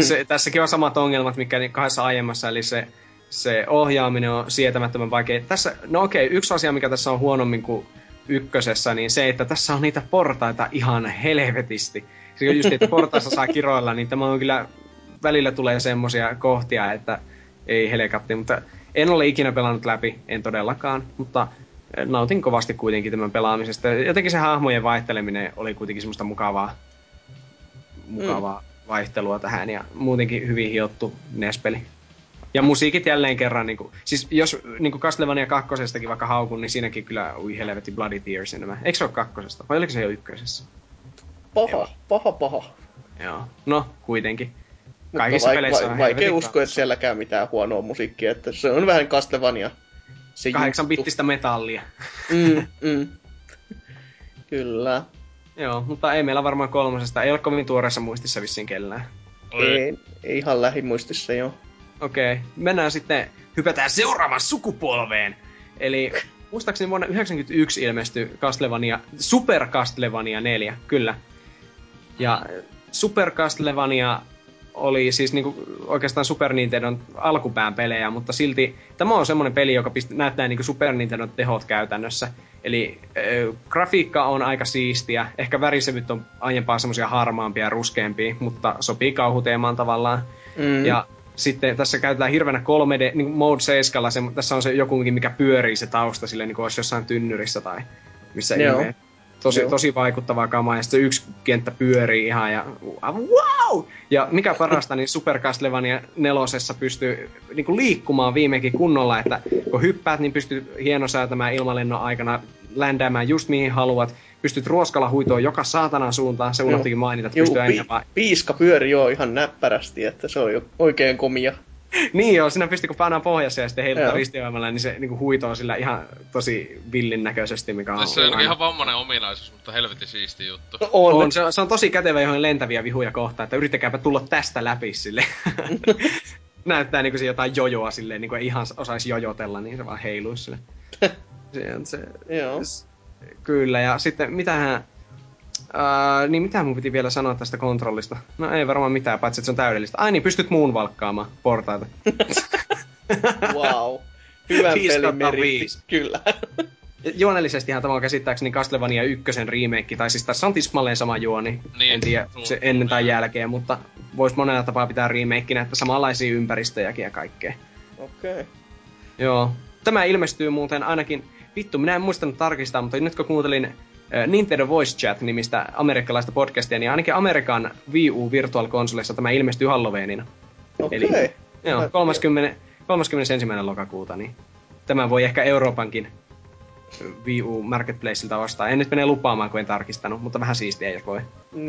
Se, tässäkin on samat ongelmat, mikä kahdessa aiemmassa, eli se, se ohjaaminen on sietämättömän vaikea. Tässä, no okei, yksi asia, mikä tässä on huonommin kuin ykkösessä, niin se, että tässä on niitä portaita ihan helvetisti. On just, että portaissa saa kiroilla, niin tämä on kyllä, välillä tulee semmosia kohtia, että ei helekatti, mutta en ole ikinä pelannut läpi, en todellakaan, mutta nautin kovasti kuitenkin tämän pelaamisesta. Jotenkin se hahmojen vaihteleminen oli kuitenkin semmoista mukavaa, mukavaa mm. Vaihtelua tähän ja muutenkin hyvin hiottu NES-peli. Ja musiikit jälleen kerran, niin kuin, siis jos niin kuin Castlevania kakkosestakin vaikka haukun, niin siinäkin kyllä ui helvetti Bloody Tears enemmän. Eikö se ole kakkosesta? Vai oliko se jo ykkösessä? Paha, paha, paha. Joo. No, kuitenkin. Mutta Kaikissa vaik- peleissä va- on Vaikea helvetin uskoa, että sielläkään mitään huonoa musiikkia, että se on vähän Castlevania. Se Kahdeksan bittistä metallia. Mm, mm. Kyllä. Joo, mutta ei meillä varmaan kolmosesta. Ei ole kovin tuoreessa muistissa vissiin kellään. Ei, ei ihan lähimuistissa jo. Okei, okay. mennään sitten, hypätään seuraavaan sukupolveen. Eli muistaakseni vuonna 1991 ilmestyi Castlevania, Super Castlevania 4, kyllä. Ja Super Castlevania oli siis niinku oikeastaan Super Nintendon alkupään pelejä, mutta silti tämä on semmoinen peli, joka pist- näyttää niinku Super Nintendon tehot käytännössä. Eli äh, grafiikka on aika siistiä, ehkä värisevyt on aiempaa semmoisia harmaampia ja ruskeampia, mutta sopii kauhuteemaan tavallaan. Mm. Ja sitten tässä käytetään hirveänä 3D, niin kuin Mode 7, se, tässä on se joku, mikä pyörii se tausta silleen, niin kuin olisi jossain tynnyrissä tai missä Joo. ihmeen. Tosi, Joo. tosi vaikuttavaa kamaa, ja sitten se yksi kenttä pyörii ihan, ja wow! Ja mikä parasta, niin Super Castlevania nelosessa pystyy niin kuin liikkumaan viimeinkin kunnolla, että kun hyppäät, niin pystyt hienosäätämään ilmalennon aikana, ländäämään just mihin haluat, pystyt ruoskalla huitoon joka saatanan suuntaan, se unohtikin mainita, että Juu, pystyy aina vaan piiska pyöri jo ihan näppärästi, että se on jo oikein komia. Niin joo, siinä pystyy kun painaa pohjassa ja sitten heiluttaa Joo. ristioimalla, niin se niin huitoo sillä ihan tosi villin näköisesti, mikä on... Tässä on aina- ihan vammainen ominaisuus, mutta helvetin siisti juttu. No, on. on, se, on- se, on tosi kätevä johon lentäviä vihuja kohtaan, että yrittäkääpä tulla tästä läpi sille. Näyttää niin kuin se jotain jojoa silleen, niin kuin ei ihan osaisi jojotella, niin se vaan heiluisi sille. Se on se, Joo. Kyllä, ja sitten mitähän... Ää, niin mitä mun piti vielä sanoa tästä kontrollista? No ei varmaan mitään, paitsi että se on täydellistä. Ai niin, pystyt muun valkkaamaan portaita. Wow. Hyvän pelin meritti. Kyllä. juonellisestihan tämä on käsittääkseni Castlevania ykkösen remake, tai siis tässä on tismalleen sama juoni, Niin, en tiedä se ennen tai jälkeen, mutta voisi monella tapaa pitää remakinä, että samanlaisia ympäristöjäkin ja kaikkea. Okei. Okay. Joo. Tämä ilmestyy muuten ainakin, vittu, minä en muistanut tarkistaa, mutta nyt kun kuuntelin Nintendo Voice Chat-nimistä amerikkalaista podcastia, niin ainakin Amerikan Wii U Virtual Consolessa tämä ilmestyy Halloweenina. Okei. Eli- Joo, Mä- 30, 31. lokakuuta, niin tämä voi ehkä Euroopankin Wii U Marketplaceilta ostaa. En nyt mene lupaamaan, kun en tarkistanut, mutta vähän siistiä, jos voi.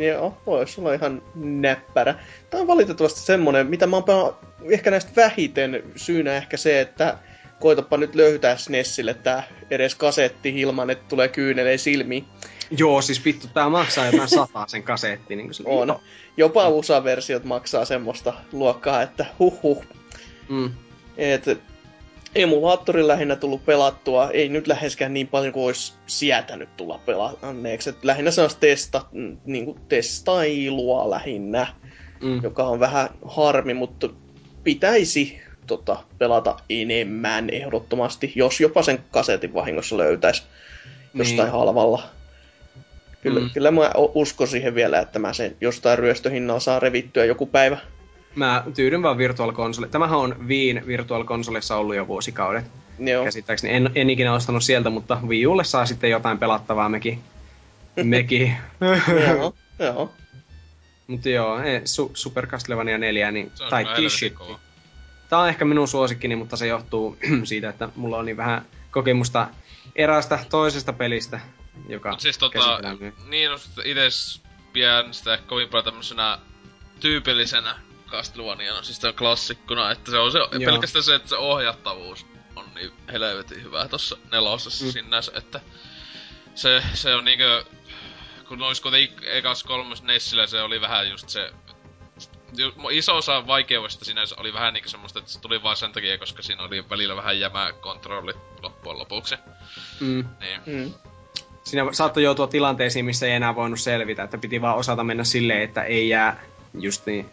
Joo, voisi olla ihan näppärä. Tämä on valitettavasti semmonen, mitä mä oon ehkä näistä vähiten syynä ehkä se, että koitapa nyt löytää SNESille tää edes kasetti ilman, että tulee kyyneleen silmiin. Joo, siis vittu, tää maksaa jotain sataa sen kasetti. Niin se On. Jopa USA-versiot maksaa semmoista luokkaa, että huh huh. Mm. Et emulaattorin lähinnä tullut pelattua, ei nyt läheskään niin paljon kuin olisi sietänyt tulla pelanneeksi. Et lähinnä sellaista testa, niin kuin testailua lähinnä, Mm. joka on vähän harmi, mutta pitäisi tota, pelata enemmän ehdottomasti, jos jopa sen kasetin vahingossa löytäisi jostain Niin. halvalla. Kyllä, Mm. kyllä mä uskon siihen vielä, että mä sen jostain ryöstöhinnalla saa revittyä joku päivä. Mä tyydyn vaan Virtual Console. Tämähän on Viin Virtual Consolessa ollut jo vuosikaudet. Joo. Käsittääkseni en, en ikinä ostanut sieltä, mutta Wii Ulle saa sitten jotain pelattavaa mekin. mekin. joo, joo. Mutta joo, ei, su, Super Castlevania 4, niin, Se on tai Kishitti. Tää on ehkä minun suosikkini, mutta se johtuu siitä, että mulla on niin vähän kokemusta eräästä toisesta pelistä, joka Mut siis tota, niin jos ites pidän sitä kovin paljon tämmösenä tyypillisenä Castlevaniana, siis tämän klassikkona, että se on se, Joo. pelkästään se, että se ohjattavuus on niin helvetin hyvä tossa nelosessa Mm. sinänsä, että se, se on niinkö, kun olis kuitenkin ekas kolmas Nessillä se oli vähän just se, iso osa vaikeudesta sinänsä oli vähän niinku semmoista, että se tuli vaan sen takia, koska siinä oli välillä vähän jämää kontrolli loppujen lopuksi. Mm. Niin. Mm. Siinä saattoi joutua tilanteisiin, missä ei enää voinut selvitä, että piti vaan osata mennä silleen, että ei jää just niin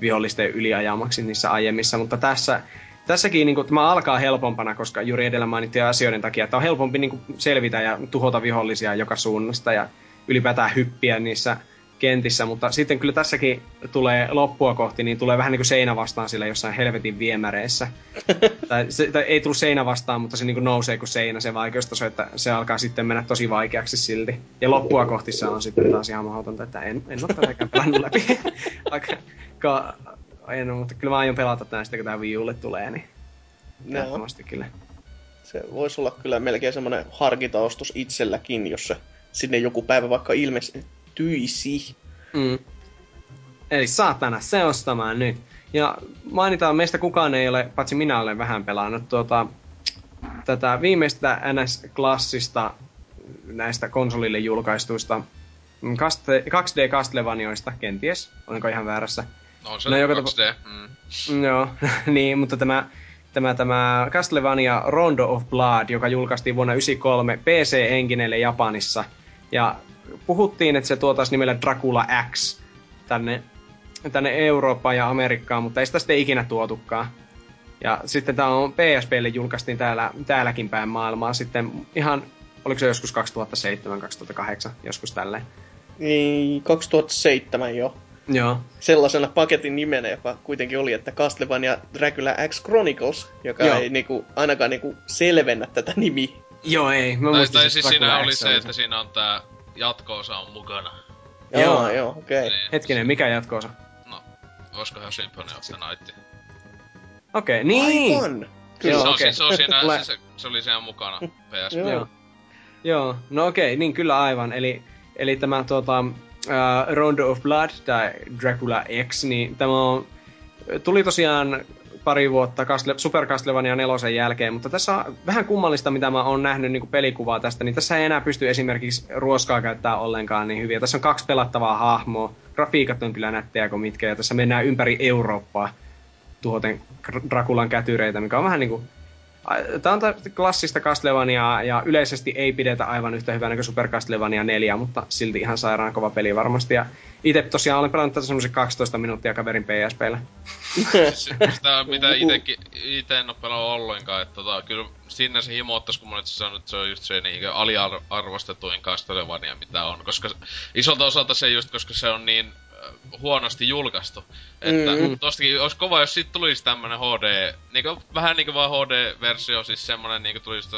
vihollisten yliajamaksi niissä aiemmissa, mutta tässä, tässäkin niin kuin, tämä alkaa helpompana, koska juuri edellä mainittujen asioiden takia, että on helpompi niin kuin, selvitä ja tuhota vihollisia joka suunnasta ja ylipäätään hyppiä niissä kentissä, mutta sitten kyllä tässäkin tulee loppua kohti, niin tulee vähän niin kuin seinä vastaan sillä jossain helvetin viemäreissä. tai, se, tai ei tullut seinä vastaan, mutta se niin kuin nousee kuin seinä se vaikeustaso, että se alkaa sitten mennä tosi vaikeaksi silti. Ja loppua kohti se on sitten taas ihan mahdotonta, että en, en ole tätäkään pelannut läpi. Vaikka, ka, en, mutta kyllä mä aion pelata tämän sitten, kun tämä Wii Ulle tulee, niin ehdottomasti kyllä. Se voisi olla kyllä melkein semmoinen harkintaostos itselläkin, jos se sinne joku päivä vaikka ilmestyisi. Mm. Eli saatana se ostamaan nyt. Ja mainitaan, meistä kukaan ei ole, paitsi minä olen vähän pelannut tuota, tätä viimeistä NS-klassista näistä konsolille julkaistuista mm, kaste, 2D Castlevanioista, kenties, olenko ihan väärässä. No se No no, joka 2D. Mm. Mm, Joo, niin, mutta tämä, tämä, tämä Castlevania Rondo of Blood, joka julkaistiin vuonna 1993 PC-engineille Japanissa. Ja puhuttiin, että se tuotaisi nimellä Dracula X tänne, tänne Eurooppaan ja Amerikkaan, mutta ei sitä sitten ikinä tuotukaan. Ja sitten tämä on PSPlle julkaistiin täällä, täälläkin päin maailmaa sitten ihan, oliko se joskus 2007-2008, joskus tälleen. Niin, 2007 jo. Joo, Sellaisena paketin nimenä, joka kuitenkin oli, että Castlevania Dracula X Chronicles, joka Joo. ei niinku, ainakaan niinku selvennä tätä nimiä. Joo ei, mä Tai, muistin, tai siis siinä X oli se, että siinä on tää jatko-osa on mukana. Joo. Joo, joo, okei. Okay. Niin. Hetkinen, mikä jatkoosa? No, olisikohan Symphony of the Night? Okei, okay, niin! Aivan! Joo, se, on, okei. okay. se, on siinä, Tulee- se, se, oli siinä mukana PSP. Joo. Joo. No okei, niin kyllä aivan. Eli, eli tämä tuota, uh, Rondo of Blood tai Dracula X, niin tämä on, tuli tosiaan pari vuotta Castle, Super Castlevania nelosen jälkeen, mutta tässä on vähän kummallista, mitä mä oon nähnyt niin pelikuvaa tästä, niin tässä ei enää pysty esimerkiksi ruoskaa käyttää ollenkaan niin hyviä. Tässä on kaksi pelattavaa hahmoa, grafiikat on kyllä nättejä kuin mitkä, ja tässä mennään ympäri Eurooppaa tuhoten Drakulan kätyreitä, mikä on vähän niin kuin Tämä on klassista Castlevaniaa ja yleisesti ei pidetä aivan yhtä hyvänä kuin Super Castlevania 4, mutta silti ihan sairaan kova peli varmasti. Ja itse tosiaan olen pelannut tätä semmoisen 12 minuuttia kaverin PSPllä. Sitä mitä ite en oo pelannut ollenkaan, että tota, kyllä sinne se himo ottais, kun mä nyt sanonut, että se on just se niin aliarvostetuin Castlevania, mitä on. Koska isolta osalta se just, koska se on niin huonosti julkaistu. Että mm. tostakin olisi kova, jos siitä tulisi tämmönen HD, niinku, vähän niinku vaan HD-versio, siis semmonen niinku tulisi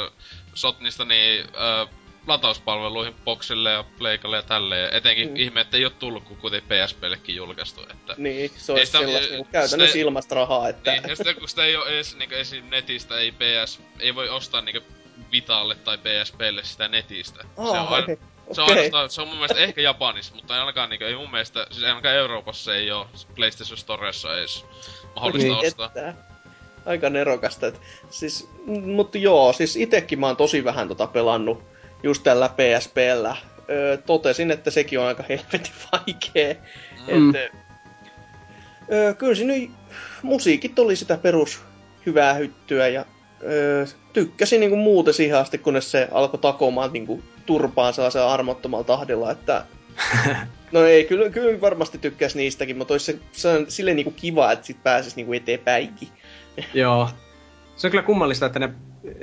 Sotnista niin ö, latauspalveluihin, boxille ja pleikalle ja tälleen. Etenkin mm. ihme, että ei ole tullut, kun kuitenkin PSPllekin julkaistu. Että niin, se olisi sitä, sellaista niinku käytännössä sitä, ilmasta rahaa. Että... Niin, ja sitten kun sitä ei ole edes niinku, esim. netistä, ei PS, ei voi ostaa niinku Vitalle tai PSPlle sitä netistä. Oh, se on, okay. Se on, ainoastaan, se on mun mielestä ehkä Japanissa, mutta ei ainakaan niinku, ei mun mielestä, siis ainakaan Euroopassa ei oo PlayStation Storessa edes mahdollista niin, ostaa. Että, aika nerokasta. Et, siis, mutta joo, siis itekin mä oon tosi vähän tota pelannut just tällä PSPllä. Öö, totesin, että sekin on aika helvetin vaikee. Mm. Et, öö, kyllä siinä musiikit oli sitä perus hyvää hyttyä ja öö, tykkäsin niinku muuten siihen asti, kunnes se alkoi takomaan niinku turpaan sellaisella armottomalla tahdilla, että No ei, kyllä, kyllä varmasti tykkäisi niistäkin, mutta olisi se, se on silleen niinku kiva, että sit pääsisi niinku eteenpäinkin. Joo. Se on kyllä kummallista, että ne,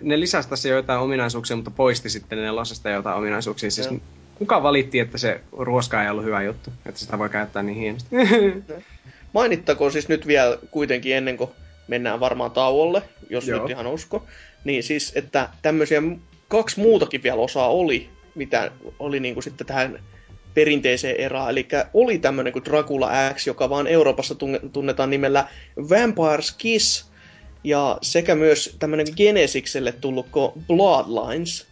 ne lisäsi tässä joitain ominaisuuksia, mutta poisti sitten ne nelosesta jotain ominaisuuksia. Siis kuka valitti, että se ruoska ei ollut hyvä juttu, että sitä voi käyttää niin hienosti? Mainittakoon siis nyt vielä kuitenkin ennen kuin mennään varmaan tauolle, jos Joo. nyt ihan usko, niin siis, että tämmöisiä kaksi muutakin vielä osaa oli, mitä oli niin kuin sitten tähän perinteiseen erään. Eli oli tämmöinen kuin Dracula X, joka vaan Euroopassa tunnetaan nimellä Vampire's Kiss, ja sekä myös tämmöinen Genesikselle tullut Bloodlines.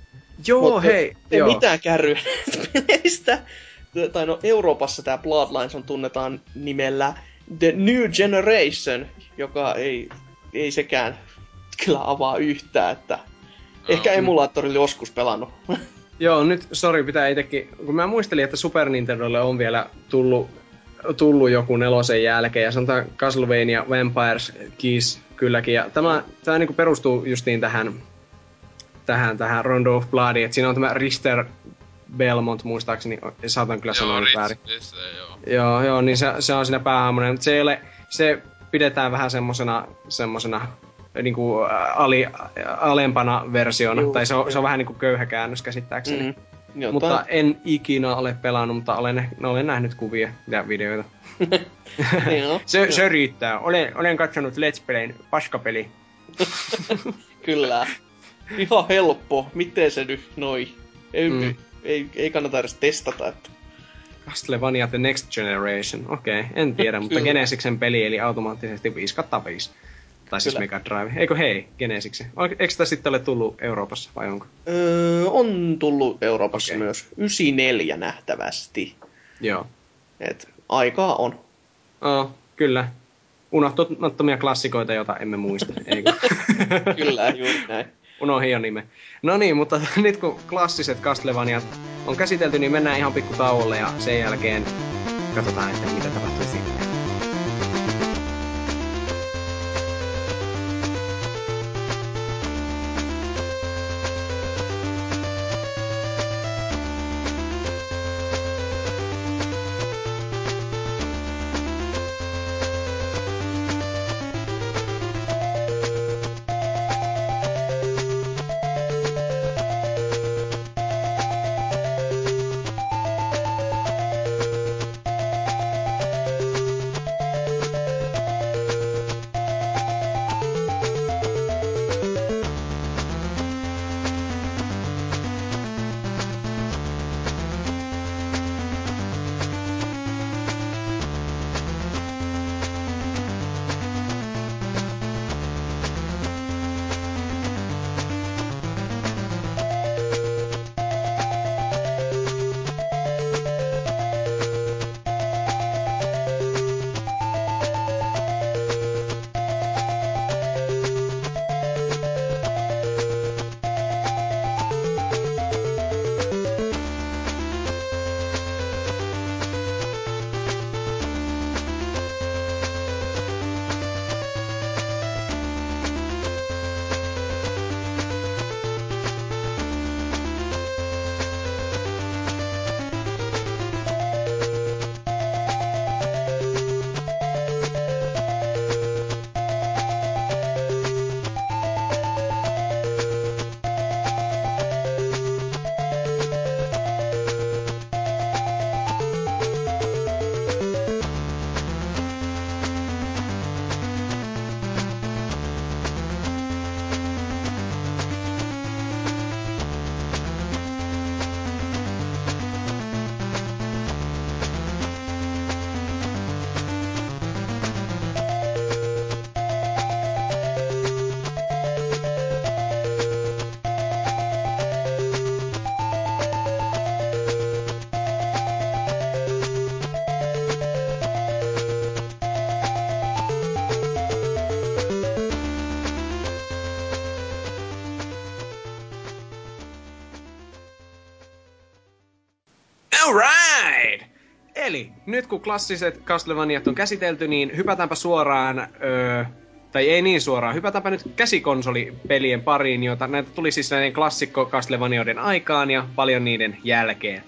Joo, Mutta hei. Ei joo. mitään kärryä peleistä. Tai no, Euroopassa tämä Bloodlines on tunnetaan nimellä The New Generation, joka ei, ei sekään kyllä avaa yhtään, että Ehkä emulaattorilla joskus pelannut. Joo, nyt, sorry, pitää itsekin, kun mä muistelin, että Super Nintendolle on vielä tullut, tullut joku nelosen jälkeen, ja sanotaan Castlevania Vampires Keys kylläkin, ja tämä, tämä niin perustuu justiin tähän, tähän, tähän Rondo of Bloodiin, että siinä on tämä Richter Belmont muistaakseni, saatan kyllä sanoa nyt väärin. Joo. joo, joo, niin se, se on siinä päähahmonen, mutta se ei ole, se pidetään vähän semmosena, semmosena niinku ali, alempana versiona, Juu, tai se on, se on vähän niinku köyhä käännös käsittääkseni. Mm. Jotain. Mutta en ikinä ole pelannut, mutta olen, no, olen nähnyt kuvia ja videoita. se, se riittää. Olen, olen katsonut Let's Playin paskapeli. Kyllä. Ihan helppo. Miten se nyt noi? Ei, mm. Ei, ei kannata edes testata. Että... Castlevania The Next Generation. Okei, okay, en tiedä, mutta Genesiksen peli eli automaattisesti 5 5. Tai siis Mega Drive. Eikö hei, Genesiksi? Eikö sitä sitten ole tullut Euroopassa vai onko? Öö, on tullut Euroopassa okay. myös. 94 nähtävästi. Joo. Et aikaa on. Oh, kyllä. Unohtumattomia klassikoita, joita emme muista, eikö? kyllä, juuri näin. Unohin jo nime. No niin, mutta nyt kun klassiset Castlevaniat on käsitelty, niin mennään ihan pikku tauolle ja sen jälkeen katsotaan, että mitä tapahtuu sitten. Kun klassiset Castlevaniat on käsitelty, niin hypätäänpä suoraan, öö, tai ei niin suoraan, hypätäänpä nyt käsikonsolipelien pariin, joita näitä tuli siis näiden klassikko Castlevanioiden aikaan ja paljon niiden jälkeen.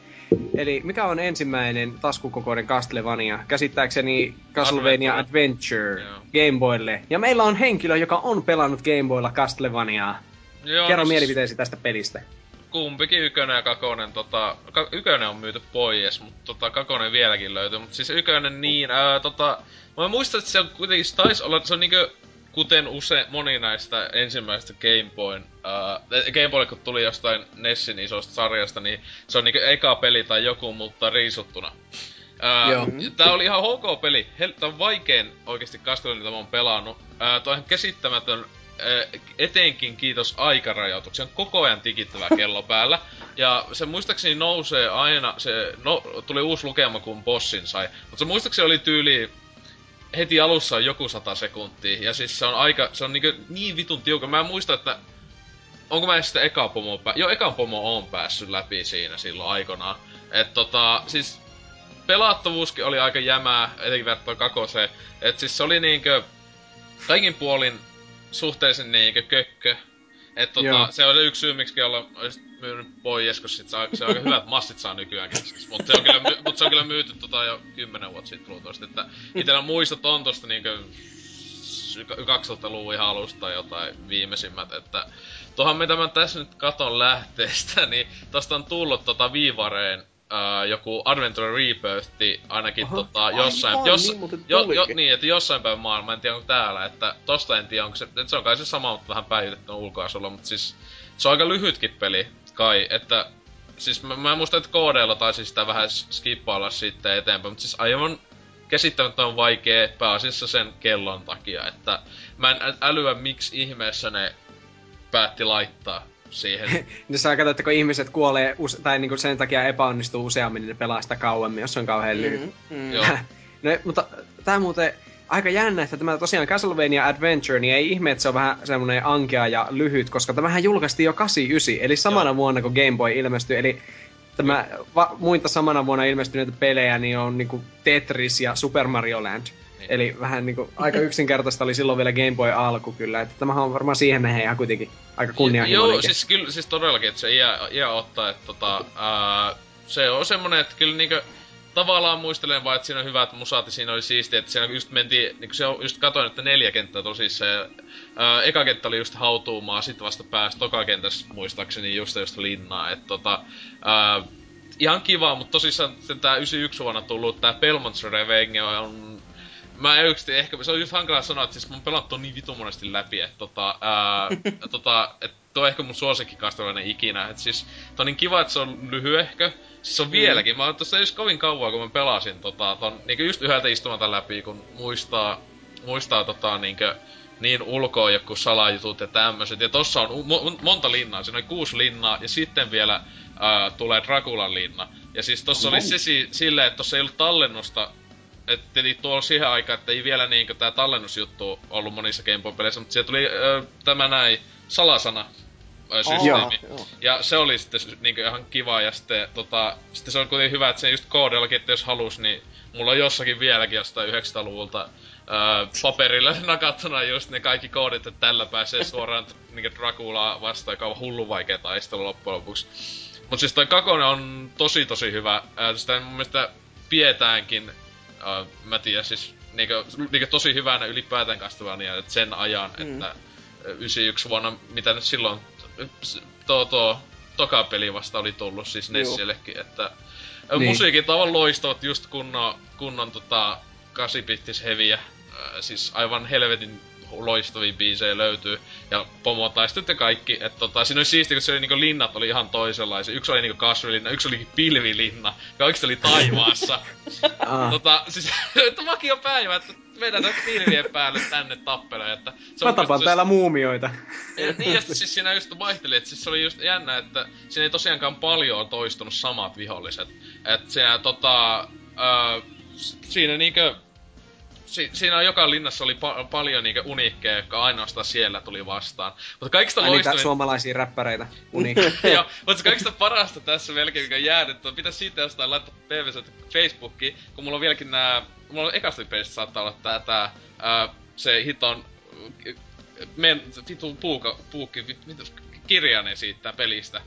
Eli mikä on ensimmäinen taskukokoinen Castlevania? Käsittääkseni Castlevania Adventure, Joo. Game Boylle. Ja meillä on henkilö, joka on pelannut Game Boylla Castlevaniaa. Joo, Kerro no mielipiteesi tästä pelistä. Kumpikin Ykönen ja Kakonen, tota, ka, Ykönen on myyty pois, mutta tota, Kakonen vieläkin löytyy. Mutta siis Ykönen niin, ää, tota, mä muistan, että se on kuitenkin, se taisi olla, se on niinkö, kuten usein moni näistä ensimmäistä Game Boyn, Game Boylle kun tuli jostain Nessin isosta sarjasta, niin se on niinkö eka peli tai joku, mutta riisuttuna. Joo. Tää oli ihan HK-peli. Hel- Tää on vaikein oikeesti Castlevania, mitä mä oon pelannut. Ää, tää on ihan käsittämätön etenkin kiitos aikarajoituksen. Koko ajan tikittävä kello päällä. Ja se muistaakseni nousee aina, se no, tuli uusi lukema kun bossin sai. Mutta se muistaakseni oli tyyli heti alussa on joku sata sekuntia. Ja siis se on aika, se on niinku niin vitun tiukka. Mä en muista, että onko mä sitä eka pomo pää... Joo, ekan pomo on päässyt läpi siinä silloin aikanaan. Et tota, siis pelattavuuskin oli aika jämää, etenkin verrattuna kakoseen. Et siis se oli niinkö kaikin puolin suhteellisen niinkö kökkö. Et tota, Joo. se on yksi syy, miksi olla olisi myynyt pois, koska sit saa, se on aika hyvät massit saa nykyäänkin. Siis, Mutta se, on kyllä, my- mut se on kyllä myyty tota jo kymmenen vuotta sitten luultavasti. Että itellä muistot on tosta niinkö 2000-luvun ihan alusta tai jotain viimeisimmät, että tuohon mitä mä tässä nyt katon lähteestä, niin tosta on tullut tota Viivareen ää, joku Adventure Rebirthi ainakin Aha, tota, jossain, aivan, jos, niin muuten jo, jo, niin, että jossain päin maailmaa, en tiedä onko täällä, että tosta en tiedä onko se, että se on kai se sama, mutta vähän päivitetty ulkoasulla, mutta siis se on aika lyhytkin peli kai, että siis mä, mä muistan, että koodeilla taisi sitä vähän skippailla sitten eteenpäin, mutta siis aivan käsittämättömän vaikea pääasiassa sen kellon takia, että mä en älyä miksi ihmeessä ne päätti laittaa siihen. Niin sä katsot, että kun ihmiset kuolee tai niinku sen takia epäonnistuu useammin, niin ne pelaa sitä kauemmin, jos se on kauhean lyhyt. Mm. Joo. no, mutta tää muuten aika jännä, että tämä tosiaan Castlevania Adventure, niin ei ihme, että se on vähän semmonen ankea ja lyhyt, koska tämähän julkaistiin jo 89, eli samana Joo. vuonna kun Game Boy ilmestyi, eli tämä va- muita samana vuonna ilmestyneitä pelejä, niin on niinku Tetris ja Super Mario Land. Niin. Eli vähän niinku aika yksinkertaista oli silloin vielä Game Boy alku kyllä, että tämähän on varmaan siihen nähden ihan kuitenkin aika kunnianhimoinen. Joo, siis kyllä, siis todellakin, että se iä, iä ottaa, että tota, ää, se on semmonen, että kyllä niinkö, tavallaan muistelen vaan, että siinä on hyvät musat ja siinä oli siistiä, että siinä just mentiin, niinku se on, just katoin, että neljä kenttää tosissaan ja ää, eka kenttä oli just hautuumaa, sit vasta pääsi toka kentässä muistaakseni just just linnaa, että tota, ää, ihan kiva, mutta tosissaan tää 91 vuonna tullut tää Belmont's Revenge on Mä en yksin ehkä, se on just hankala sanoa, että siis mä oon pelattu niin vitu monesti läpi, että tota, ää, tota, et toi on ehkä mun suosikki Castlevania ikinä, et siis toi on niin kiva, että se on lyhyehkö, siis se on vieläkin, mä oon tossa just kovin kauan, kun mä pelasin tota, ton, niinku just yhdeltä istumalta läpi, kun muistaa, muistaa tota niinkö, niin ulkoa joku salajutut ja tämmöiset. Ja tossa on mo- monta linnaa, siinä on kuusi linnaa ja sitten vielä ää, tulee Draculan linna. Ja siis tossa oli se si- silleen, että tossa ei ollut tallennusta että eli tuolla siihen aikaan, että ei vielä niinkö tää tallennusjuttu ollut monissa Game Boy-peleissä, mutta siellä tuli ö, tämä näin salasana ö, systeemi. Joo, joo. Ja se oli sitten niinkö ihan kiva ja sitten tota, sitten se on kuitenkin hyvä, että se just koodellakin, että jos halus, niin mulla on jossakin vieläkin jostain 900-luvulta öö, paperille nakattuna just ne kaikki koodit, että tällä pääsee suoraan niinkö Draculaa vastaan, joka on hullu vaikea taistelu loppujen lopuksi. Mut siis toi Kakone on tosi tosi hyvä. Sitä mun mielestä pietäänkin, ää, mä tiedän siis, niinkö, niinkö tosi hyvänä ylipäätään Castlevania, että sen ajan, Mm. että ää, 91 vuonna, mitä nyt silloin, tuo, tuo toka peli vasta oli tullut siis. Nessillekin, että Niin. niin. musiikit aivan loistavat just kunnon, kunnon tota 8-bittis heviä, siis aivan helvetin loistavia biisejä löytyy. Ja pomotaistelut ja kaikki. Et tota, siinä oli siistiä, kun se oli niinku linnat oli ihan toisenlaisia. Yksi oli niinku kasvilinna, yksi oli pilvilinna. Kaikki oli taivaassa. Ah. tota, siis, että vakio päivä, että vedetään pilvien päälle tänne tappeleen. Että se Mä se- täällä muumioita. ja niin, ja siis siinä just vaihteli, että siis se oli just jännä, että siinä ei tosiaankaan paljon toistunut samat viholliset. Et siinä tota, s- siinä niinkö, si, siinä on joka linnassa oli pa- paljon niinkö uniikkeja, jotka ainoastaan siellä tuli vastaan. Mutta kaikista Ai loistavin... suomalaisia räppäreitä. Uniikki. Joo, mutta kaikista parasta tässä melkein, mikä on jäänyt, on pitäisi siitä jostain laittaa PVC Facebookiin, kun mulla on vieläkin nää, mulla on ekasta peistä saattaa olla tää, tää ää, se hiton, men, vitun puuka, puukki, vit, vit, kirjainen siitä pelistä.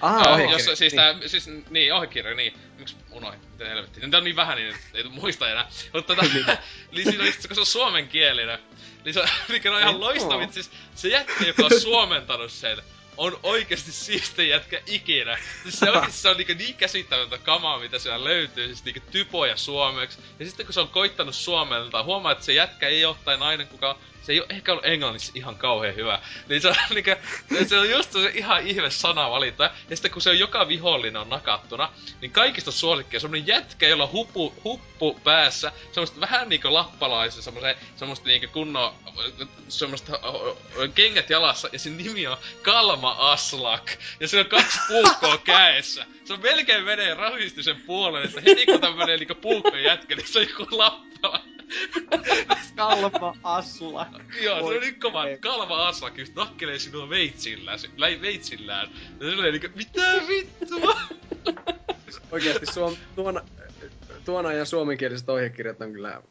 Aha, Ää, ohjekirja. jossa, siis, Niin. tää, siis, niin, ohjekirja, niin. Miksi unohdin? Miten helvettiin? Niitä on niin vähän, niin ei muista enää. Mutta tota, niin siinä on kun se on suomenkielinen. Niin se, mikä on ihan loistavit, oo. siis se jätkä, joka on suomentanut sen, on oikeesti siisti jätkä ikinä. Siis se oikeesti se on niinku niin käsittämätöntä kamaa, mitä siellä löytyy, siis niinku typoja suomeksi. Ja sitten kun se on koittanut suomelta, huomaa, että se jätkä ei oo tai nainen, kuka se ei ole ehkä ollut englannissa ihan kauhean hyvä. Niin se on, niinku, se on just se ihan ihme sanavalinta. Ja sitten kun se on joka vihollinen on nakattuna, niin kaikista suosikkia semmonen jätkä, jolla on huppu, huppu päässä, semmoista vähän niinku lappalaisen, semmoisen, semmoista niinku kunnon, semmoista kengät jalassa, ja sen nimi on Kalma Aslak. Ja se on kaksi puukkoa käessä. Se on melkein menee rasistisen puolen, että heti kun tämmönen niinku puukko jätkä, niin se on joku lappala. Kalpa Asula. Joo, se Voi niin kova. Kalva Aslak just nakkelee sinua veitsillään. Läi, veitsillään. Ja se oli niinku, mitä vittua? Oikeesti suom, tuon, tuon ajan suomenkieliset ohjekirjat on kyllä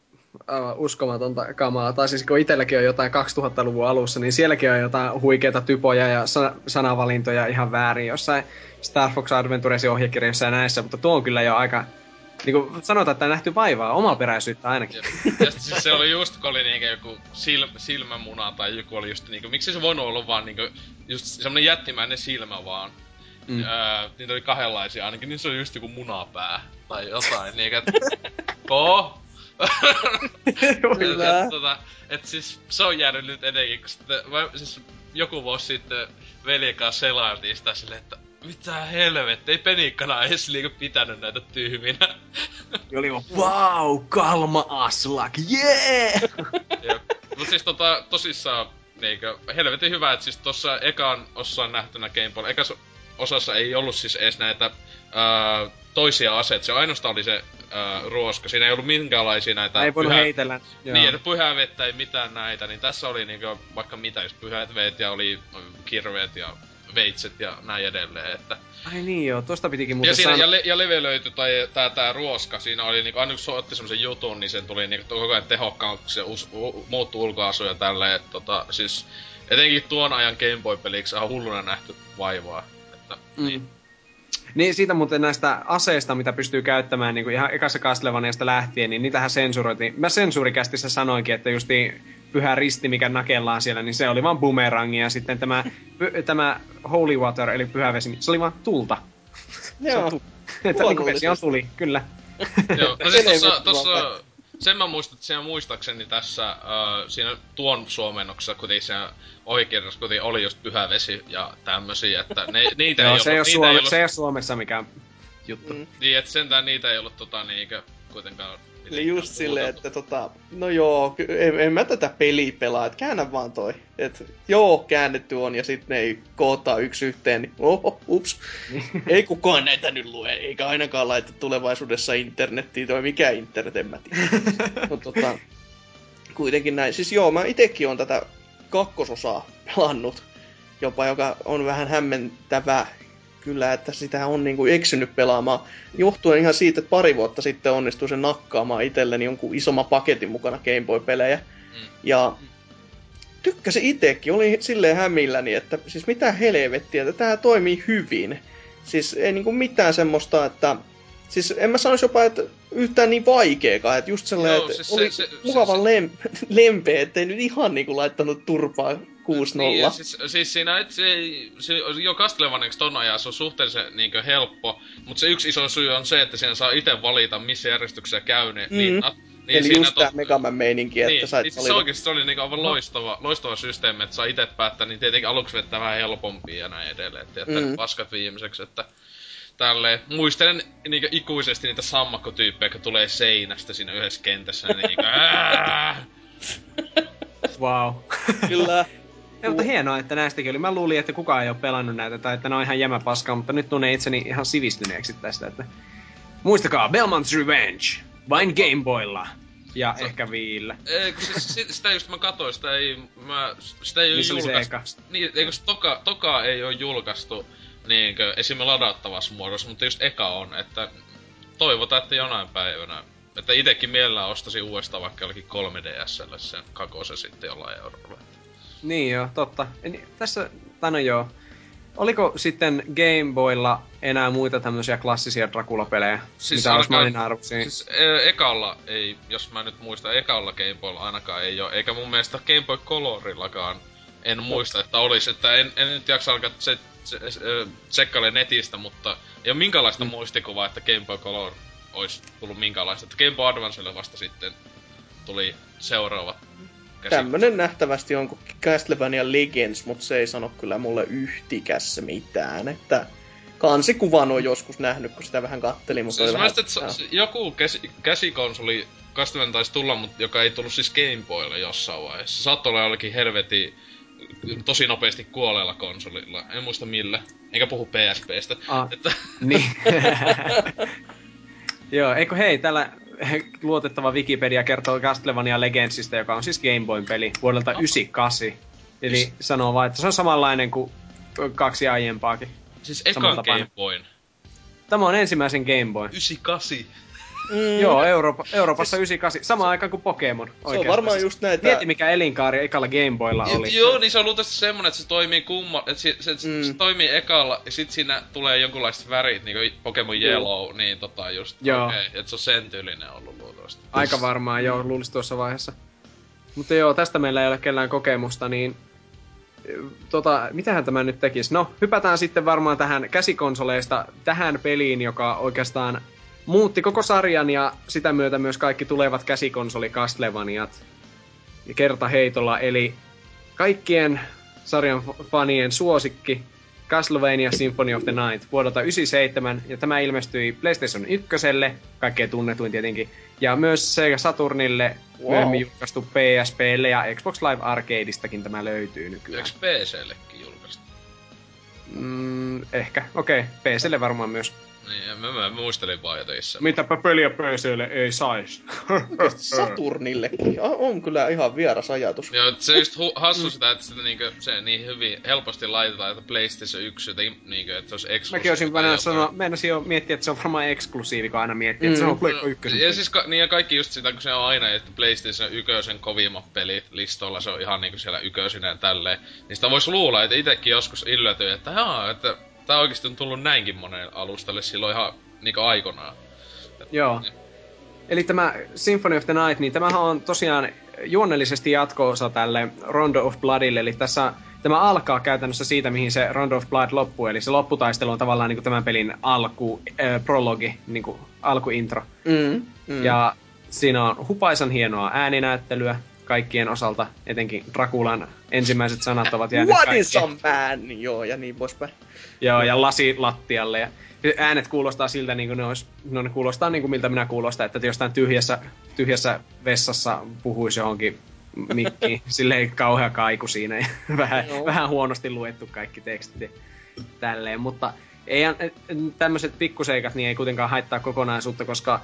aivan uskomatonta kamaa. Tai siis kun itselläkin on jotain 2000-luvun alussa, niin sielläkin on jotain huikeita typoja ja sana- sanavalintoja ihan väärin jossain Star Fox Adventuresin ohjekirjassa ja näissä, mutta tuo on kyllä jo aika, niin kuin sanotaan, että nähty vaivaa, omaperäisyyttä ainakin. Ja, ja siis se oli just, kun oli niinku joku sil, silmämuna tai joku oli just niinku, miksi se voinut olla vaan niinku, just semmonen jättimäinen silmä vaan. Mm. Öö, niitä oli kahdenlaisia ainakin, niin se oli just joku munapää. Tai jotain, niinku et... Ko? Kyllä. et, tota, et siis se on jäänyt nyt etenkin, kun sitten, mä, siis joku vuosi sitten veljen kanssa selailtiin sitä silleen, että mitä helvettiä, ei penikkana edes niinku pitänyt näitä tyhminä. Ja oli vaan, wow, Kalma Aslak, yeah! Jep. Mut siis tota, tosissaan niinkö, helvetin hyvä, että siis tossa ekan osaan nähtynä Game Boy, ekas osassa ei ollut siis edes näitä ää, toisia aseita, se ainoastaan oli se ää, ruoska, siinä ei ollut minkäänlaisia näitä ei voinut pyhä- heitellä. Joo. Niin, pyhää vettä ei mitään näitä, niin tässä oli niinku vaikka mitä, jos pyhät veet ja oli kirveet ja veitset ja näin edelleen, että... Ai niin joo, tosta pitikin muuten Ja, siinä, ja, le, ja levelöity tai tää, tää ruoska, siinä oli niinku, aina kun se otti semmosen jutun, niin sen tuli niinku koko ajan tehokkaan, kun se us, u, muuttui ulkoasu ja tälleen, että tota, siis etenkin tuon ajan Game Boy-peliksi ihan hulluna nähty vaivaa. Että. Mm. Niin siitä muuten näistä aseista, mitä pystyy käyttämään niin kuin ihan ekassa Castlevaniasta lähtien, niin niitähän sensuroitiin. Mä sensuurikästissä sanoinkin, että justi pyhä risti, mikä nakellaan siellä, niin se oli vaan boomerangi. Ja sitten tämä, py, tämä holy water, eli pyhä vesi, niin se oli vaan tulta. Se on Joo. tu- että niin kuin vesi on tuli, kyllä. Joo, no siis tossa, tossa, vaan sen mä muistan, että siinä muistaakseni tässä, äh, siinä tuon suomennoksessa, kuten siinä ohikirjassa, kuten oli just pyhä vesi ja tämmösiä, että ne, niitä Joo, ei se, ei ole ollut, Suome, ollut, se ei ole Suomessa mikään juttu. Mm. niin, että sentään niitä ei ollut tota niinkö kuitenkaan Eli just silleen, että tota, no joo, en, en mä tätä peliä pelaa, että käännä vaan toi. Et joo, käännetty on ja sitten ne ei koota yksi yhteen, niin oho, ups. ei kukaan näitä nyt lue, eikä ainakaan laita tulevaisuudessa internettiin, toi mikä internet, en mä tiedä. no tota, kuitenkin näin. Siis joo, mä itekin on tätä kakkososaa pelannut, jopa joka on vähän hämmentävää kyllä, että sitä on niinku eksynyt pelaamaan. Johtuen ihan siitä, että pari vuotta sitten onnistui sen nakkaamaan itselleni jonkun isomman paketin mukana Game Boy-pelejä. Mm. Ja tykkäsin itekin, oli silleen hämilläni, että siis mitä helvettiä, että tämä toimii hyvin. Siis ei niinku mitään semmoista, että Siis en mä sanoisi jopa, että yhtään niin vaikeakaan, että just sellainen, että siis se- oli se- mukavan se- lem, lempeä, ettei nyt ihan niinku laittanut turpaa 6-0. Niin, ja siis, siis siinä, et se, ei- se, jo Castlevaniaksi ton ajan se on suhteellisen niinkö helppo, mutta se yksi iso syy on se, että siinä saa itse valita, missä järjestyksessä käy ne Mm. linnat. Niin Eli siinä just tää Megaman meininki, että niin, sait niin siis valita. oikeesti se oli niinku aivan loistava, loistava systeemi, että saa itse päättää, niin tietenkin aluksi vettää vähän helpompia ja näin edelleen, että jättää Mm. paskat viimeiseksi, että tälleen. Muistelen niinkö ikuisesti niitä sammakkotyyppejä, jotka tulee seinästä siinä yhdessä kentässä, niinkö ää! Wow. Kyllä. Ja, mutta hienoa, että näistäkin oli. Mä luulin, että kukaan ei ole pelannut näitä tai että ne on ihan jämäpaskaa, mutta nyt tunnen itseni ihan sivistyneeksi tästä. Että... Muistakaa, Belmont's Revenge! Vain Game Boylla! Ja Se- ehkä Viille. Ei, kun siis, si- sitä just mä katsoin, sitä ei, mä, sitä ei Missä ole oli se julkaistu. Niin, eikö se toka, toka ei ole julkaistu niinkö esim. ladattavassa muodossa, mutta just eka on, että toivotaan, että jonain päivänä. Että itekin mielellään ostaisin uudestaan vaikka jollakin 3DSlle sen kakosen sitten jollain eurolla. Niin joo, totta. En, tässä, tai no joo. Oliko sitten Game Boylla enää muita tämmöisiä klassisia Dracula-pelejä, Siis mitä olisi maininarvoisia? Siis e- ekalla ei, jos mä nyt muistan, ekalla Game Boylla ainakaan ei ole, eikä mun mielestä Game Boy Colorillakaan en muista, että olisi, että en, en nyt jaksa alkaa se, se, se, tsekkaile netistä, mutta ei ole minkäänlaista mm. muistikuvaa, että Game Boy Color olisi tullut minkäänlaista. Että Game Boy Advancelle vasta sitten tuli seuraavat käsi. Tämmönen nähtävästi on kuin Castlevania Legends, mutta se ei sano kyllä mulle yhtikäs mitään. Että kansikuvan on joskus nähnyt, kun sitä vähän kattelin, mutta Siis vähän... mielestä, että se, joku käsi, käsikonsoli Castlevania taisi tulla, mutta joka ei tullut siis Game Boylle jossain vaiheessa. Saattoi olla jollakin helvetin tosi nopeasti kuolleella konsolilla. En muista millä. Enkä puhu PSPstä. Ah. Että, Niin. Joo, eikö hei, tällä luotettava Wikipedia kertoo Castlevania Legendsista, joka on siis Game Boyn peli vuodelta 98. Eli Is- sanoo vaan, että se on samanlainen kuin kaksi aiempaakin. siis ekan. Game Boyn. Tämä on ensimmäisen Game Boy. 98. Mm, Joo, Euroopa, Euroopassa 98, samaan aikaan kuin Pokemon. se on varmaan just näitä... Mieti mikä elinkaari ekalla Game Boylla Jo, oli. joo, niin se on luultavasti semmonen, että se toimii kumma, että se, se, Mm. mm. se toimii ekalla, ja sit siinä tulee jonkunlaiset värit, niinku Pokemon Yellow, niin tota just, Joo. okei, okay, että se on sen tyylinen ollut luultavasti. Aika varmaan, joo, luulisi tuossa vaiheessa. Mutta joo, tästä meillä ei ole kellään kokemusta, niin tota, mitähän tämä nyt tekisi? No, hypätään sitten varmaan tähän käsikonsoleista tähän peliin, joka oikeastaan muutti koko sarjan ja sitä myötä myös kaikki tulevat käsikonsoli Castlevaniat ja kertaheitolla, eli kaikkien sarjan fanien suosikki Castlevania Symphony of the Night vuodelta 97, ja tämä ilmestyi PlayStation 1, kaikkein tunnetuin tietenkin, ja myös Sega Saturnille Wow. wow. myöhemmin julkaistu PSPlle ja Xbox Live Arcadeistakin tämä löytyy nykyään. Eikö PCllekin julkaistu? Mm, ehkä, okei, okay. PClle varmaan myös. Niin, mä, mä muistelin vaan jotenkin se. Mitäpä peliä PClle ei sais. Saturnillekin. On, on kyllä ihan vieras ajatus. Joo, se just hu- hassu sitä, että sitä niinkö, se niin hyvin helposti laitetaan, että PlayStation 1 jotenkin niinkö, että se olisi eksklusiivi. Mäkin olisin vähän sanoa, meinasin jo miettiä, että se on varmaan eksklusiivi, kun aina miettii, että se Mm. on Pleikka 1. Ja siis ka- niin ja kaikki just sitä, kun se on aina, että PlayStation 1 kovimmat pelit listoilla, se on ihan niinku siellä yköisinä ja tälleen. Niin sitä vois luulla, että itekin joskus yllätyi, että jaa, että tää oikeesti on tullut näinkin monen alustalle silloin ihan niinku aikonaan. Joo. Eli tämä Symphony of the Night, niin tämähän on tosiaan juonnellisesti jatko-osa tälle Rondo of Bloodille, eli tässä tämä alkaa käytännössä siitä, mihin se Rondo of Blood loppuu, eli se lopputaistelu on tavallaan niin kuin tämän pelin alku, äh, prologi, niin kuin alkuintro. Mm, mm. Ja siinä on hupaisan hienoa ääninäyttelyä kaikkien osalta, etenkin Drakulan ensimmäiset sanat ovat jääneet What is kaikkien- a man? Joo, ja niin poispäin. Joo, ja lasi lattialle. Ja äänet kuulostaa siltä, niin kuin ne, olisi, no ne kuulostaa niin kuin miltä minä kuulostan, että jostain tyhjässä, tyhjässä vessassa puhuisi johonkin mikkiin. Silleen kauhea kaiku siinä ja vähän, Joo. vähän huonosti luettu kaikki tekstit tälleen. Mutta ei, tämmöiset pikkuseikat niin ei kuitenkaan haittaa kokonaisuutta, koska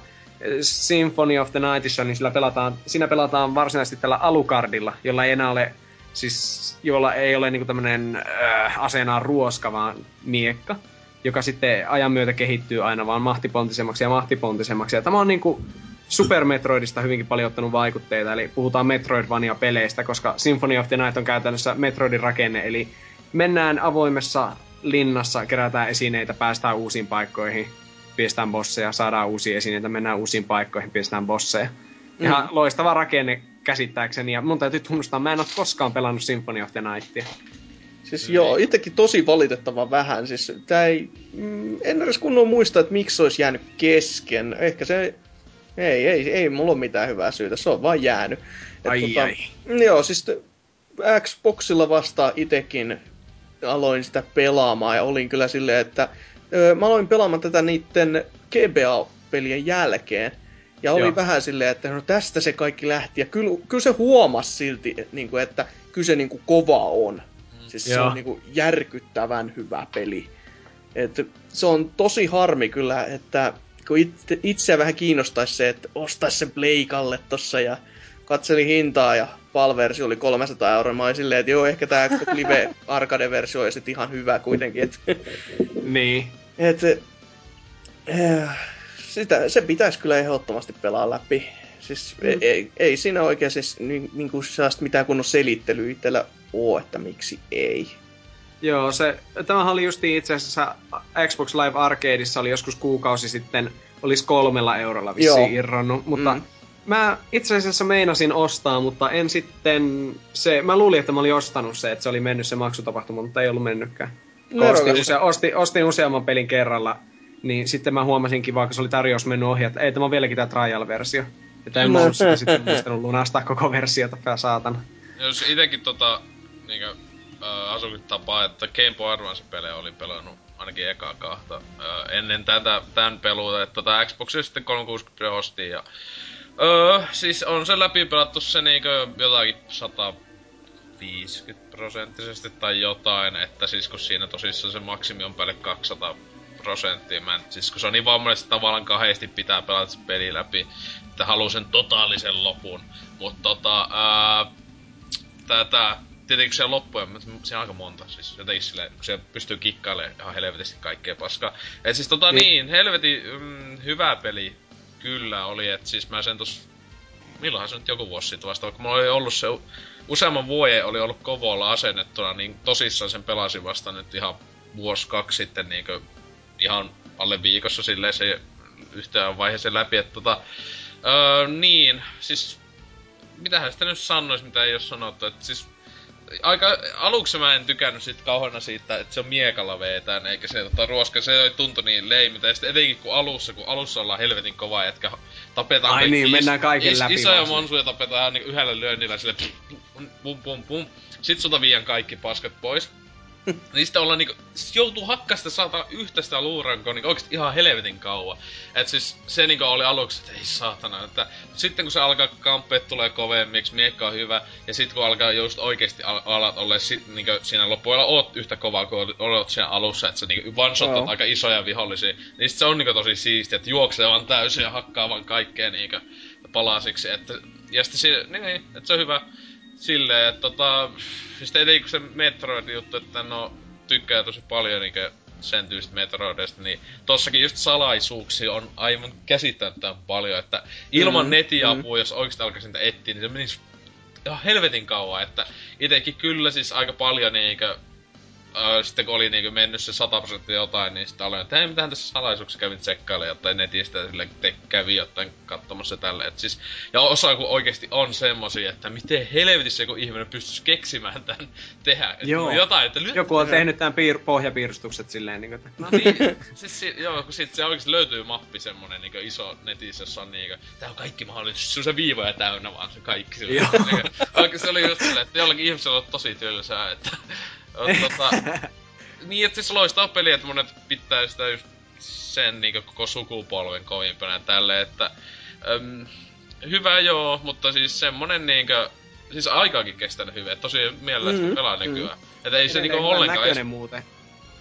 Symphony of the Nightissa, niin sillä pelataan, siinä pelataan varsinaisesti tällä alukardilla, jolla ei enää ole siis jolla ei ole niinku tämmönen äh, aseenaan ruoska, vaan miekka, joka sitten ajan myötä kehittyy aina vaan mahtipontisemmaksi ja mahtipontisemmaksi. Ja tämä on niinku Super Metroidista hyvinkin paljon ottanut vaikutteita, eli puhutaan Metroidvania-peleistä, koska Symphony of the Night on käytännössä Metroidin rakenne, eli mennään avoimessa linnassa, kerätään esineitä, päästään uusiin paikkoihin, pistetään bosseja, saadaan uusia esineitä, mennään uusiin paikkoihin, pistetään bosseja. Ihan mm. loistava rakenne käsittääkseni, ja mun täytyy tunnustaa, mä en ole koskaan pelannut Symphony of the Nightia. Siis joo, itsekin tosi valitettava vähän. Siis tää ei... Mm, en edes kunnon muista, että miksi se olisi jäänyt kesken. Ehkä se... Ei, ei, ei mulla ole mitään hyvää syytä, se on vaan jäänyt. Et Ai ai. Joo, siis Xboxilla vasta itekin aloin sitä pelaamaan ja olin kyllä silleen, että ö, mä aloin pelaamaan tätä niitten GBA-pelien jälkeen. Ja oli Joo. vähän silleen, että no tästä se kaikki lähti. Ja kyllä, kyllä se huomasi silti, että, niin kuin, että kyllä se niin kuin kova on. Siis se Joo. on niin kuin järkyttävän hyvä peli. Et se on tosi harmi kyllä, että kun itse, itseä vähän kiinnostaisi se, että ostaisi sen Pleikalle tossa ja katselin hintaa ja PAL-versio oli 300 euroa. Mä olin silleen, että joo, ehkä tää Live Arcade-versio olisi sit ihan hyvä kuitenkin. Et, Niin. et, eh, sitä, se pitäisi kyllä ehdottomasti pelaa läpi. Siis mm. ei, ei siinä oikein siis niin, niin kuin mitään kunnon selittelyä itsellä oo, että miksi ei. Joo, se, tämähän oli justiin itse asiassa Xbox Live Arcadeissa oli joskus kuukausi sitten, olisi kolmella eurolla vissiin Joo. irronnut, mutta Mm. Mä itse asiassa meinasin ostaa, mutta en sitten, se, mä luulin, että mä olin ostanut se, että se oli mennyt se maksutapahtuma, mutta ei ollut mennytkään. Kun Nerokasta. Ostin, usea, ostin, ostin useamman pelin kerralla, niin sitten mä huomasinkin, vaikka se oli tarjous mennyt ohi, että ei, tämä on vieläkin tämä trial-versio. Että en mä ollut sitä sitten muistanut lunastaa koko versiota, pää saatana. Jos itekin tota, niinkö, äh, asukin tapaa, että Game Boy Advance-pelejä olin pelannut ainakin ekaa kahta äh, ennen tätä, tän peluuta, että tota Xboxia sitten 360 ostin ja Öö, siis on se läpi pelattu se niinkö jotakin 150 prosenttisesti tai jotain, että siis kun siinä tosissaan se maksimi on päälle 200 prosenttia, mä en, siis kun se on niin vammainen, että tavallaan kahdesti pitää pelata se peli läpi, että haluaa sen totaalisen lopun. Mutta tota, ää, tätä, tietenkin kun se loppuja, mutta siinä on aika monta, siis jotenkin silleen, kun se pystyy kikkailemaan ihan helvetisti kaikkea paskaa. Et siis tota niin, Niin. niin helvetin mm, hyvä peli kyllä oli, että siis mä sen tos, milloinhan se nyt joku vuosi sitten vasta, vaikka mulla oli ollut se useamman vuoden oli ollut kovolla asennettuna, niin tosissaan sen pelasin vasta nyt ihan vuosi kaksi sitten niinkö ihan alle viikossa silleen se yhteen vaiheeseen läpi, että tota, öö, niin, siis mitähän sitä nyt sanois, mitä ei oo sanottu, että siis aika, aluksi mä en tykännyt sit kauheena siitä, että se on miekalla veetään, eikä se tota, ruoska, se ei tuntu niin leimitä. Ja sitten etenkin kun alussa, kun alussa ollaan helvetin kova jätkä, tapetaan Ai niin, mennään kaiken läpi isoja vaan monsuja tapetaan niin yhdellä lyönnillä sille pum, pum, pum, pum. Sitten sulta viiän kaikki paskat pois. Niistä ollaan niinku, siis joutuu hakkaa sitä saatana yhtä sitä luurankoa niinku oikeesti ihan helvetin kauan. Et siis se niinku oli aluksi, että ei saatana, että sitten kun se alkaa kampeet tulee kovemmiksi, miekka on hyvä, ja sitten kun alkaa just oikeesti al- alat olla sit, niinku siinä loppuilla oot yhtä kovaa kuin olet siinä alussa, että sä niinku one aika isoja vihollisia, niin sit se on niinku tosi siistiä, että juoksee vaan täysin ja hakkaa vaan kaikkea niinku palasiksi, että, ja sitten se, niin, niin, että se on hyvä silleen, että tota, siis etenkin kun se Metroid-juttu, että no tykkää tosi paljon niinkö sen tyylistä Metroidista, niin tossakin just salaisuuksia on aivan käsittämättömän paljon, että ilman Mm, mm, netiapua, mm. jos oikeesti alkaisin niitä etsiä, niin se menisi ihan helvetin kauan, että itekin kyllä siis aika paljon niinkö Äh, sitten kun oli niinku mennyt se 100 prosenttia jotain, niin sitten aloin, että hei, mitähän tässä salaisuuksissa kävin tsekkailemaan jotain netistä sille te kävi jotain katsomassa tälle. Et siis, ja osa kun oikeesti on semmosia, että miten helvetissä joku ihminen pystyisi keksimään tän tehdä. Et Joo. Jotain, että Joku on tehnyt tämän piir- pohjapiirustukset silleen, niin kuin, No niin, siis si- joo, kun sit se oikeesti löytyy mappi semmonen niinku iso netissä, jossa on niinku, tää on kaikki mahdollista, se on se viivoja täynnä vaan se kaikki. Niinku, Oikeesti se oli just silleen, että jollakin ihmisellä on tosi tylsää, että tota, niin, että siis loistava peli, että monet pitää sitä just sen niinku koko sukupolven kovimpana ja tälleen, että äm, hyvä joo, mutta siis semmonen niinkö, siis aikaakin kestänyt hyvin, että tosi mielellä mm, Mhm, pelaa nykyään. Että ei se niinku hyvän ollenkaan edes näköinen muuten.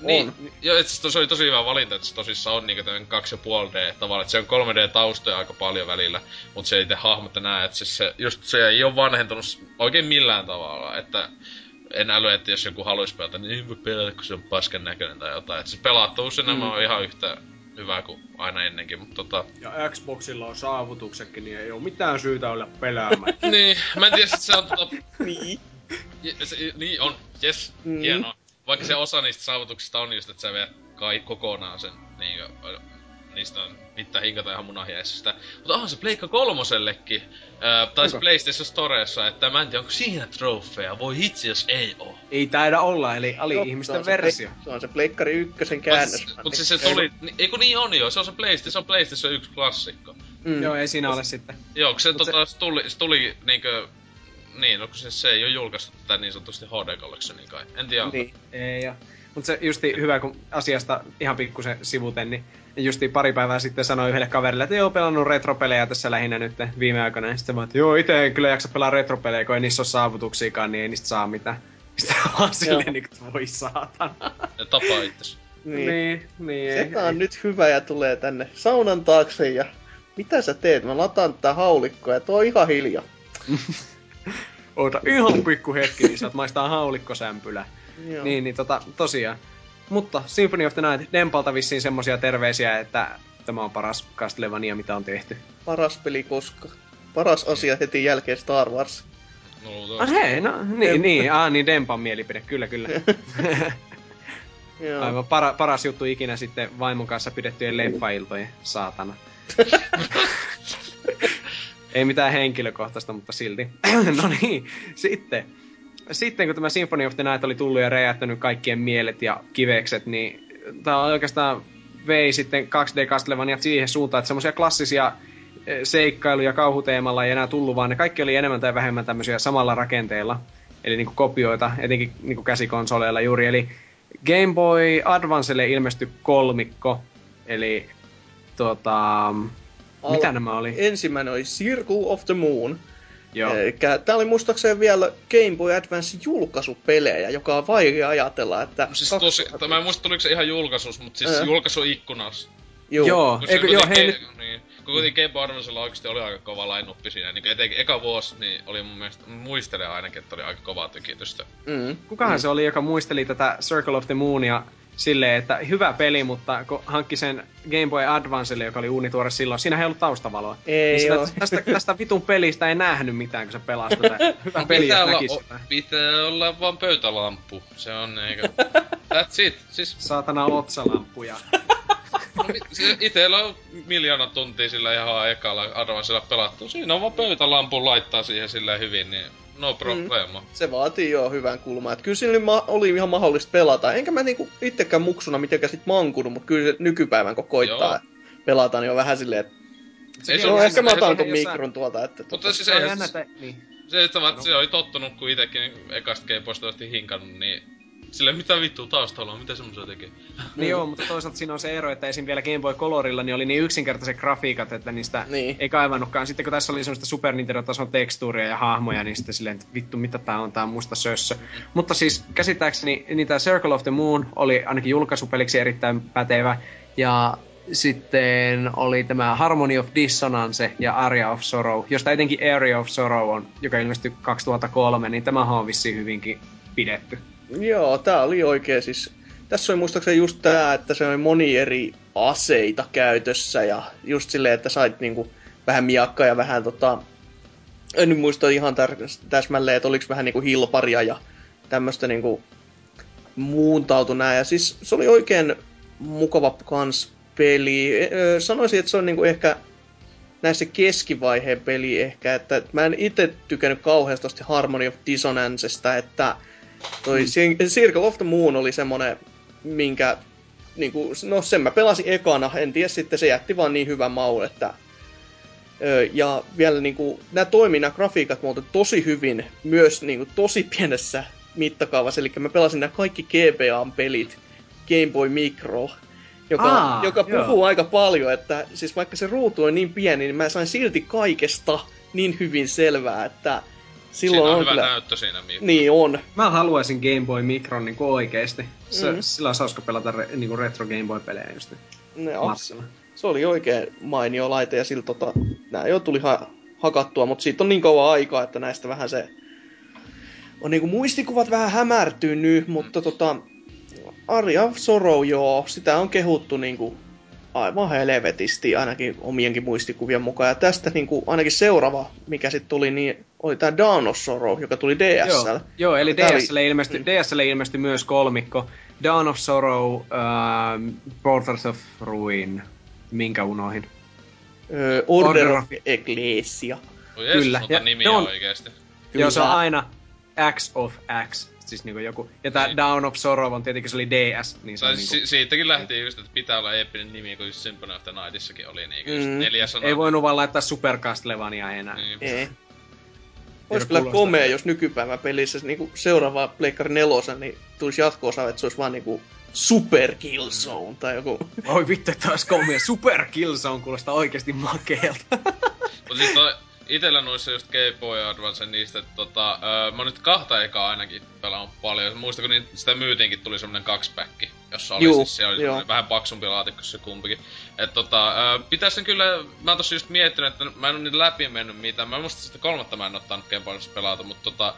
niin, On. joo, et siis se oli tosi hyvä valinta, että se tosissaan on niinku tämmönen 2,5D tavallaan, että se on 3D-taustoja aika paljon välillä, mutta se ei itse hahmotta näe, että siis se, just se ei ole vanhentunut oikein millään tavalla, että en äly, että jos joku haluaisi pelata, niin ei voi pelata, kun se on paskan näköinen tai jotain. Että se pelattavuus mm. On ihan yhtä hyvä kuin aina ennenkin, mutta tota... Ja Xboxilla on saavutuksetkin, niin ei ole mitään syytä olla pelaamaan. niin, mä en tiedä, sit se on tota... Niin. Je- se, niin on, yes, Mm. mm. hienoa. Vaikka se osa niistä saavutuksista on just, että sä vedät kai kokonaan sen, niin niistä on pitää hinkata ihan munahjäisistä. Mutta onhan se Pleikka kolmosellekin, ää, tai? PlayStation Storessa, että mä en tiedä, onko siinä trofeja, voi hitsi jos ei oo. ei taida olla, eli ali Joo, se ihmisten on se versio. Se on se Pleikkari ykkösen Mutta käännös. mut siis se tuli, ei kun niin on jo, se on se PlayStation, se on PlayStation 1 klassikko. Mm. Joo, ei siinä ole sitten. Joo, kun se, Mut tota, se... tuli, se tuli niinkö, niin, no kun se, se ei ole julkaistu tätä niin sanotusti HD Collectionia kai. En tiedä. Niin. Ei oo. Mut se justi hyvä, kun asiasta ihan pikkusen sivuten, niin justi pari päivää sitten sanoi yhdelle kaverille, että joo, pelannut retropelejä tässä lähinnä nyt viime aikoina. Ja sitten mä että joo, itse en kyllä jaksa pelaa retropelejä, kun ei niissä ole saavutuksiakaan, niin ei niistä saa mitään. Sitten vaan silleen, niin kuin, voi saatana. Ne tapaa itses. Niin. Niin, niin. ei- Seta on nyt hyvä ja tulee tänne saunan taakse ja... Mitä sä teet? Mä lataan tätä haulikkoa ja tuo on ihan hiljaa. Oota ihan pikku hetki, niin saat maistaa haulikkosämpylä. Joo. Niin, niin tota, tosiaan. Mutta Symphony of the Night Dempalta vissiin semmosia terveisiä, että tämä on paras Castlevania, mitä on tehty. Paras peli koska. Paras asia heti jälkeen Star Wars. No, Ah luultavasti. hei, no niin, niin, ah, niin Dempan mielipide, kyllä kyllä. Joo. Aivan para, paras juttu ikinä sitten vaimon kanssa pidettyjen leffailtojen, saatana. Ei mitään henkilökohtaista, mutta silti. no niin, sitten. Sitten kun tämä Symphony of the Night oli tullut ja räjähtänyt kaikkien mielet ja kivekset, niin tämä oikeastaan vei sitten 2D Castlevania siihen suuntaan, että semmoisia klassisia eh, seikkailuja kauhuteemalla ei enää tullut, vaan ne kaikki oli enemmän tai vähemmän tämmöisiä samalla rakenteella. Eli niinku kopioita, etenkin niinku käsikonsoleilla juuri. Eli Game Boy Advancelle ilmestyi kolmikko, eli tota, mitä nämä oli? Ensimmäinen oli Circle of the Moon. Joo. Eikä, tää oli muistaakseni vielä Game Boy Advance julkaisupelejä, joka on vaikea ajatella, että... Siis kaksi- tosi, tai mä en muista tuliko se ihan julkaisus, mutta siis Ää. julkaisuikkunas. Juu. Joo, eikö, joo, kuitenkin- hei, Niin, kun kuitenkin Game Boy Advancella oikeesti oli aika kova lainuppi siinä. Niin etenkin eka vuosi, niin oli mun mielestä, muistelen ainakin, että oli aika kovaa tykitystä. Mm. kukahan se oli, joka muisteli tätä Circle of the Moonia silleen, että hyvä peli, mutta kun hankki sen Game Boy Advancelle, joka oli uunituore silloin, siinä ei ollut taustavaloa. Ei niin sitä, tästä, tästä vitun pelistä ei nähnyt mitään, kun se pelasi tätä. Hyvä peli, pitää, jos olla, näkisi sitä. pitää olla vaan pöytälamppu. Se on eikö... That's it. Siis Saatana otsalamppuja. no, itellä on miljoona tuntia sillä ihan ekalla Advancella pelattu. Siinä on vaan pöytälampun laittaa siihen sillä hyvin, niin no problema. Mm. Se vaatii jo hyvän kulman. Et kyllä siinä ma- oli ihan mahdollista pelata. Enkä mä niinku itsekään muksuna mitenkään sit mankunut, mutta kyllä se nykypäivän kun koittaa Joo. pelata, niin on vähän silleen, että Ei se on ehkä mä otan ton jossain- mikron tuolta, että tota, Mutta siis Se on ei, se, että se oli tottunut, kun itekin ekasta osti hinkannut, niin sille mitä vittua taustalla on, mitä semmosia tekee? Niin joo, mutta toisaalta siinä on se ero, että esim. vielä Game Boy Colorilla niin oli niin yksinkertaiset grafiikat, että niistä Niin. ei kaivannutkaan. Sitten kun tässä oli semmoista Super Nintendo-tason tekstuuria ja hahmoja, niin sitten silleen, että vittu, mitä tää on, tää on musta sössö. Mutta siis käsittääkseni niin tää Circle of the Moon oli ainakin julkaisupeliksi erittäin pätevä. Ja sitten oli tämä Harmony of Dissonance ja Area of Sorrow, josta etenkin Area of Sorrow on, joka ilmestyi 2003, niin tämä on vissiin hyvinkin pidetty. Joo, tää oli oikein siis... Tässä oli muistaakseni just tää, että se oli moni eri aseita käytössä ja just silleen, että sait niinku vähän miakkaa ja vähän tota... En nyt muista ihan tar- täsmälleen, että oliko vähän niinku hilparia ja tämmöstä niinku muuntautu nää. Ja siis se oli oikein mukava kans peli. Sanoisin, että se on niinku ehkä näissä keskivaiheen peli ehkä, että mä en itse tykännyt kauheasti Harmony of Dissonancesta, että toi mm. Circle of the Moon oli semmonen, minkä niinku, no sen mä pelasin ekana, en tiedä sitten se jätti vaan niin hyvän maun, että ja vielä niinku, nämä toimii nämä grafiikat muuten tosi hyvin myös niinku, tosi pienessä mittakaavassa, eli mä pelasin nämä kaikki GBA-pelit Game Boy Micro, joka, Aa, joka joo. puhuu aika paljon, että siis vaikka se ruutu on niin pieni, niin mä sain silti kaikesta niin hyvin selvää, että silloin Siinä on, on hyvä kyllä... näyttö siinä Mikko. Niin on. Mä haluaisin Game Boy Micron niinku oikeesti. Se, mm. Sillä olisi hauska pelata re, niinku retro Game Boy pelejä just. Ne on. Se oli oikein mainio laite ja sillä tota, nää jo tuli ha- hakattua, mutta siitä on niin kauan aikaa, että näistä vähän se on niinku muistikuvat vähän hämärtyy nyt, mutta tota, Aria of Sorrow, joo, sitä on kehuttu niinku aivan helvetisti, ainakin omienkin muistikuvien mukaan. Ja tästä niinku, ainakin seuraava, mikä sitten tuli, niin oli tämä Dawn of Sorrow, joka tuli DSL. Joo, joo, eli Tää oli- DSL ilmestyi, Mm. DSL ilmestyi myös kolmikko. Dawn of Sorrow, uh, Portals of Ruin, minkä unohin. Ö, Order, Order of Ecclesia. Oi Jeesus, Kyllä. Ja nimiä ne on- oikeesti. Kyllä. Joo, se on aina X of X, siis niinku joku. Ja tää Niin. Dawn of Sorrow on tietenkin, se oli DS, niin se on niinku... si- siitäkin lähti just, että pitää olla eeppinen nimi, kun just Symphony of the Nightissakin oli niinku just Mm. neljä sanaa. Ei voinut vaan laittaa Super Castlevania enää. Niin. Ei. Olisi kyllä komea, jos nykypäivän pelissä niin seuraava Pleikkari nelosen, niin tulisi jatko-osa, että se olisi vaan niinku Super Killzone tai joku. Oi vittu, että olisi komea. Super Killzone kuulostaa oikeesti makeelta. Mutta siis toi, itellä noissa just Game Boy Advance niistä, että tota, öö, mä oon nyt kahta ekaa ainakin pelannut paljon. Muista kun niin, sitä myytiinkin, tuli semmonen kaksipäkki, jossa oli Juu, siis, siellä oli vähän paksumpi laatikko se kumpikin. Et tota, öö, pitäis kyllä, mä oon tossa just miettinyt, että mä en oo niitä läpi mennyt mitään. Mä muista sitä kolmatta mä en ottanut Game Boy pelata, mutta tota,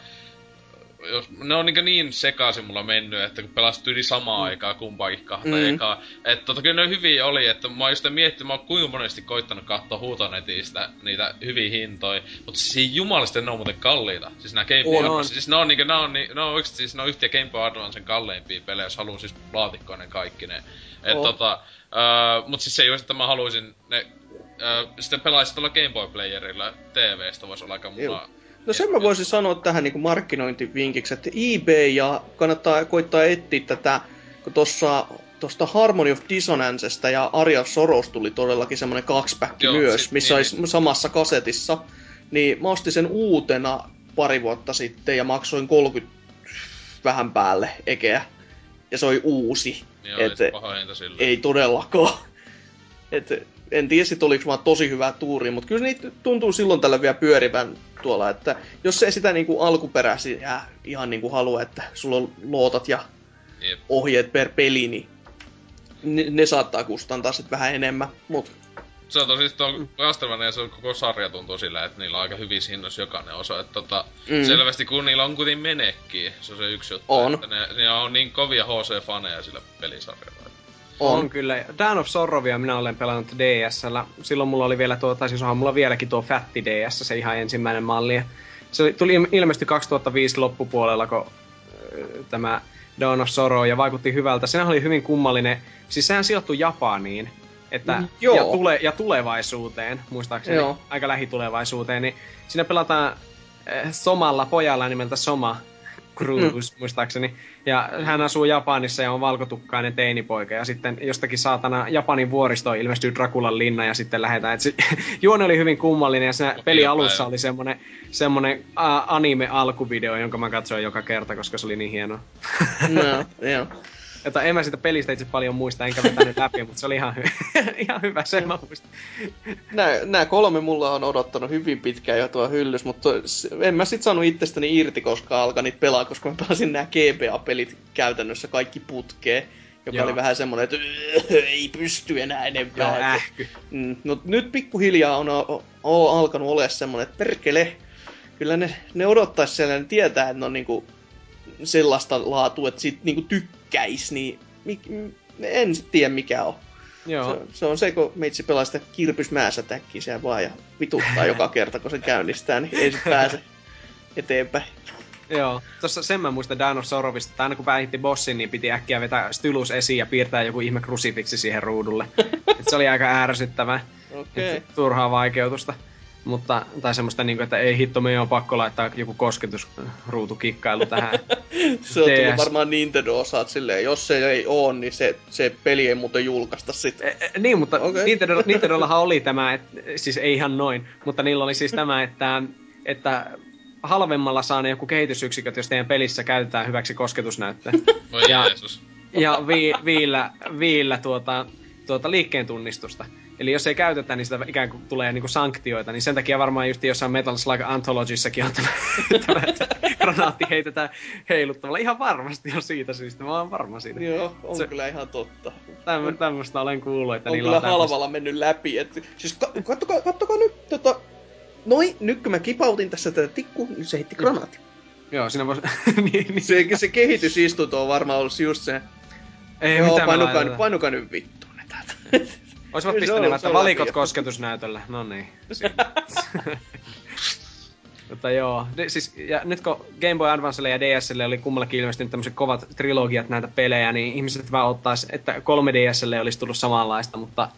jos, ne on niin, niin sekaisin mulla mennyt, että kun pelasit yli samaa aikaa kumpaakin kahta Mm. mm. ekaa. Että tota, kyllä ne hyviä oli, että mä oon just miettinyt, mä oon kuinka monesti koittanut katsoa huutonetistä niitä hyviä hintoja, mutta siis jumalista ne on muuten kalliita. Siis nää Game Boy. Advance, siis ne on niinku, ne on, ni- ne on oikeesti siis ne on yhtiä Game Boy Advancen kalleimpia pelejä, jos haluu siis laatikkoinen kaikki ne. Et On. tota, öö, mut siis se ei oo, että mä haluaisin ne öö, sitten pelaisin tuolla Game Boy Playerilla TVstä voisi olla aika mulla No sen mä voisin sanoa tähän niin markkinointivinkiksi, että eBay ja kannattaa koittaa etsiä tätä, kun tuossa tuosta Harmony of Dissonancesta ja Aria Soros tuli todellakin semmoinen kaksipäkki Joo, myös, sit- missä niin, olisi samassa kasetissa. Niin mä ostin sen uutena pari vuotta sitten ja maksoin 30 vähän päälle ekeä. Ja se oli uusi. Joo, Et- ei. Ei todellakaan. Et en tiedä sit oliko vaan tosi hyvää tuuri, mutta kyllä niitä tuntuu silloin tällä vielä pyörivän tuolla, että jos se sitä niinku alkuperäisiä ihan niinku halua, että sulla on lootat ja Jep. ohjeet per peli, niin ne, ne saattaa kustantaa sit vähän enemmän, mut Se on tosi tuo Castlevania ja se on koko sarja tuntuu sillä, että niillä on aika hyvissä hinnoissa jokainen osa. Että tota, mm. selvästi kun niillä on kuitenkin menekkiä, se on se yksi juttu. On. Että ne, ne on niin kovia HC-faneja sillä pelisarjalla. On. on. kyllä. Dawn of Sorrowia minä olen pelannut DSllä. Silloin mulla oli vielä tuo, tai siis onhan mulla vieläkin tuo Fatti DS, se ihan ensimmäinen malli. Se tuli ilme- ilmestyi 2005 loppupuolella, kun tämä Dawn of Sorrow, ja vaikutti hyvältä. Sehän oli hyvin kummallinen. Siis sehän sijoittui Japaniin. Että, Mm, joo. ja, tule, ja tulevaisuuteen, muistaakseni, Joo. aika lähitulevaisuuteen, niin siinä pelataan eh, Somalla pojalla nimeltä Soma Cruz, mm. muistaakseni. Ja hän asuu Japanissa ja on valkotukkainen teinipoika. Ja sitten jostakin saatana Japanin vuoristoon ilmestyy Drakulan linna ja sitten lähdetään. Et se, juone oli hyvin kummallinen ja siinä Okei, peli alussa oli semmonen, semmonen anime-alkuvideo, jonka mä katsoin joka kerta, koska se oli niin hieno. No, joo. Että en mä sitä pelistä itse paljon muista, enkä vetänyt läpi, mutta se oli ihan, hy- ihan hyvä, sen mä muistan. Nää, nää kolme mulla on odottanut hyvin pitkään jo tuo hyllys, mutta en mä sit saanut itsestäni irti, koska alkaa niitä pelaa, koska mä pelasin nämä GBA-pelit käytännössä kaikki putkeen. Joka Joo. oli vähän semmonen, että "Öö, ei pysty enää Joo, enempää. että- ähky. Mm, no nyt pikkuhiljaa on, on, on alkanut olemaan semmonen, että perkele, kyllä ne, ne odottais siellä ne tietää, että ne on niinku sellaista laatua, että siitä niinku tykkäis, niin en tiedä mikä on. Joo. Se, se, on se, kun meitsi pelaa sitä kirpysmääsätäkkiä siellä vaan ja vituttaa joka kerta, kun se käynnistää, niin ei se pääse eteenpäin. Joo, tossa sen mä muistan Sorrowista, että aina kun päihitti bossin, niin piti äkkiä vetää stylus esiin ja piirtää joku ihme krusifiksi siihen ruudulle. Et se oli aika ärsyttävää. Et Turhaa vaikeutusta. Mutta, tai semmoista niinku, että ei hitto, meidän on pakko laittaa joku kosketusruutukikkailu tähän. Se on tullut varmaan Nintendo-osaat silleen, jos se ei oo, niin se, se peli ei muuten julkaista sit. E, e, niin, mutta okay. Nintendo, Nintendollahan oli tämä, et, siis ei ihan noin, mutta niillä oli siis tämä, että, että halvemmalla saa ne joku kehitysyksiköt, jos teidän pelissä käytetään hyväksi kosketusnäyttöä. Voi Ja- Jeesus. ja vi, viillä, viillä tuota, tuota liikkeen tunnistusta. Eli jos ei käytetä, niin sitä ikään kuin tulee niinku sanktioita, niin sen takia varmaan just jossain Metal Slug Anthologissakin on tämä, tämä että granaatti heitetään heiluttavalla. Ihan varmasti on siitä syystä, mä oon varma siitä. Joo, on Se- kyllä ihan totta. Tämmö, tämmöstä olen kuullut, että on niillä kyllä on tämmöstä. halvalla mennyt läpi. Et, siis ka- kattokaa, kattokaa nyt, tota, Noin, nyt kun mä kipautin tässä tätä tikku, niin se heitti granaatti. Joo, siinä voisi... niin, niin. Se, se kehitysistunto on varmaan ollut just se, Ei joo, mitään me painukaa, painukaa nyt vittuun ne täältä. Olisivat se että valikot kosketusnäytöllä. No niin. Mutta joo, de, siis, ja nyt kun Game Boy Advancelle ja DSlle oli kummallakin ilmestynyt tämmöiset kovat trilogiat näitä pelejä, niin ihmiset vaan ottais, että 3DSlle olisi tullut samanlaista, mutta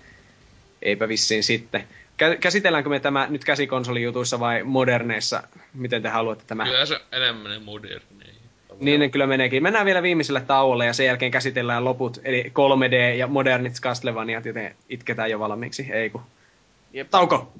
eipä vissiin sitten. Kä- Käsitelläänkö me tämä nyt käsikonsolijutuissa vai moderneissa? Miten te haluatte tämä? Kyllä se enemmän moderni. Niin ne kyllä meneekin. Mennään vielä viimeiselle tauolle ja sen jälkeen käsitellään loput, eli 3D ja modernit Castlevaniat, joten itketään jo valmiiksi. Ei kun. Jep. Tauko!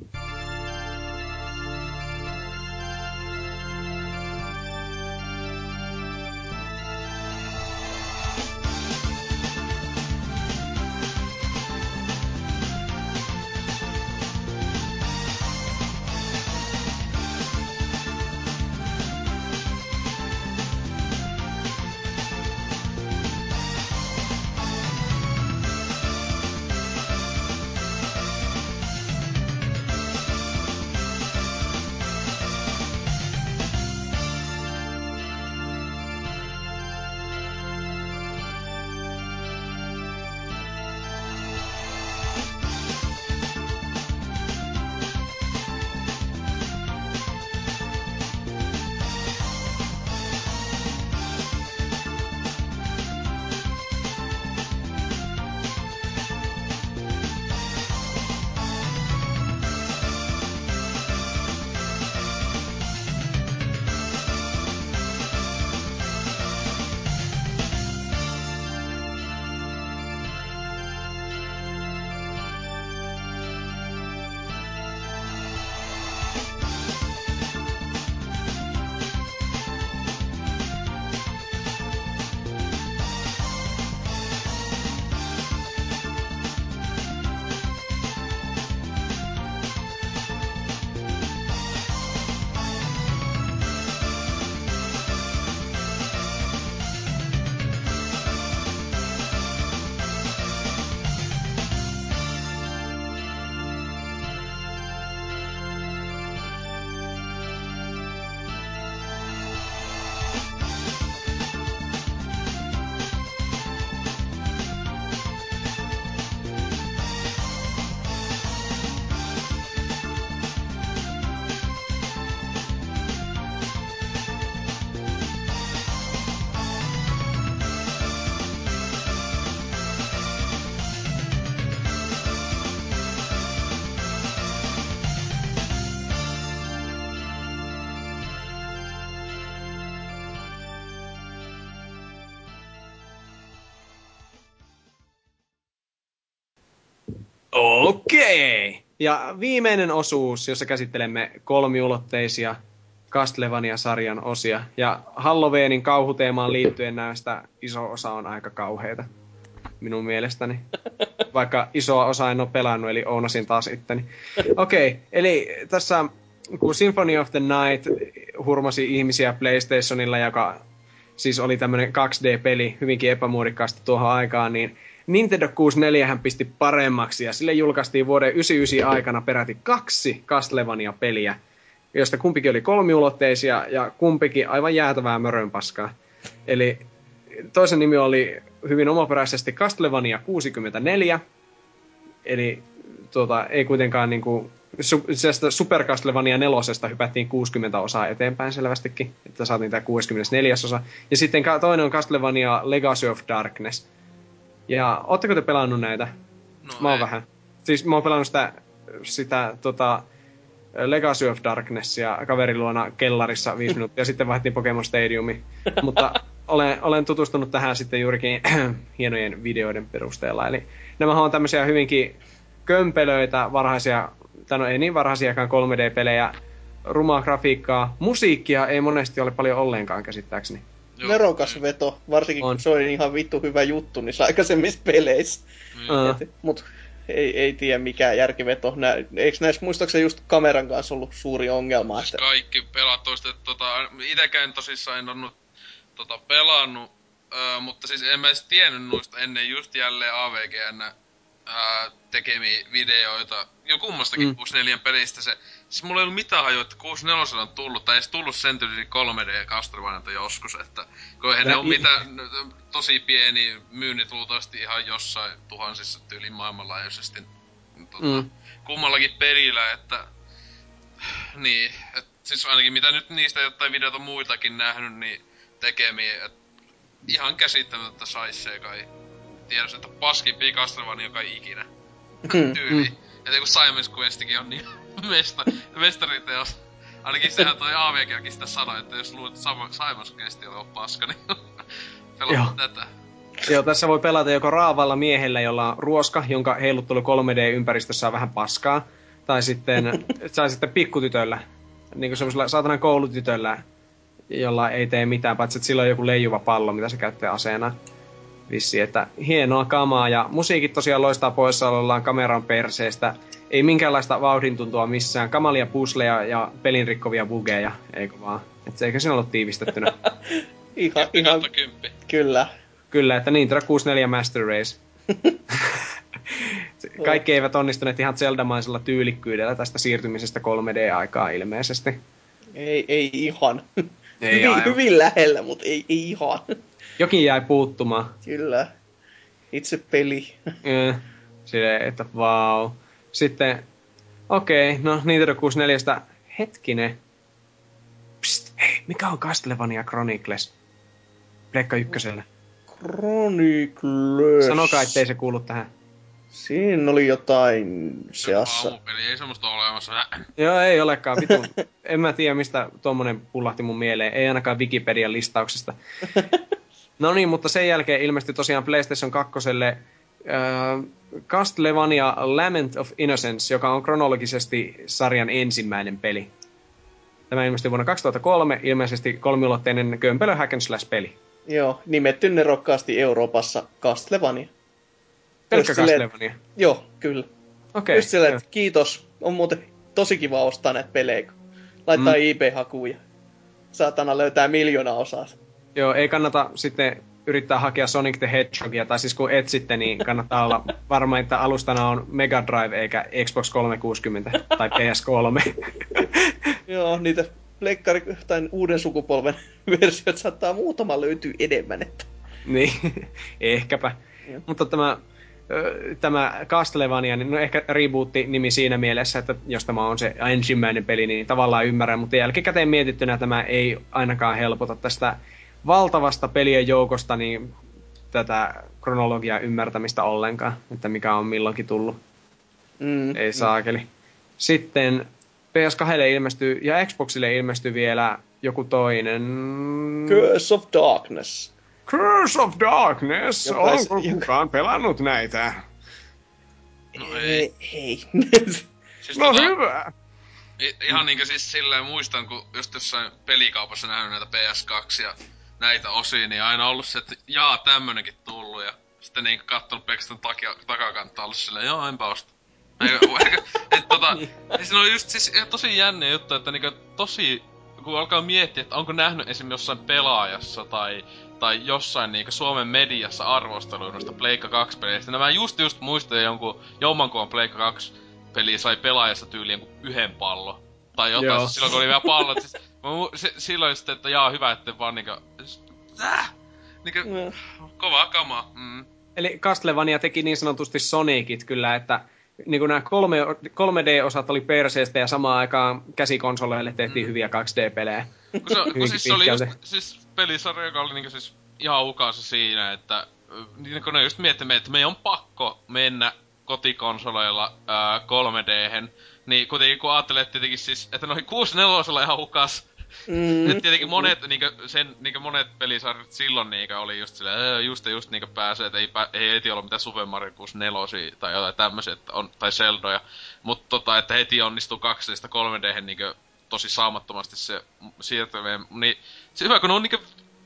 Ja viimeinen osuus, jossa käsittelemme kolmiulotteisia Castlevania-sarjan osia. Ja Halloweenin kauhuteemaan liittyen näistä iso osa on aika kauheita. Minun mielestäni. Vaikka isoa osa en ole pelannut, eli ounasin taas itteni. Okei, okay, eli tässä kun Symphony of the Night hurmasi ihmisiä PlayStationilla, joka siis oli tämmöinen 2D-peli hyvinkin epämuodikkaasti tuohon aikaan, niin Nintendo 64 hän pisti paremmaksi ja sille julkaistiin vuoden 99 aikana peräti kaksi Castlevania-peliä, joista kumpikin oli kolmiulotteisia ja kumpikin aivan jäätävää mörönpaskaa. Eli toisen nimi oli hyvin omaperäisesti Castlevania 64, eli tuota, ei kuitenkaan niinku, su, Super Castlevania nelosesta hypättiin 60 osaa eteenpäin selvästikin, että saatiin tämä 64 osa. Ja sitten toinen on Castlevania Legacy of Darkness. Ja ootteko te pelannut näitä? No mä oon ei. vähän. Siis mä oon pelannut sitä, sitä tota, Legacy of Darknessia kaverin luona kellarissa viisi minuuttia, sitten vaihdettiin Pokemon Stadiumi. Mutta olen, olen tutustunut tähän sitten juurikin hienojen videoiden perusteella. Eli nämä on tämmöisiä hyvinkin kömpelöitä, varhaisia, tai no ei niin varhaisiakaan 3D-pelejä, rumaa grafiikkaa. Musiikkia ei monesti ole paljon ollenkaan käsittääkseni. Joo, Nerokas veto, varsinkin On. kun se oli ihan vittu hyvä juttu niissä aikaisemmissa peleissä. Aa. Et, mut ei, ei tiedä mikä järkiveto. Nä, eikö näissä muistaakseni just kameran kanssa ollut suuri ongelma? Siis Että, kaikki pelat toista, tota, itekään tosissaan en ollut tota, pelannut, öö, mutta siis en mä edes tiennyt noista ennen just jälleen AVGN ää, tekemiä videoita. Jo kummastakin Mm. mm. 64 pelistä se, siis mulla ei ollut mitään hajua, että 64 on tullut, tai edes tullut sen tyyli 3D Castlevanialta joskus, että kun eihän ne i- mitään tosi pieni myynnit luultavasti ihan jossain tuhansissa tyyliin maailmanlaajuisesti tota, Mm. mm. kummallakin pelillä, että niin, et siis ainakin mitä nyt niistä jotain videota muitakin nähnyt, niin tekemiä, et ihan käsittämättä saissee kai. Tiedäs, että paskimpia Castlevania kai ikinä Hmm, tyyli. Mm. Et kun Simon's Questikin on niin mesta, mestariteos. Ainakin sehän toi AVGkin sitä sanoi, että jos luulet, Simon's Quest on paska, niin Joo. pelaa tätä. Joo, tässä voi pelata joko raavalla miehellä, jolla on ruoska, jonka heiluttelu 3D-ympäristössä on vähän paskaa, tai sitten, tai sitten pikkutytöllä, niin kuin semmoisella saatanan koulutytöllä, jolla ei tee mitään, paitsi että sillä on joku leijuva pallo, mitä se käyttää aseena. Vissi, että hienoa kamaa, ja musiikit tosiaan loistaa poissaolollaan kameran perseestä. Ei minkäänlaista vauhdintuntua missään, kamalia pusleja ja pelin rikkovia bugeja, eikö vaan? Et eikö siinä ollut tiivistettynä? ihan, ihan, kymppi. kyllä. Kyllä, että Nintendo 64 Master Race. Kaikki eivät onnistuneet ihan Zelda-maisella tyylikkyydellä tästä siirtymisestä 3D-aikaa ilmeisesti. Ei, ei ihan. Ei hyvin, aivan. hyvin lähellä, mutta ei, ei ihan. Jokin jäi puuttumaan. Kyllä. Itse peli. Eh, Silleen, että vau. Sitten, okei, okay, no Nintendo 64 hetkinen. Psst, hei, mikä on Castlevania Chronicles? Pleikka ykkösellä. Chronicles. Sanokaa, ettei se kuulu tähän. Siinä oli jotain seassa. Ei semmoista ole olemassa. Joo, ei olekaan vitun. en mä tiedä, mistä tuommoinen pullahti mun mieleen. Ei ainakaan Wikipedian listauksesta. no niin, mutta sen jälkeen ilmestyi tosiaan PlayStation 2. Äh, Castlevania Lament of Innocence, joka on kronologisesti sarjan ensimmäinen peli. Tämä ilmestyi vuonna 2003, ilmeisesti kolmiulotteinen kömpelö hack and slash peli. Joo, nimetty nerokkaasti Euroopassa Castlevania. Pelkkä silleen- Castlevania. Joo, kyllä. Okei. Just silleen, että kiitos. On muuten tosi kiva ostaa näitä pelejä. Laittaa Mm. mm. IP-hakuun ja saatana löytää miljoona osaa. Joo, ei kannata sitten yrittää hakea Sonic the Hedgehogia, tai siis kun etsitte, niin kannattaa olla varma, että alustana on Mega Drive eikä Xbox 360 tai PS3. Joo, niitä pleikkari tai uuden sukupolven versiot saattaa muutama löytyy enemmän. Että. niin, ehkäpä. Joo. Mutta tämä, tämä Castlevania, niin no ehkä rebootti nimi siinä mielessä, että jos tämä on se ensimmäinen peli, niin tavallaan ymmärrän, mutta jälkikäteen mietittynä tämä ei ainakaan helpota tästä valtavasta pelien joukosta niin tätä kronologiaa ymmärtämistä ollenkaan, että mikä on milloinkin tullut. Mm, Ei saakeli. Sitten PS2 ilmestyy ja Xboxille ilmestyy vielä joku toinen... Curse of Darkness. Curse of Darkness! Onko joka- kukaan pelannut näitä? No ei. Hei. Siis No tota, hyvä! I- ihan niinkö siis silleen muistan, kun just jossain pelikaupassa nähnyt näitä PS2 ja näitä osia, niin aina ollut se, että jaa, tämmönenkin tullut ja sitten niinku kattonut pelkästään takia, takakantaa ollut silleen, joo, enpä osta. Et tota, siis ne on just siis tosi jänniä juttu, että niinku tosi, kun alkaa miettiä, että onko nähnyt esim. jossain pelaajassa tai, tai jossain niinku Suomen mediassa arvosteluja noista Pleikka 2 peleistä. Nämä just just muistan jonkun Jommankoon Pleikka 2 peli sai pelaajassa tyyliin jonkun yhden pallo. Tai jotain, Joo. siis silloin kun oli vielä pallot. Siis, mä mu- se, silloin sitten, että jaa hyvä, että vaan niinku... Äh! Niinku, No. kovaa kamaa. Mm. Eli Castlevania teki niin sanotusti Sonicit kyllä, että niin kuin nämä 3, 3D-osat oli perseestä ja samaan aikaan käsikonsoleille tehtiin hyviä 2D-pelejä. Kun se, kun siis se oli just, siis pelisarja, joka oli niinku siis ihan ukassa siinä, että niin kun ne just miettii, että meidän on pakko mennä kotikonsoleilla ää, 3D-hen, niin kuitenkin kun ajattelee, että tietenkin siis, että noin 64 ihan hukas, Mm. Et tietenkin monet, niinkö, sen, niinkö monet pelisarjat silloin niinkö oli just silleen, "Ää, just ja just niinkö pääsee, että ei, ei heti ollut mitään Super Mario 64 tai jotain tämmöisiä, että on, tai Zeldoja. Mutta tota, että heti onnistuu 2 3D niinkö tosi saamattomasti se siirtyminen. Niin se hyvä, kun on niinkö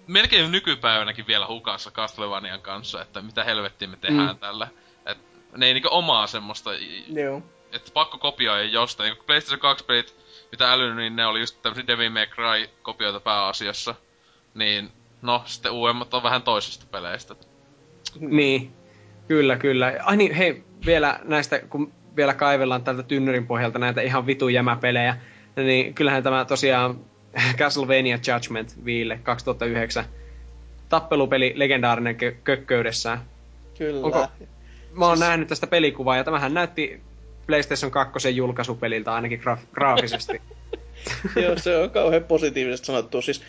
melkein nykypäivänäkin vielä hukassa Castlevanian kanssa, että mitä helvettiä me tehdään mm. tällä. Ne ei niinkö omaa semmoista Joo. että pakko kopioida jostain. Niin kun PlayStation 2 pelit, mitä älynyt, niin ne oli just tämmösiä Devil May Cry kopioita pääasiassa. Niin, no, sitten uudemmat on vähän toisista peleistä. Niin, kyllä, kyllä. Ai niin, hei, vielä näistä, kun vielä kaivellaan tältä tynnyrin pohjalta näitä ihan vitu jämäpelejä, niin kyllähän tämä tosiaan Castlevania Judgment Viille 2009 tappelupeli legendaarinen kö- kökköydessään. Kyllä. Onko- Mä oon siis... nähnyt tästä pelikuvaa ja tämähän näytti PlayStation 2 julkaisupeliltä ainakin graaf- graafisesti. Joo, se on kauhean positiivisesti sanottu. Siis,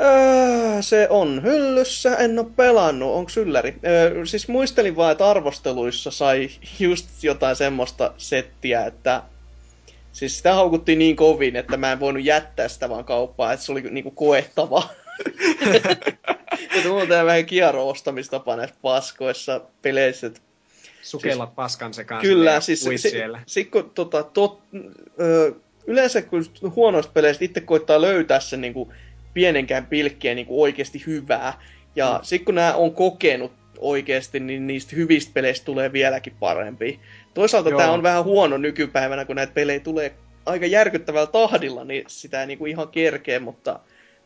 öö, se on hyllyssä, en oo pelannut, onko ylläri? Öö, siis muistelin vaan, että arvosteluissa sai just jotain semmoista settiä, että Siis sitä haukuttiin niin kovin, että mä en voinut jättää sitä vaan kauppaa, että se oli niinku koettava. Mulla on tää vähän kierro-ostamistapa näissä paskoissa peleissä, että Sukellat paskan sekaan Kyllä, siis se, siellä. se, kun, tota, tot, ö, yleensä kun huonoista peleistä itse koittaa löytää sen niin kuin, pienenkään pilkkiä niin kuin oikeasti hyvää, ja mm. sitten kun nämä on kokenut oikeasti, niin niistä hyvistä peleistä tulee vieläkin parempi. Toisaalta tämä on vähän huono nykypäivänä, kun näitä pelejä tulee aika järkyttävällä tahdilla, niin sitä ei niin kuin ihan kerkeä, mutta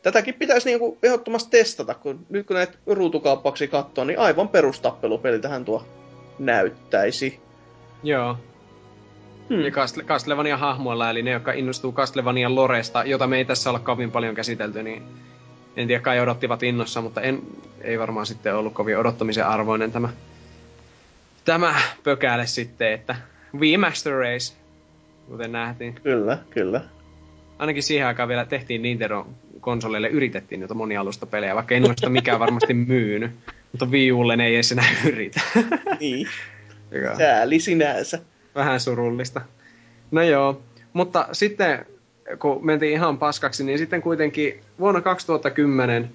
tätäkin pitäisi niin kuin ehdottomasti testata, kun nyt kun näitä ruutukauppauksia katsoo, niin aivan perustappelupeliltähän tuo näyttäisi. Joo. Hmm. Ja Castle- Castlevanian hahmoilla, eli ne, jotka innostuu Castlevanian loresta, jota me ei tässä olla kovin paljon käsitelty, niin en tiedä, kai odottivat innossa, mutta en, ei varmaan sitten ollut kovin odottamisen arvoinen tämä, tämä pökäle sitten, että Wii Master Race, kuten nähtiin. Kyllä, kyllä. Ainakin siihen aikaan vielä tehtiin Nintendo konsoleille, yritettiin niitä monialustapelejä, vaikka ei noista mikään varmasti myynyt. Mutta Wii Ulle ne ei edes enää yritä. Niin, sääli sinänsä. vähän surullista. No joo, mutta sitten kun mentiin ihan paskaksi, niin sitten kuitenkin vuonna 2010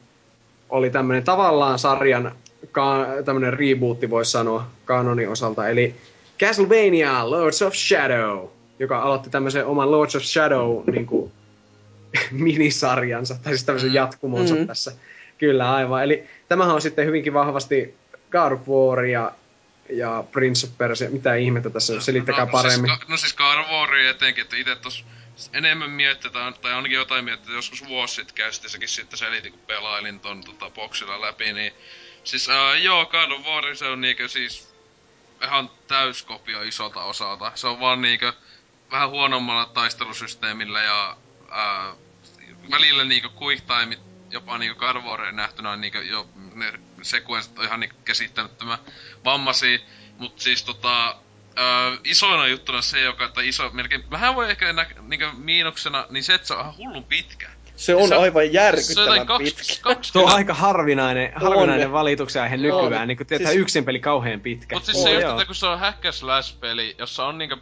oli tämmöinen tavallaan sarjan ka- tämmöinen rebootti, voisi sanoa, kanonin osalta, eli Castlevania Lords of Shadow, joka aloitti tämmöisen oman Lords of Shadow niin kuin, minisarjansa, tai siis tämmöisen jatkumonsa Mhm. tässä. Kyllä, aivan. Eli tämähän on sitten hyvinkin vahvasti God of War ja, ja Prince of Persia. Mitä ihmettä tässä on? Selittäkää no, paremmin. Siis, ka- no siis God of War etenkin, että itse tos enemmän mietitään, tai ainakin jotain mietitään, joskus vuosi sitten käsitessäkin sitten selitin, kun pelailin ton tota, boksilla läpi, niin siis uh, joo, God of War se on niinkö siis ihan täyskopio isolta osalta. Se on vaan niinkö vähän huonommalla taistelusysteemillä ja uh, välillä niinkö quick timeit jopa niinku God nähtynä on niinku jo ne sekuenssit on ihan niinku käsittämättömän vammaisia. Mut siis tota, ö, isoina juttuna se, joka, että iso, melkein, vähän voi ehkä nä, niinku miinuksena, niin se, että se on ihan hullun pitkä. Se on Se on- aivan Se on järkyttävän pitkä. kaks, 20, Tuo on aika harvinainen, harvinainen On. valituksen aihe nykyään. Niin kuin tietää Siis- yksin peli kauhean pitkä. Mut siis Oo, se just, että kun se on hack and slash peli, jossa on niinku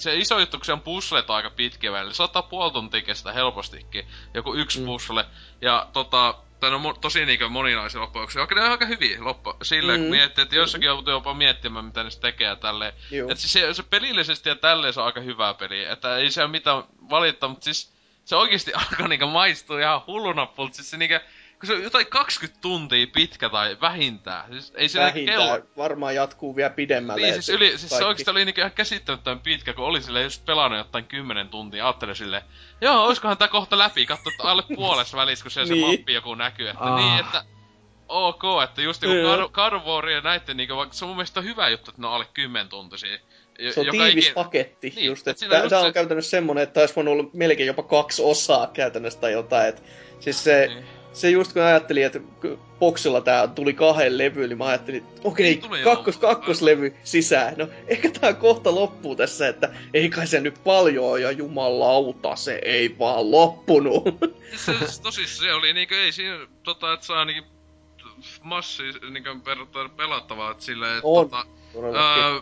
se iso juttu, kun se on puzzlet aika pitkä välillä. Se ottaa puoli tuntia kestää helpostikin. Joku yksi Mm. mm. puzzle. Ja tota, tai no tosi niinkö moninaisia loppuja, vaikka ne on aika hyviä loppu. Sille, mm. miettii, että jossakin joutuu jopa miettimään, mitä ne tekee ja tälleen. Juu. Että siis se, se pelillisesti ja tälleen se on aika hyvä peli. Että ei se ole mitään valittaa, mutta siis se oikeesti alkaa niinkö maistua ihan hullunapulta. Siis se niinkö, kun se on jotain 20 tuntia pitkä tai vähintään. Siis ei se Vähintään kello... varmaan jatkuu vielä pidemmälle. Niin, siis, yli, siis se oikeesti oli niinku ihan käsittämättömän pitkä, kun oli sille just pelannut jotain 10 tuntia. Ajattelin sille, joo, oiskohan tää kohta läpi, katso että alle puolessa välissä, kun siellä Niin. se mappi joku näkyy. Että Ah. niin, että ok, että just God of War ja näitten niinku, vaikka se on mun mielestä hyvä juttu, että ne on alle 10 tuntisia. Jo- Se on joka tiivis ikin- paketti Niin, just, et että on tää se- on käytännössä semmonen, että olisi voinut olla melkein jopa kaksi osaa käytännössä tai jotain. Et, siis se, Niin. Se just kun ajattelin, että boksilla tää tuli kahden levy, niin mä ajattelin, että okei, tuli kakkos, kakkoslevy sisään. No ehkä tää kohta loppuu tässä, että ei kai se nyt paljon ja jumalauta, se ei vaan loppunut. se, tosissaan se oli niinku, ei siinä, tota, että saa ainakin massi niinku verrattuna pelattavaa, että silleen, että tota. Öö,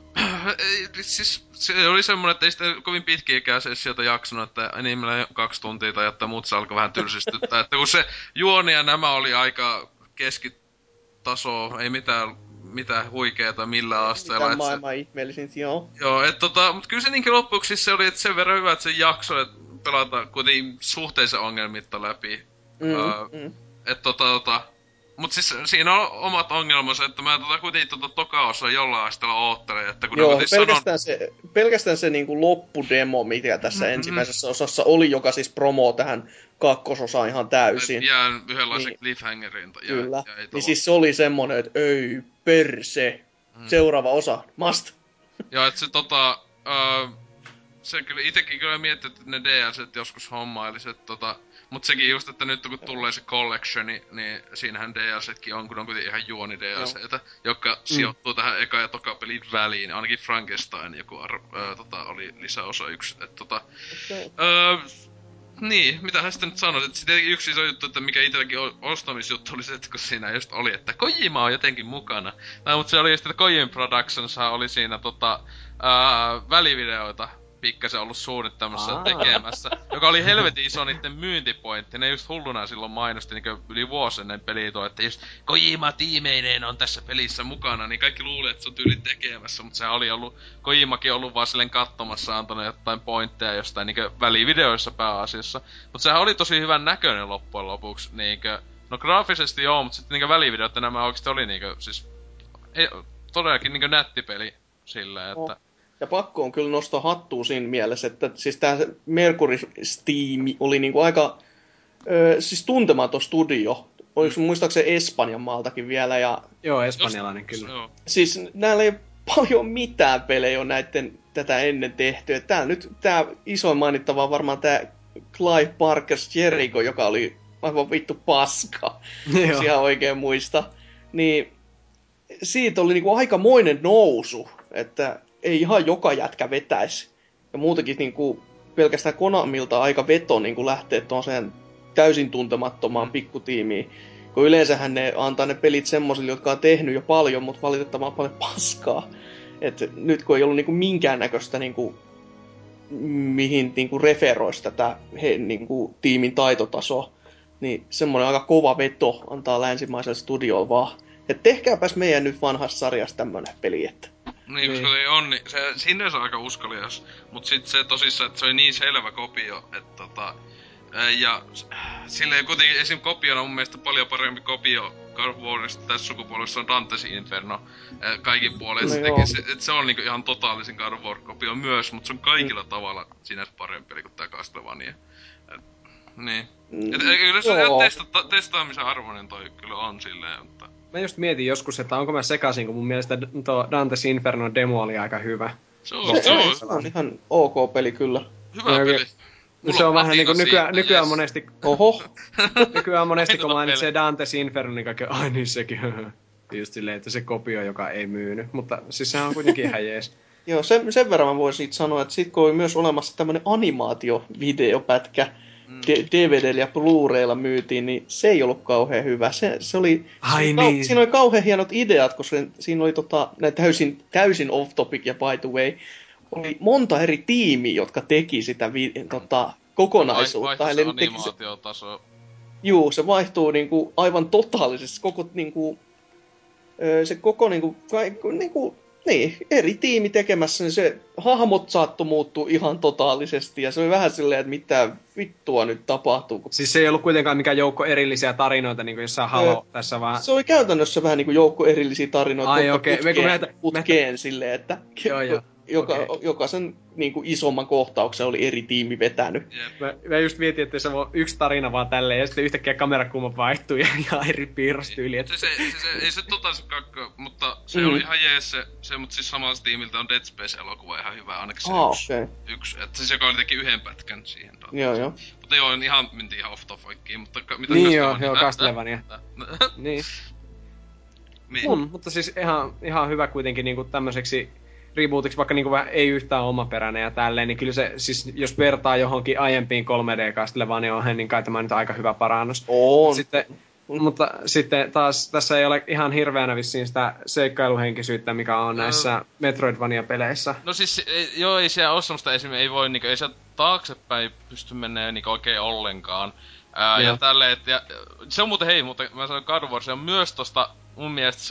siis se oli semmonen, että ei sitä kovin pitkiäkään se sieltä jaksanut, että enimmillään kaksi tuntia tai että muut se alkoi vähän tylsistyttää. että kun se juoni ja nämä oli aika keskitaso, ei mitään, mitään huikeeta millään asteella. Mitä et se- maailman ihmeellisin, joo. Joo, et tota, mut kyllä se niinkin loppuksi se oli, että sen verran hyvä, että se jakso, että pelata kuitenkin suhteellisen ongelmitta läpi. Mm, Öö, mm. Et tota, tota, mut siis siinä on omat ongelmansa, että mä tota kuitenkin tota toka osa jollain asteella oottelen, että kun Joo, pelkästään se, pelkästään se niinku loppudemo, mikä tässä Mhm. ensimmäisessä osassa oli, joka siis promoo tähän kakkososaan ihan täysin. Jään yhdenlaisen Niin. cliffhangerin. Ja, Kyllä. Ei Niin siis se oli semmonen, että ei perse. Mm. Seuraava osa, must. Ja et se tota... Öö, se kyllä itekin kyllä miettii, että ne DLCt joskus hommailisi, että tota... Mut sekin just, että nyt kun tulee se collectioni, niin siinähän DLCtkin on, kun on kuitenkin ihan juoni DLCtä, jotka sijoittuu tähän eka ja toka pelin väliin. Ainakin Frankenstein joku ar- öö, tota, oli lisäosa yksi. Et tota... Öö, niin, mitä hän sitten nyt sanoi, että sitten yksi iso juttu, että mikä itselläkin ostamisjuttu oli se, että kun siinä just oli, että Kojima on jotenkin mukana. Tai mutta se oli just, että Kojima Productions oli siinä tota, ää, välivideoita pikkasen ollut suunnittamassa Aa. tekemässä, joka oli helvetin iso niiden myyntipointti. Ne just hulluna silloin mainosti niin yli vuosi ennen peliä tuo, että just Kojima tiimeineen on tässä pelissä mukana, niin kaikki luuli, että se on tyyli tekemässä, mutta sehän oli ollut, Kojimakin ollut vaan silleen katsomassa, antanut jotain pointteja jostain niin välivideoissa pääasiassa. Mutta sehän oli tosi hyvän näköinen loppujen lopuksi, niinkö, no graafisesti joo, mutta sitten niinkö välivideot nämä oikeesti oli niinkö, siis, ei, todellakin niinkö nätti peli silleen, että... Oh. Ja pakko on kyllä nostaa hattua siinä mielessä, että siis tämä Mercury Steam oli niinku aika ö, siis tuntematon studio. Oliko mm. muistaakseni Espanjan maaltakin vielä ja Joo, espanjalainen Jos- kyllä. Joo. siis näillä ei paljon mitään pelejä on näiden tätä ennen tehty. Tää nyt tää isoin mainittava on varmaan tää Clive Parker's Jericho, joka oli aivan vittu paska, jos ihan oikein muista. Niin siitä oli niinku aikamoinen nousu, että ei ihan joka jätkä vetäisi. Ja muutenkin niinku pelkästään Konamilta aika veto niinku lähteä tuollaiseen täysin tuntemattomaan pikkutiimiin. Kun yleensähän ne antaa ne pelit semmosille, jotka on tehnyt jo paljon, mutta valitettavan paljon paskaa. Et nyt kun ei ollut niinku minkäännäköistä niinku, mihin niinku referoisi tätä he, niinku, tiimin taitotasoa, niin semmoinen aika kova veto antaa länsimaiselle studiolle vaan. Et tehkääpäs meidän nyt vanhassa sarjassa tämmönen peli, että Niin, koska Niin. se on, niin se, sinne se on aika uskalias. Mut sit se tosissaan, että se oli niin selvä kopio, että tota... Ja silleen kuitenkin esim. kopiona mun mielestä paljon parempi kopio God tässä sukupolvessa on Dante's Inferno kaikin puolin. No joo. se, et se on niinku ihan totaalisin God of War kopio myös, mutta se on kaikilla Mm. tavalla sinänsä parempi peli kuin tää Castlevania. Et, niin. Mm, Et, kyllä se joo. ihan testata, testaamisen arvoinen toi kyllä on silleen, mutta... Mä just mietin joskus, että onko mä sekaisin, kun mun mielestä tuo Dante's Inferno demo oli aika hyvä. Se on, se, se on se on ihan ok peli kyllä. hyvä No, peli. No Mulla se on on vähän niinku nykyään, siitä, nykyään yes. monesti, Oho, nykyään monesti kun mainitsee Dante's Inferno, niin kaikki, ai niin sekin, just silleen, että se kopio, joka ei myynyt. Mutta siis sehän on kuitenkin ihan jees. Joo, sen, sen verran mä voin siitä sanoa, että sit kun oli myös olemassa tämmönen animaatiovideopätkä, Mm. D- DVDllä ja Blu-raylla myytiin, niin se ei ollut kauhean hyvä. Se, se oli, Ai siinä, oli niin. kau- siinä oli kauhean hienot ideat, koska siinä oli tota, näin täysin, täysin off topic ja by the way, oli monta eri tiimiä, jotka teki sitä vi, tota, kokonaisuutta. Vai, Eli teki se, animaatiotaso. Juu, se vaihtuu niinku aivan totaalisesti. Koko niinku, se koko niinku, kai, niinku, niin, eri tiimi tekemässä, niin se hahmot saattu muuttua ihan totaalisesti. Ja se oli vähän silleen, että mitä vittua nyt tapahtuu. Kun... Siis se ei ollut kuitenkaan mikään joukko erillisiä tarinoita, niin kuin jossain Halo tässä vaan... Se oli käytännössä vähän niin kuin joukko erillisiä tarinoita. Ai okei, me kun putkeen, näitä- putkeen silleen, että Joo, joo. Joka, Okei. jokaisen niin kuin isomman kohtauksen oli eri tiimi vetänyt. Jep. Mä, mä just mietin, että se on yksi tarina vaan tälleen, ja sitten yhtäkkiä kamerakulma vaihtuu ja, ja eri piirrostyyli. Että... Se, se, se, se, ei se tota se kakko, mutta se Mm. oli ihan jees se, se mutta siis samalta tiimiltä on Dead Space-elokuva ihan hyvä, ainakin se Ah, yksi. Okay. yksi. Että siis joka oli teki yhden pätkän siihen. dataan. Joo, joo. Mutta joo, ihan mentiin ihan off topickiin, mutta ka, mitä Niin joo, joo, Castlevania. Niin. niin. On, mutta siis ihan, ihan hyvä kuitenkin niinku tämmöiseksi rebootiksi, vaikka niinku vähän ei yhtään omaperäinen ja tälleen, niin kyllä se, siis jos vertaa johonkin aiempiin 3D Castlevania, niin kai tämä nyt aika hyvä parannus. On. Sitten, mutta sitten taas tässä ei ole ihan hirveänä vissiin sitä seikkailuhenkisyyttä, mikä on näissä Metroidvania-peleissä. No siis, ei, joo, ei siellä ole semmoista esimerkiksi, ei voi niinku, ei siellä taaksepäin pysty mennä niinku oikein ollenkaan. Ää, ja tälleen, et, ja, se on muuten, hei, mutta mä sanoin God of War, se on myös tosta, mun mielestä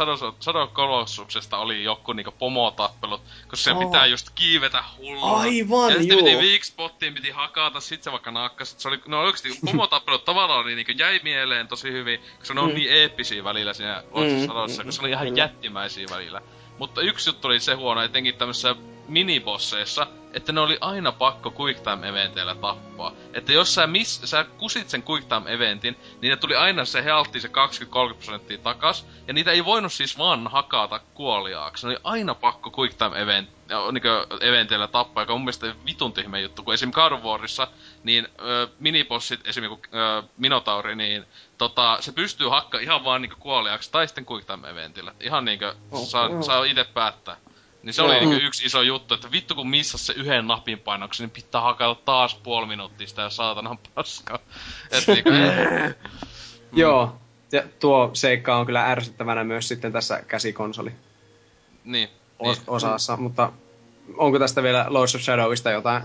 Colossuksesta oli joku niinku pomotappelut, koska se Oo. pitää just kiivetä hulluna. Aivan, ja sitten piti weak spottiin, piti hakata, sit se vaikka nakkas. Se oli, no oikeesti pomotappelut tavallaan oli niinku jäi mieleen tosi hyvin, koska ne on Mm. niin eeppisiä välillä siinä Mm, Shadowssa, mm, koska ne oli ihan kyllä. jättimäisiä välillä. Mutta yksi juttu oli se huono, etenkin tämmöisissä minibosseissa, että ne oli aina pakko quick time eventeillä tappaa. Että jos sä, miss, sä kusit sen quick time eventin, niin ne tuli aina se healtti se 20-30 prosenttia takas. Ja niitä ei voinut siis vaan hakata kuoliaaksi. Ne oli aina pakko quick time event, niin eventeillä tappaa, joka on mun mielestä vitun tyhmä juttu. Kun esim. Warissa, niin ö, minibossit, esim. joku ö, Minotauri, niin tota, se pystyy hakka ihan vaan niinku kuoliaaksi tai sitten quick time eventillä. Ihan niinku Oh, saa, joo. saa itse päättää. Niin se Joo. oli niinku yksi iso juttu, että vittu kun missas se yhden napin painoksen, niin pitää hakata taas puoli minuuttia sitä ja saatanan paskaa. Et niinku, eh. Joo, ja tuo seikka on kyllä ärsyttävänä myös sitten tässä käsikonsoli niin. os- niin. osassa, mutta onko tästä vielä Lords of Shadowista jotain,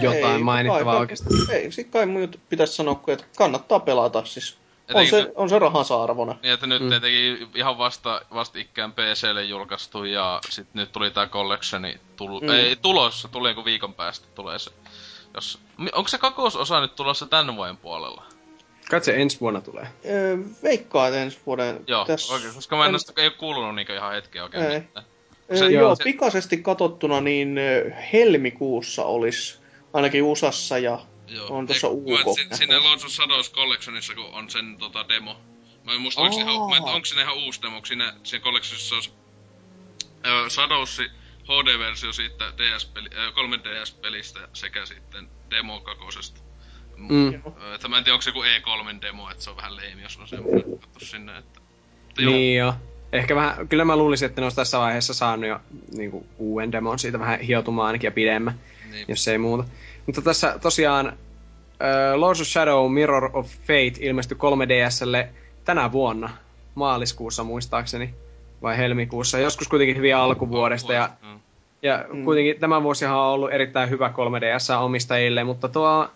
jotain Ei, mainittavaa kai- oikeasti? Ei, sit kai mun juttu pitäisi sanoa, kun, että kannattaa pelata siis. On Etenkin se, on se rahansa arvona. Niin, että nyt Mm. tietenkin ihan vasta, vasta ikään PClle julkaistu ja sit nyt tuli tää collectioni tulo, Mm. ei tulossa, tulee joku viikon päästä tulee se. Jos, onko se kakososa nyt tulossa tän vuoden puolella? Kai se ensi vuonna tulee. Öö, veikkaa, että ensi vuoden... Joo, tässä- oikein, koska mä en, en- en... ei oo kuulunut niinkö ihan hetkeä oikein Ei. mitään. Öö, se- joo, se- pikaisesti katsottuna niin helmikuussa olisi ainakin USAssa ja Joo. On tossa Ei, UK. Sinne Lords of Shadows Collectionissa, kun on sen tota, demo. Mä en muista, onko, ihan, mä onko siinä ihan uusi demo, siinä, siinä Collectionissa on äh, Shadows HD-versio siitä DS-peli, äh, 3DS-pelistä sekä sitten demo kakosesta. Mm. Ö, Että mä en tiedä, onko se joku E3-demo, että se on vähän leimi, jos on semmoinen, katso sinne, että... Mutta joo, Niin joo. Ehkä vähän, kyllä mä luulisin, että ne olisi tässä vaiheessa saanut jo niin kuin, uuden demon siitä vähän hiotumaan ainakin ja pidemmän, niin. jos ei muuta. Mutta tässä tosiaan uh, Lords of Shadow Mirror of Fate ilmestyi 3DSlle tänä vuonna, maaliskuussa muistaakseni, vai helmikuussa, joskus kuitenkin hyvin alkuvuodesta. Ja, ja Mm. kuitenkin tämä vuosihan on ollut erittäin hyvä 3DS-omistajille, mutta tuo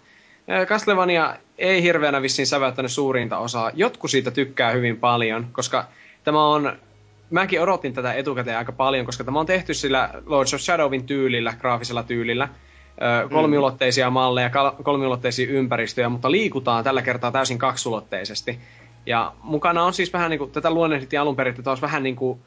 Castlevania ei hirveänä vissiin säväyttänyt suurinta osaa. Jotkut siitä tykkää hyvin paljon, koska tämä on... Mäkin odotin tätä etukäteen aika paljon, koska tämä on tehty sillä Lords of Shadowin tyylillä, graafisella tyylillä. Ö, kolmiulotteisia malleja, kolmiulotteisia ympäristöjä, mutta liikutaan tällä kertaa täysin kaksulotteisesti. Ja mukana on siis vähän niin kuin, tätä luonnehdittiin alun perin, että olisi vähän niin kuin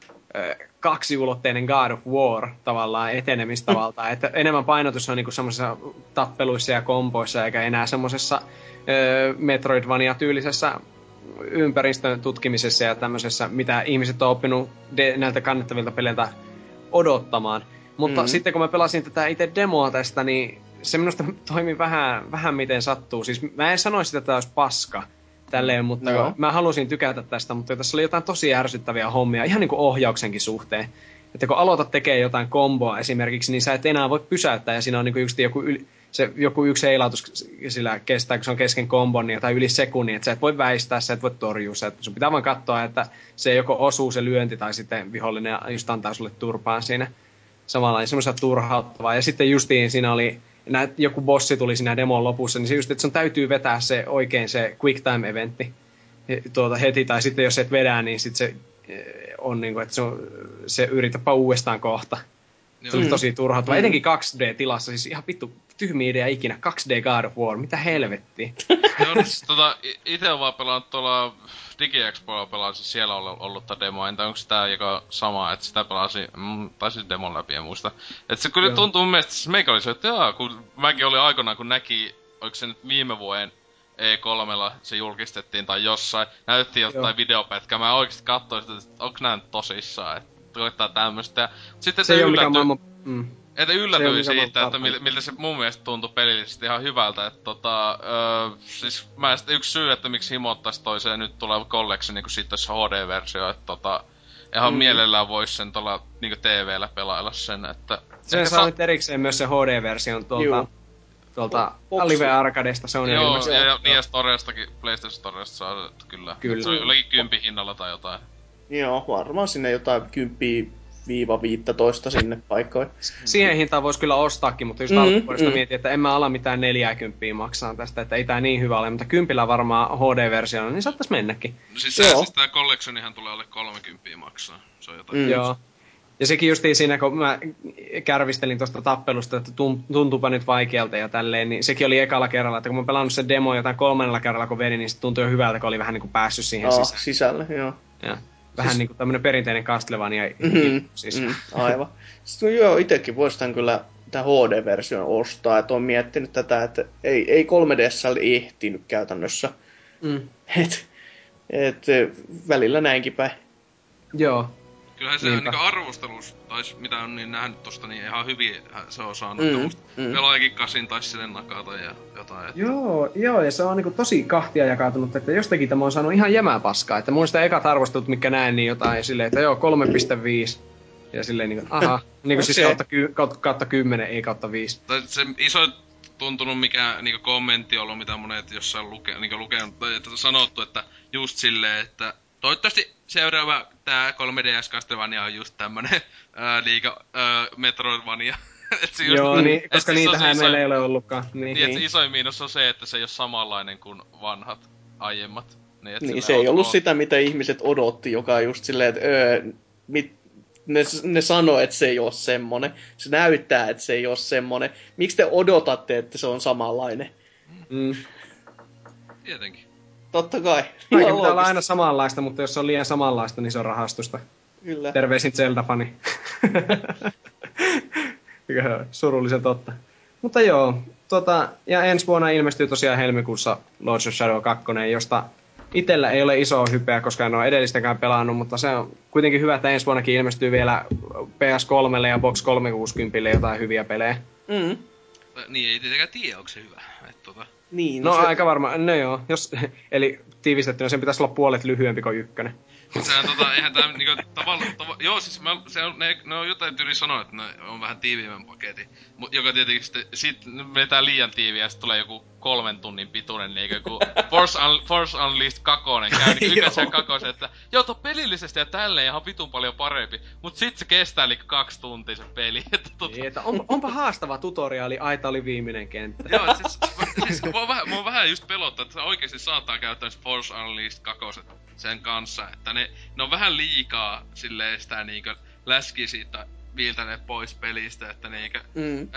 kaksiulotteinen God of War tavallaan etenemistavalta. että enemmän painotus on niinku semmoisissa tappeluissa ja kompoissa, eikä enää semmoisessa Metroidvania-tyylisessä ympäristön tutkimisessa ja tämmöisessä, mitä ihmiset on oppinut de- näiltä kannettavilta peleiltä odottamaan. Mutta Mhm. mm. sitten kun mä pelasin tätä itse demoa tästä, niin se minusta toimi vähän, vähän miten sattuu. Siis mä en sanoisi, että tämä olisi paska tälleen, mutta no. mä halusin tykätä tästä, mutta tässä oli jotain tosi ärsyttäviä hommia, ihan niin kuin ohjauksenkin suhteen. Että kun aloitat tekemään jotain komboa esimerkiksi, niin sä et enää voi pysäyttää, ja siinä on niin kuin yksi, joku, yli, se, joku yksi heilautus sillä kestää, kun se on kesken kombon, niin jotain yli sekunnin, että sä et voi väistää, sä et voi torjua, sä et, sun pitää vaan katsoa, että se joko osuu se lyönti, tai sitten vihollinen just antaa sulle turpaan siinä samalla, niin semmoista turhauttavaa. Ja sitten justiin siinä oli nää, joku bossi tuli siinä demon lopussa, niin se just, että sun täytyy vetää se oikein se quick time eventti tuota, heti, tai sitten jos et vedä, niin sitten se eh, on niin kuin, että se, se yritäpä uudestaan kohta. Se oli Mm. tosi turhauttava. Mm. Etenkin 2D-tilassa, siis ihan vittu tyhmiä idea ikinä. 2D God of War, mitä helvettiä. Joo, niin siis tota, ite on vaan pelannut tuolla DigiExpoilla pelasin siellä ollut, ollutta demoa, entä onko sitä joka sama, että sitä pelasi, mm, tai siis demon läpi, en muista. Et se kyllä Joo. tuntuu mun mielestä, siis meikä oli se, että jaa, kun mäkin olin aikoinaan, kun näki, oliko se nyt viime vuoden E3 se julkistettiin tai jossain, näytettiin jotain videopätkää, mä oikeesti katsoin sitä, että onko nää nyt tosissaan, että koittaa tämmöstä. Sitten Se ei yllätty, maailman... Mm. että Se yllätyin mikä siitä, että oon miltä, miltä se mun mielestä tuntui pelillisesti ihan hyvältä. Että tota, öö, siis mä sitten yksi syy, että miksi himottais toiseen nyt tulee collection niin sitten se HD-versio, että tota, ihan Mm. mielellään vois sen tuolla niin TVllä pelailla sen, että... Se saa nyt erikseen myös se HD-version tuolta, Juu. tuolta Boxi. Live Arcadesta. Se on Joo, ilmeisesti- ja, ja niin ja Storestakin, PlayStation Storesta saa, kyllä. Kyllä. Se on jollakin kympin hinnalla tai jotain. Joo, varmaan sinne jotain 10-15 sinne paikkoihin. Siihen hintaan voisi kyllä ostaakin, mutta just Mm, mm, alkupuolesta mm. mietin, että en mä ala mitään 40 maksaa tästä, että ei tää niin hyvä ole, mutta kympillä varmaan HD-versiona, niin saattais mennäkin. No siis, Joo. se, siis tää collectionihan tulee alle 30 maksaa. Se on jotain. Mm. Joo. Ja sekin justiin siinä, kun mä kärvistelin tuosta tappelusta, että tun- tuntuupa nyt vaikealta ja tälleen, niin sekin oli ekalla kerralla, että kun mä pelannut sen demo jotain kolmannella kerralla, kun vedin, niin se tuntui jo hyvältä, kun oli vähän niin kuin päässyt siihen Aa, sisään. sisälle, joo. Ja vähän Siis- niin kuin tämmönen perinteinen Castlevania. Mm, Siis. mm, aivan. Sitten joo, itekin voisi tämän kyllä tämän HD-version ostaa, että on miettinyt tätä, että ei, ei 3DS ehtinyt käytännössä. Mm. Et, et, välillä näinkin päin. Joo. Kyllähän se Niinpä. niinku arvostelus, tai mitä on niin nähnyt tosta, niin ihan hyvin se on saanut. Mm, Mm. Pelaajakin kasin taisi sille nakata ja jotain. Et... Joo, joo, ja se on niinku tosi kahtia jakautunut, että jostakin tämä on saanut ihan jämää paskaa. Että mun sitä ekat arvostelut, mitkä näen, niin jotain silleen, että joo, 3.5. Ja silleen niinku, aha, niinku siis Okei. kautta, ky, kautta, kautta 10, ei kautta 5. Tai se iso tuntunut mikä niinku kommentti ollut, mitä monet jossain luke, niinku lukenut, tai että sanottu, että just silleen, että toivottavasti seuraava tää 3DS Castlevania on just tämmönen ää, liiga ää, Metroidvania. et se just- Joo, niin, et koska siis niitähän meillä ei ole ollutkaan. Niin. Niin, se isoin miinus on se, että se ei ole samanlainen kuin vanhat aiemmat. Niin, et Niin, se ei ollut ok. sitä, mitä ihmiset odotti, joka on just silleen, että öö, mit, ne, ne sanoo, että se ei ole semmonen. Se näyttää, että se ei ole semmonen. Miksi te odotatte, että se on samanlainen? Mm. Tietenkin. Totta kai. Kaiken Ihan pitää olla aina samanlaista, mutta jos se on liian samanlaista, niin se on rahastusta. Kyllä. Terveisin Zelda-fani. Surullisen totta. Mutta joo, tota, ja ensi vuonna ilmestyy tosiaan helmikuussa Lords of Shadow 2, josta itellä ei ole isoa hypeä, koska en ole edellistäkään pelannut, mutta se on kuitenkin hyvä, että ensi vuonnakin ilmestyy vielä PS3 ja Box 360 jotain hyviä pelejä. Mm. Niin, ei tietenkään tiedä, onko se hyvä. Et, tota, Niin, No se, aika varma, no joo, jos, eli tiivistettynä sen pitäisi olla puolet lyhyempi kuin ykkönen. Mut sehän tota, eihän tää niinku tavalla, tava, joo siis mä, se on, ne, ne on jotain tyyli sanoa, että ne on vähän tiiviimmän paketin. Mut joka tietenkin sitten, sit vetää liian tiiviä ja sit tulee joku kolmen tunnin pituinen niinku joku Force, Un, Force Unleashed kakonen käy niinku ykösen Joo. kakosen, että joo tuo pelillisesti ja tälleen ihan vitun paljon parempi. Mut sit se kestää niinku kaksi tuntia se peli, että tota, Niin, että on, onpa haastava tutoriaali, aita oli viimeinen kenttä. Joo, siis, siis mua, vähän, mua vähän just pelottaa, että se oikeesti saattaa käyttää se Force Unleashed kakoset sen kanssa, että ne, ne on vähän liikaa silleen sitä niinkö läski siitä viiltäneet pois pelistä, että niinkö mm.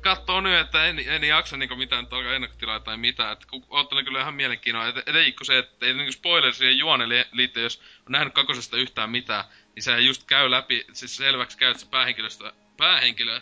Kattoo nyt, että en, en jaksa niinku mitään alkaa ennakkotilaa tai mitään, että kun oottelen kyllä ihan mielenkiinnolla, et, etenkin se, että ei niinku spoiler siihen juoneen li- liittyen, jos on nähnyt kakosesta yhtään mitään, niin sehän just käy läpi, siis selväksi käy, että se päähenkilöstä, päähenkilö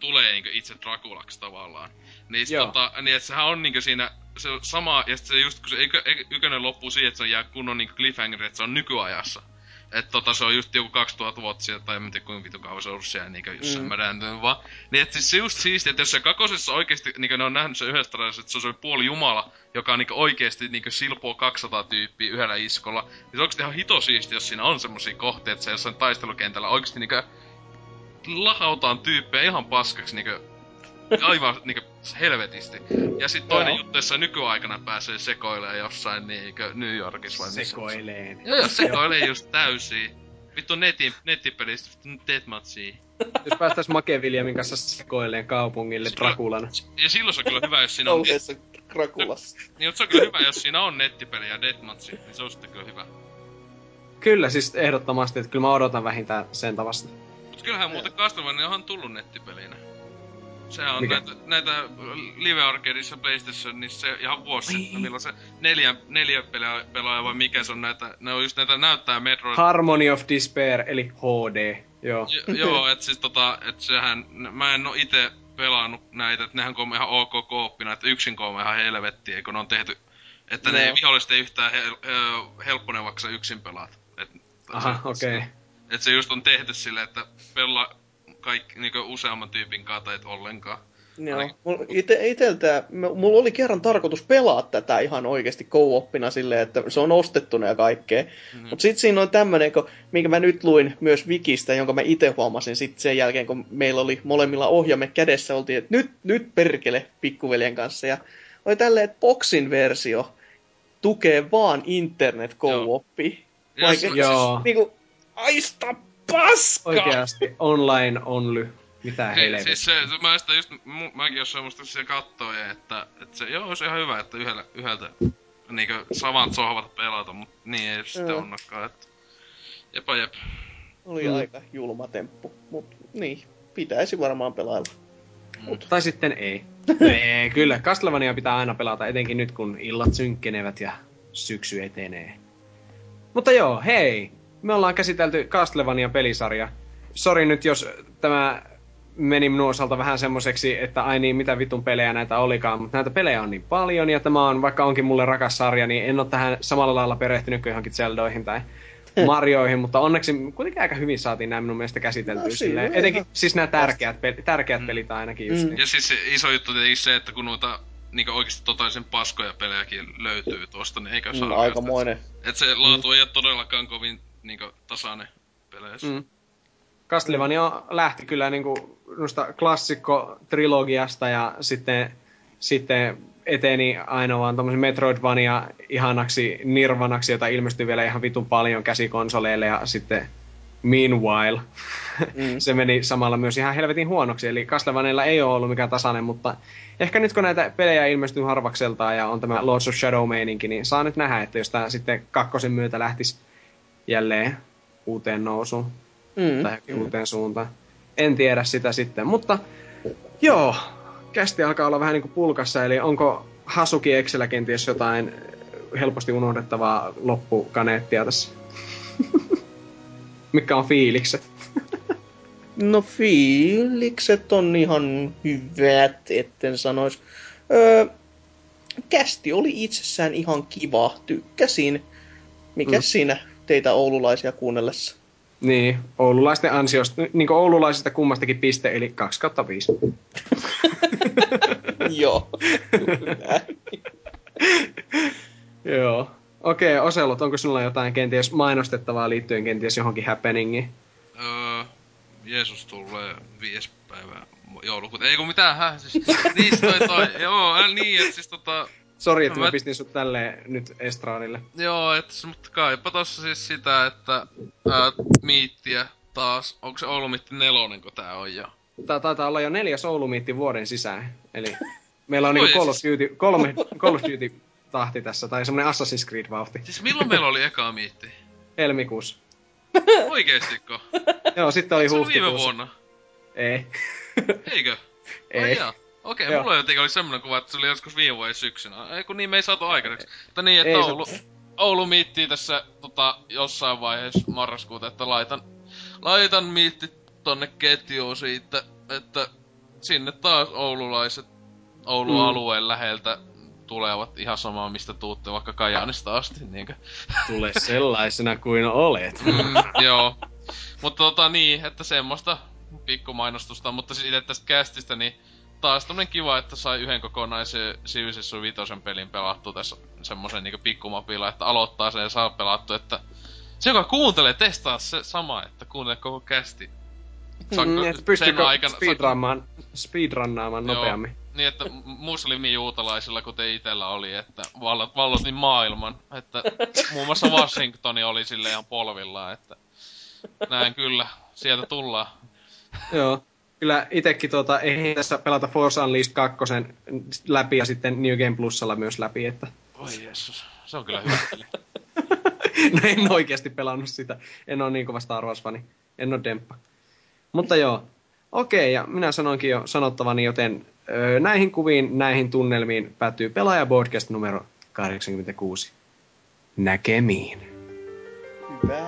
tulee niinku itse Drakulaksi tavallaan. Niin, sit tota, niin että sehän on niinku siinä se on sama, ja sit se just kun se ykö, ykö- ykönen loppuu siihen, että se jää kunnon niinku cliffhanger, että se on nykyajassa. Että tota, se on just joku 2000 vuotta sieltä, tai en tiedä kuinka vitu kauan se on ollut siellä, niinku jossain Mm. mädäntynyt vaan. Niin et siis se just siistiä, että jos se kakosessa oikeesti, niinku ne on nähnyt se yhdessä trailerissa, että se on se puoli jumala, joka on niinku oikeesti niinku silpoo 200 tyyppiä yhdellä iskolla. Niin se oikeesti ihan hito siistiä, jos siinä on semmosia kohteita, että se jossain taistelukentällä oikeesti niinku lahautaan tyyppejä ihan paskaksi niinku aivan niinku helvetisti. Ja sit toinen Joo. juttu, jossa nykyaikana pääsee sekoilemaan jossain niinkö New Yorkissa vai missä. Sekoileen. Joo, joo, sekoilee just täysin. Vittu netin, nettipelistä, vittu Deathmatchia. Jos päästäis Make Williamin kanssa sekoilleen kaupungille Drakulana. Ja silloin se on kyllä hyvä, jos siinä on... Kauheessa Krakulassa. Niin, mutta se on kyllä hyvä, jos siinä on nettipeli ja Deathmatch, niin se on sitten kyllä hyvä. Kyllä, siis ehdottomasti, että kyllä mä odotan vähintään sen tavasta. Mut kyllähän muuten Castlevania on tullut nettipelinä. Sehän on Mikä? näitä, näitä Live Arcadeissa PlayStationissa se ihan vuosi sitten, milloin se neljä, neljä pelaaja, pelaaja vai mikä se on näitä, ne on just näitä näyttää Metroid Harmony of Despair, eli HD. Joo. Jo, joo, et siis tota, et sehän, mä en oo ite pelannut näitä, et nehän on ihan ok kooppina, että yksin on ihan helvettiä, kun ne on tehty, että ne Joo. viholliset ei yhtään hel, sä yksin pelaat. Et, Aha, se- okei. Okay. Et se just on tehty silleen, että pelaa kaikki niinku useamman tyypin kanssa tai et ollenkaan. Joo. Ainakin- Mulla ite, iteltä, mulla oli kerran tarkoitus pelaa tätä ihan oikeasti co-oppina silleen, että se on ostettuna ja kaikkea. Mhm. Mm. Mutta sitten siinä on tämmönen, kun, minkä mä nyt luin myös Wikistä, jonka mä itse huomasin sitten sen jälkeen, kun meillä oli molemmilla ohjaamme kädessä, oltiin, että nyt, nyt perkele pikkuveljen kanssa. Ja oli tälleen, että Boxin versio tukee vaan internet co-oppi. Ja Vaikka, se- Joo. Niinku, aista paska! Oikeasti, online only. Mitä helvettiä. siis se, se, mä sitä just, mu, mäkin jossain muista se kattoin, että, että se, joo, se ihan hyvä, että yhdellä, yhdeltä niinkö samat sohvat pelata, mut niin ei sitten Joo. onnakaan, että jepa jep. Oli Mm. mm. aika julma temppu, mutta niin, pitäisi varmaan pelailla. Tai sitten ei. ei, kyllä. Castlevania pitää aina pelata, etenkin nyt kun illat synkkenevät ja syksy etenee. Mutta joo, hei. Me ollaan käsitelty Castlevania pelisarja. Sori nyt, jos tämä meni minun osalta vähän semmoiseksi, että ai niin, mitä vitun pelejä näitä olikaan, mutta näitä pelejä on niin paljon, ja tämä on, vaikka onkin mulle rakas sarja, niin en ole tähän samalla lailla perehtynyt kuin johonkin Zeldoihin tai Marioihin, mutta onneksi kuitenkin aika hyvin saatiin nämä minun mielestä käsiteltyä No, no, siinä silleen. on Etenkin ihan- siis nämä tärkeät, pe- tärkeät Mm. pelit ainakin just Mm. niin. Ja siis se iso juttu tietenkin se, että kun noita niinku oikeesti totaalisen paskoja pelejäkin löytyy tuosta, niin eikä saa Mm, aikamoinen. Et se laatu ei ole todellakaan kovin niinku tasainen peleissä. Mm. Castlevania lähti kyllä niinku noista klassikko-trilogiasta ja sitten, sitten eteni aina vaan tommosen Metroidvania ihanaksi Nirvanaksi, jota ilmestyi vielä ihan vitun paljon käsikonsoleille ja sitten Meanwhile Mm. se meni samalla myös ihan helvetin huonoksi. Eli Castlevanialla ei ole ollut mikään tasainen, mutta ehkä nyt kun näitä pelejä ilmestyy harvakseltaan ja on tämä Lords of Shadow-meininki, niin saa nyt nähdä, että jos tämä sitten kakkosen myötä lähtisi jälleen uuteen nousuun Mm. tai johonkin uuteen suuntaan. En tiedä sitä sitten, mutta joo, kästi alkaa olla vähän niin kuin pulkassa, eli onko Hasuki Excelä kenties jotain helposti unohdettavaa loppukaneettia tässä? Mikä on fiilikset? No fiilikset on ihan hyvät, etten sanois. Öö, kästi oli itsessään ihan kiva, tykkäsin. Mikä Mm. mm. siinä teitä oululaisia kuunnellessa? Niin, oululaisten ansiosta, niin kuin oululaisista kummastakin piste, eli 2 kautta 5. Joo. Joo. Okei, okay, Oselot, onko sinulla jotain kenties mainostettavaa liittyen kenties johonkin happeningiin? Öö, Jeesus tulee viides päivä joulukuuta. Ei kun mitään, häh? Siis, niin toi toi. Joo, niin, et siis tota... Sori, että mä Mä- pistin sut tälleen nyt estraadille. Joo, et, mutta kaipa tossa siis sitä, että ää, miittiä taas. Onko se Oulu Miitti nelonen, kun tää on jo? Tää taitaa olla jo neljäs Oulumiitti vuoden sisään. Eli meillä on niinku Call of Duty, kolme, Call of Duty tahti tässä, tai semmonen Assassin's Creed vauhti. Siis milloin meillä oli eka miitti? Helmikuussa. Oikeestikko? Joo, sitten oli Se oli viime huhtikuussa. vuonna. Ei. Eikö? Ei. Ai jaa. Okei, Joo. mulla jotenkin oli semmonen kuva, että se oli joskus viime vuoden syksynä. Ei kun niin, me ei saatu aikaiseksi. Mutta niin, että Ei se- Oulu, Oulu miittii tässä tota, jossain vaiheessa marraskuuta, että laitan, laitan miitti tonne ketjuun siitä, että sinne taas oululaiset Oulun Mm. alueen läheltä tulevat ihan sama mistä tuutte, vaikka Kajaanista asti, niinkö? Tule sellaisena kuin olet. Mm, joo. Mutta tota niin, että semmoista pikkumainostusta, mutta siis itse tästä kästistä, niin taas tämmönen kiva, että sai yhden kokonaisen Civilization vitosen pelin pelattua tässä semmoisen niinku pikkumapilla, että aloittaa sen ja saa pelattua, että se joka kuuntelee, testaa se sama, että kuuntele koko kästi. Mm, että pystykö saako- speedrunnaamaan, speedrunnaamaan Joo. nopeammin. Niin, että muslimi-juutalaisilla, kuten itellä oli, että vallot, vallotin maailman. Että muun muassa Washingtoni oli sille ihan polvillaan, että Näin kyllä. Sieltä tullaan. Joo. Kyllä itekin tuota, ei tässä pelata Force Unleashed 2 läpi ja sitten New Game Plusalla myös läpi, että... Oi Jeesus, se on kyllä hyvä no en oikeasti pelannut sitä. En ole niin kova Star Wars-fani. En ole demppa. Mutta joo. Okei, ja minä sanoinkin jo sanottavani, joten öö, näihin kuviin, näihin tunnelmiin päättyy Pelaaja Podcast numero 86. Näkemiin. Hyvää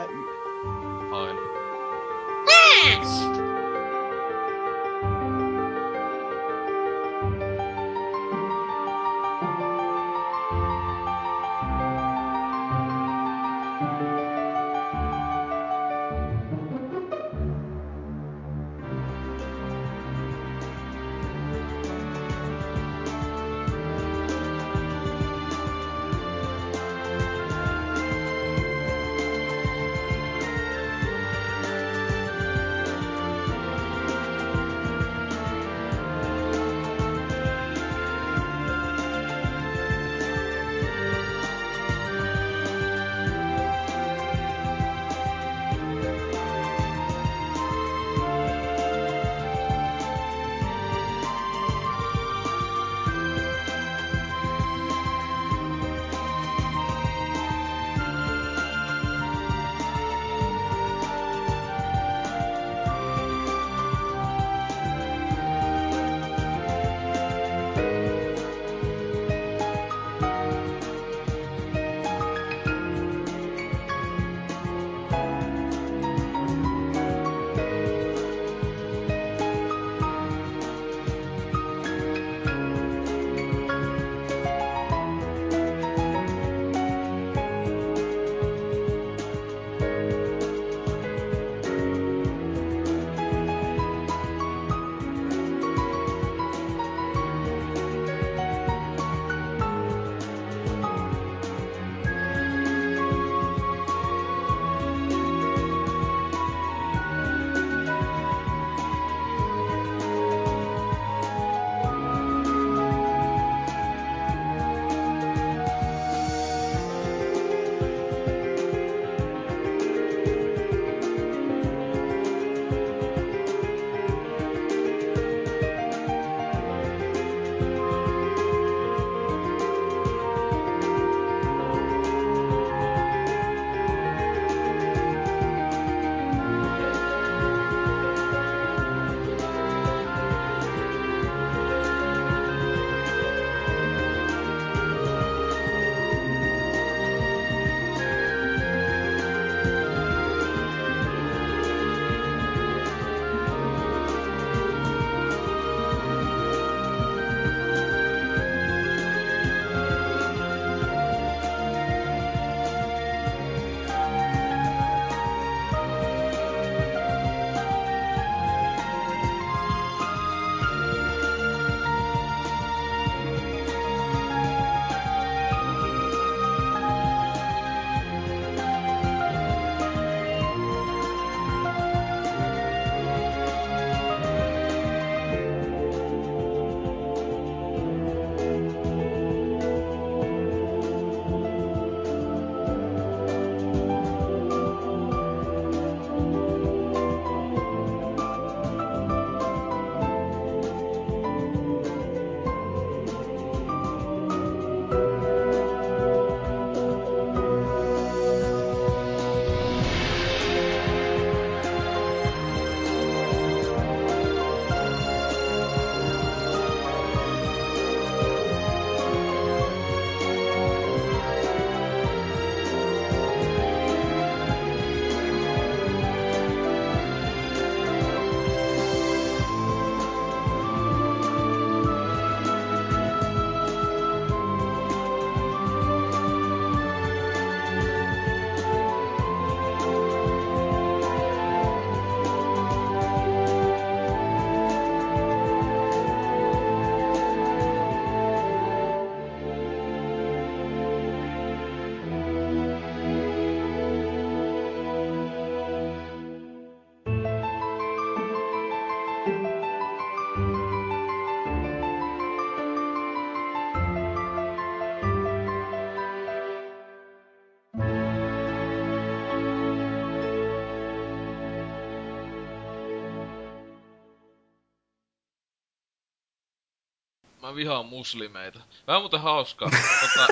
Mä vihaan muslimeita. Vähän muuten hauskaa. tota,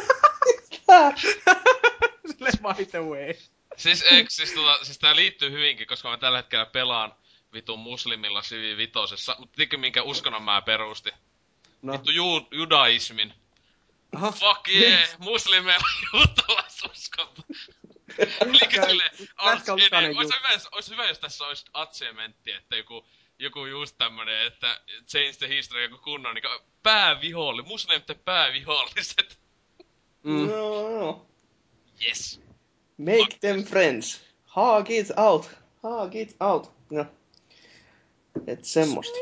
Sille by the way. siis, eikö, siis, tota, siis tää liittyy hyvinkin, koska mä tällä hetkellä pelaan vitun muslimilla sivi vitosessa. Mutta tiedätkö minkä uskonnon mä perustin? No. Vittu ju, judaismin. Aha. Fuck yeah, muslimeilla juutalaisuskonto. Eli silleen, olisi hyvä, olisi hyvä, jos tässä olisi achievementti, että joku, joku just tämmönen, että change the history, joku kunnon niin pääviholli, muslimitten pääviholliset. Mm. No, no. Yes. Make them friends. Hug it out. Hug it out. No. Et semmoista.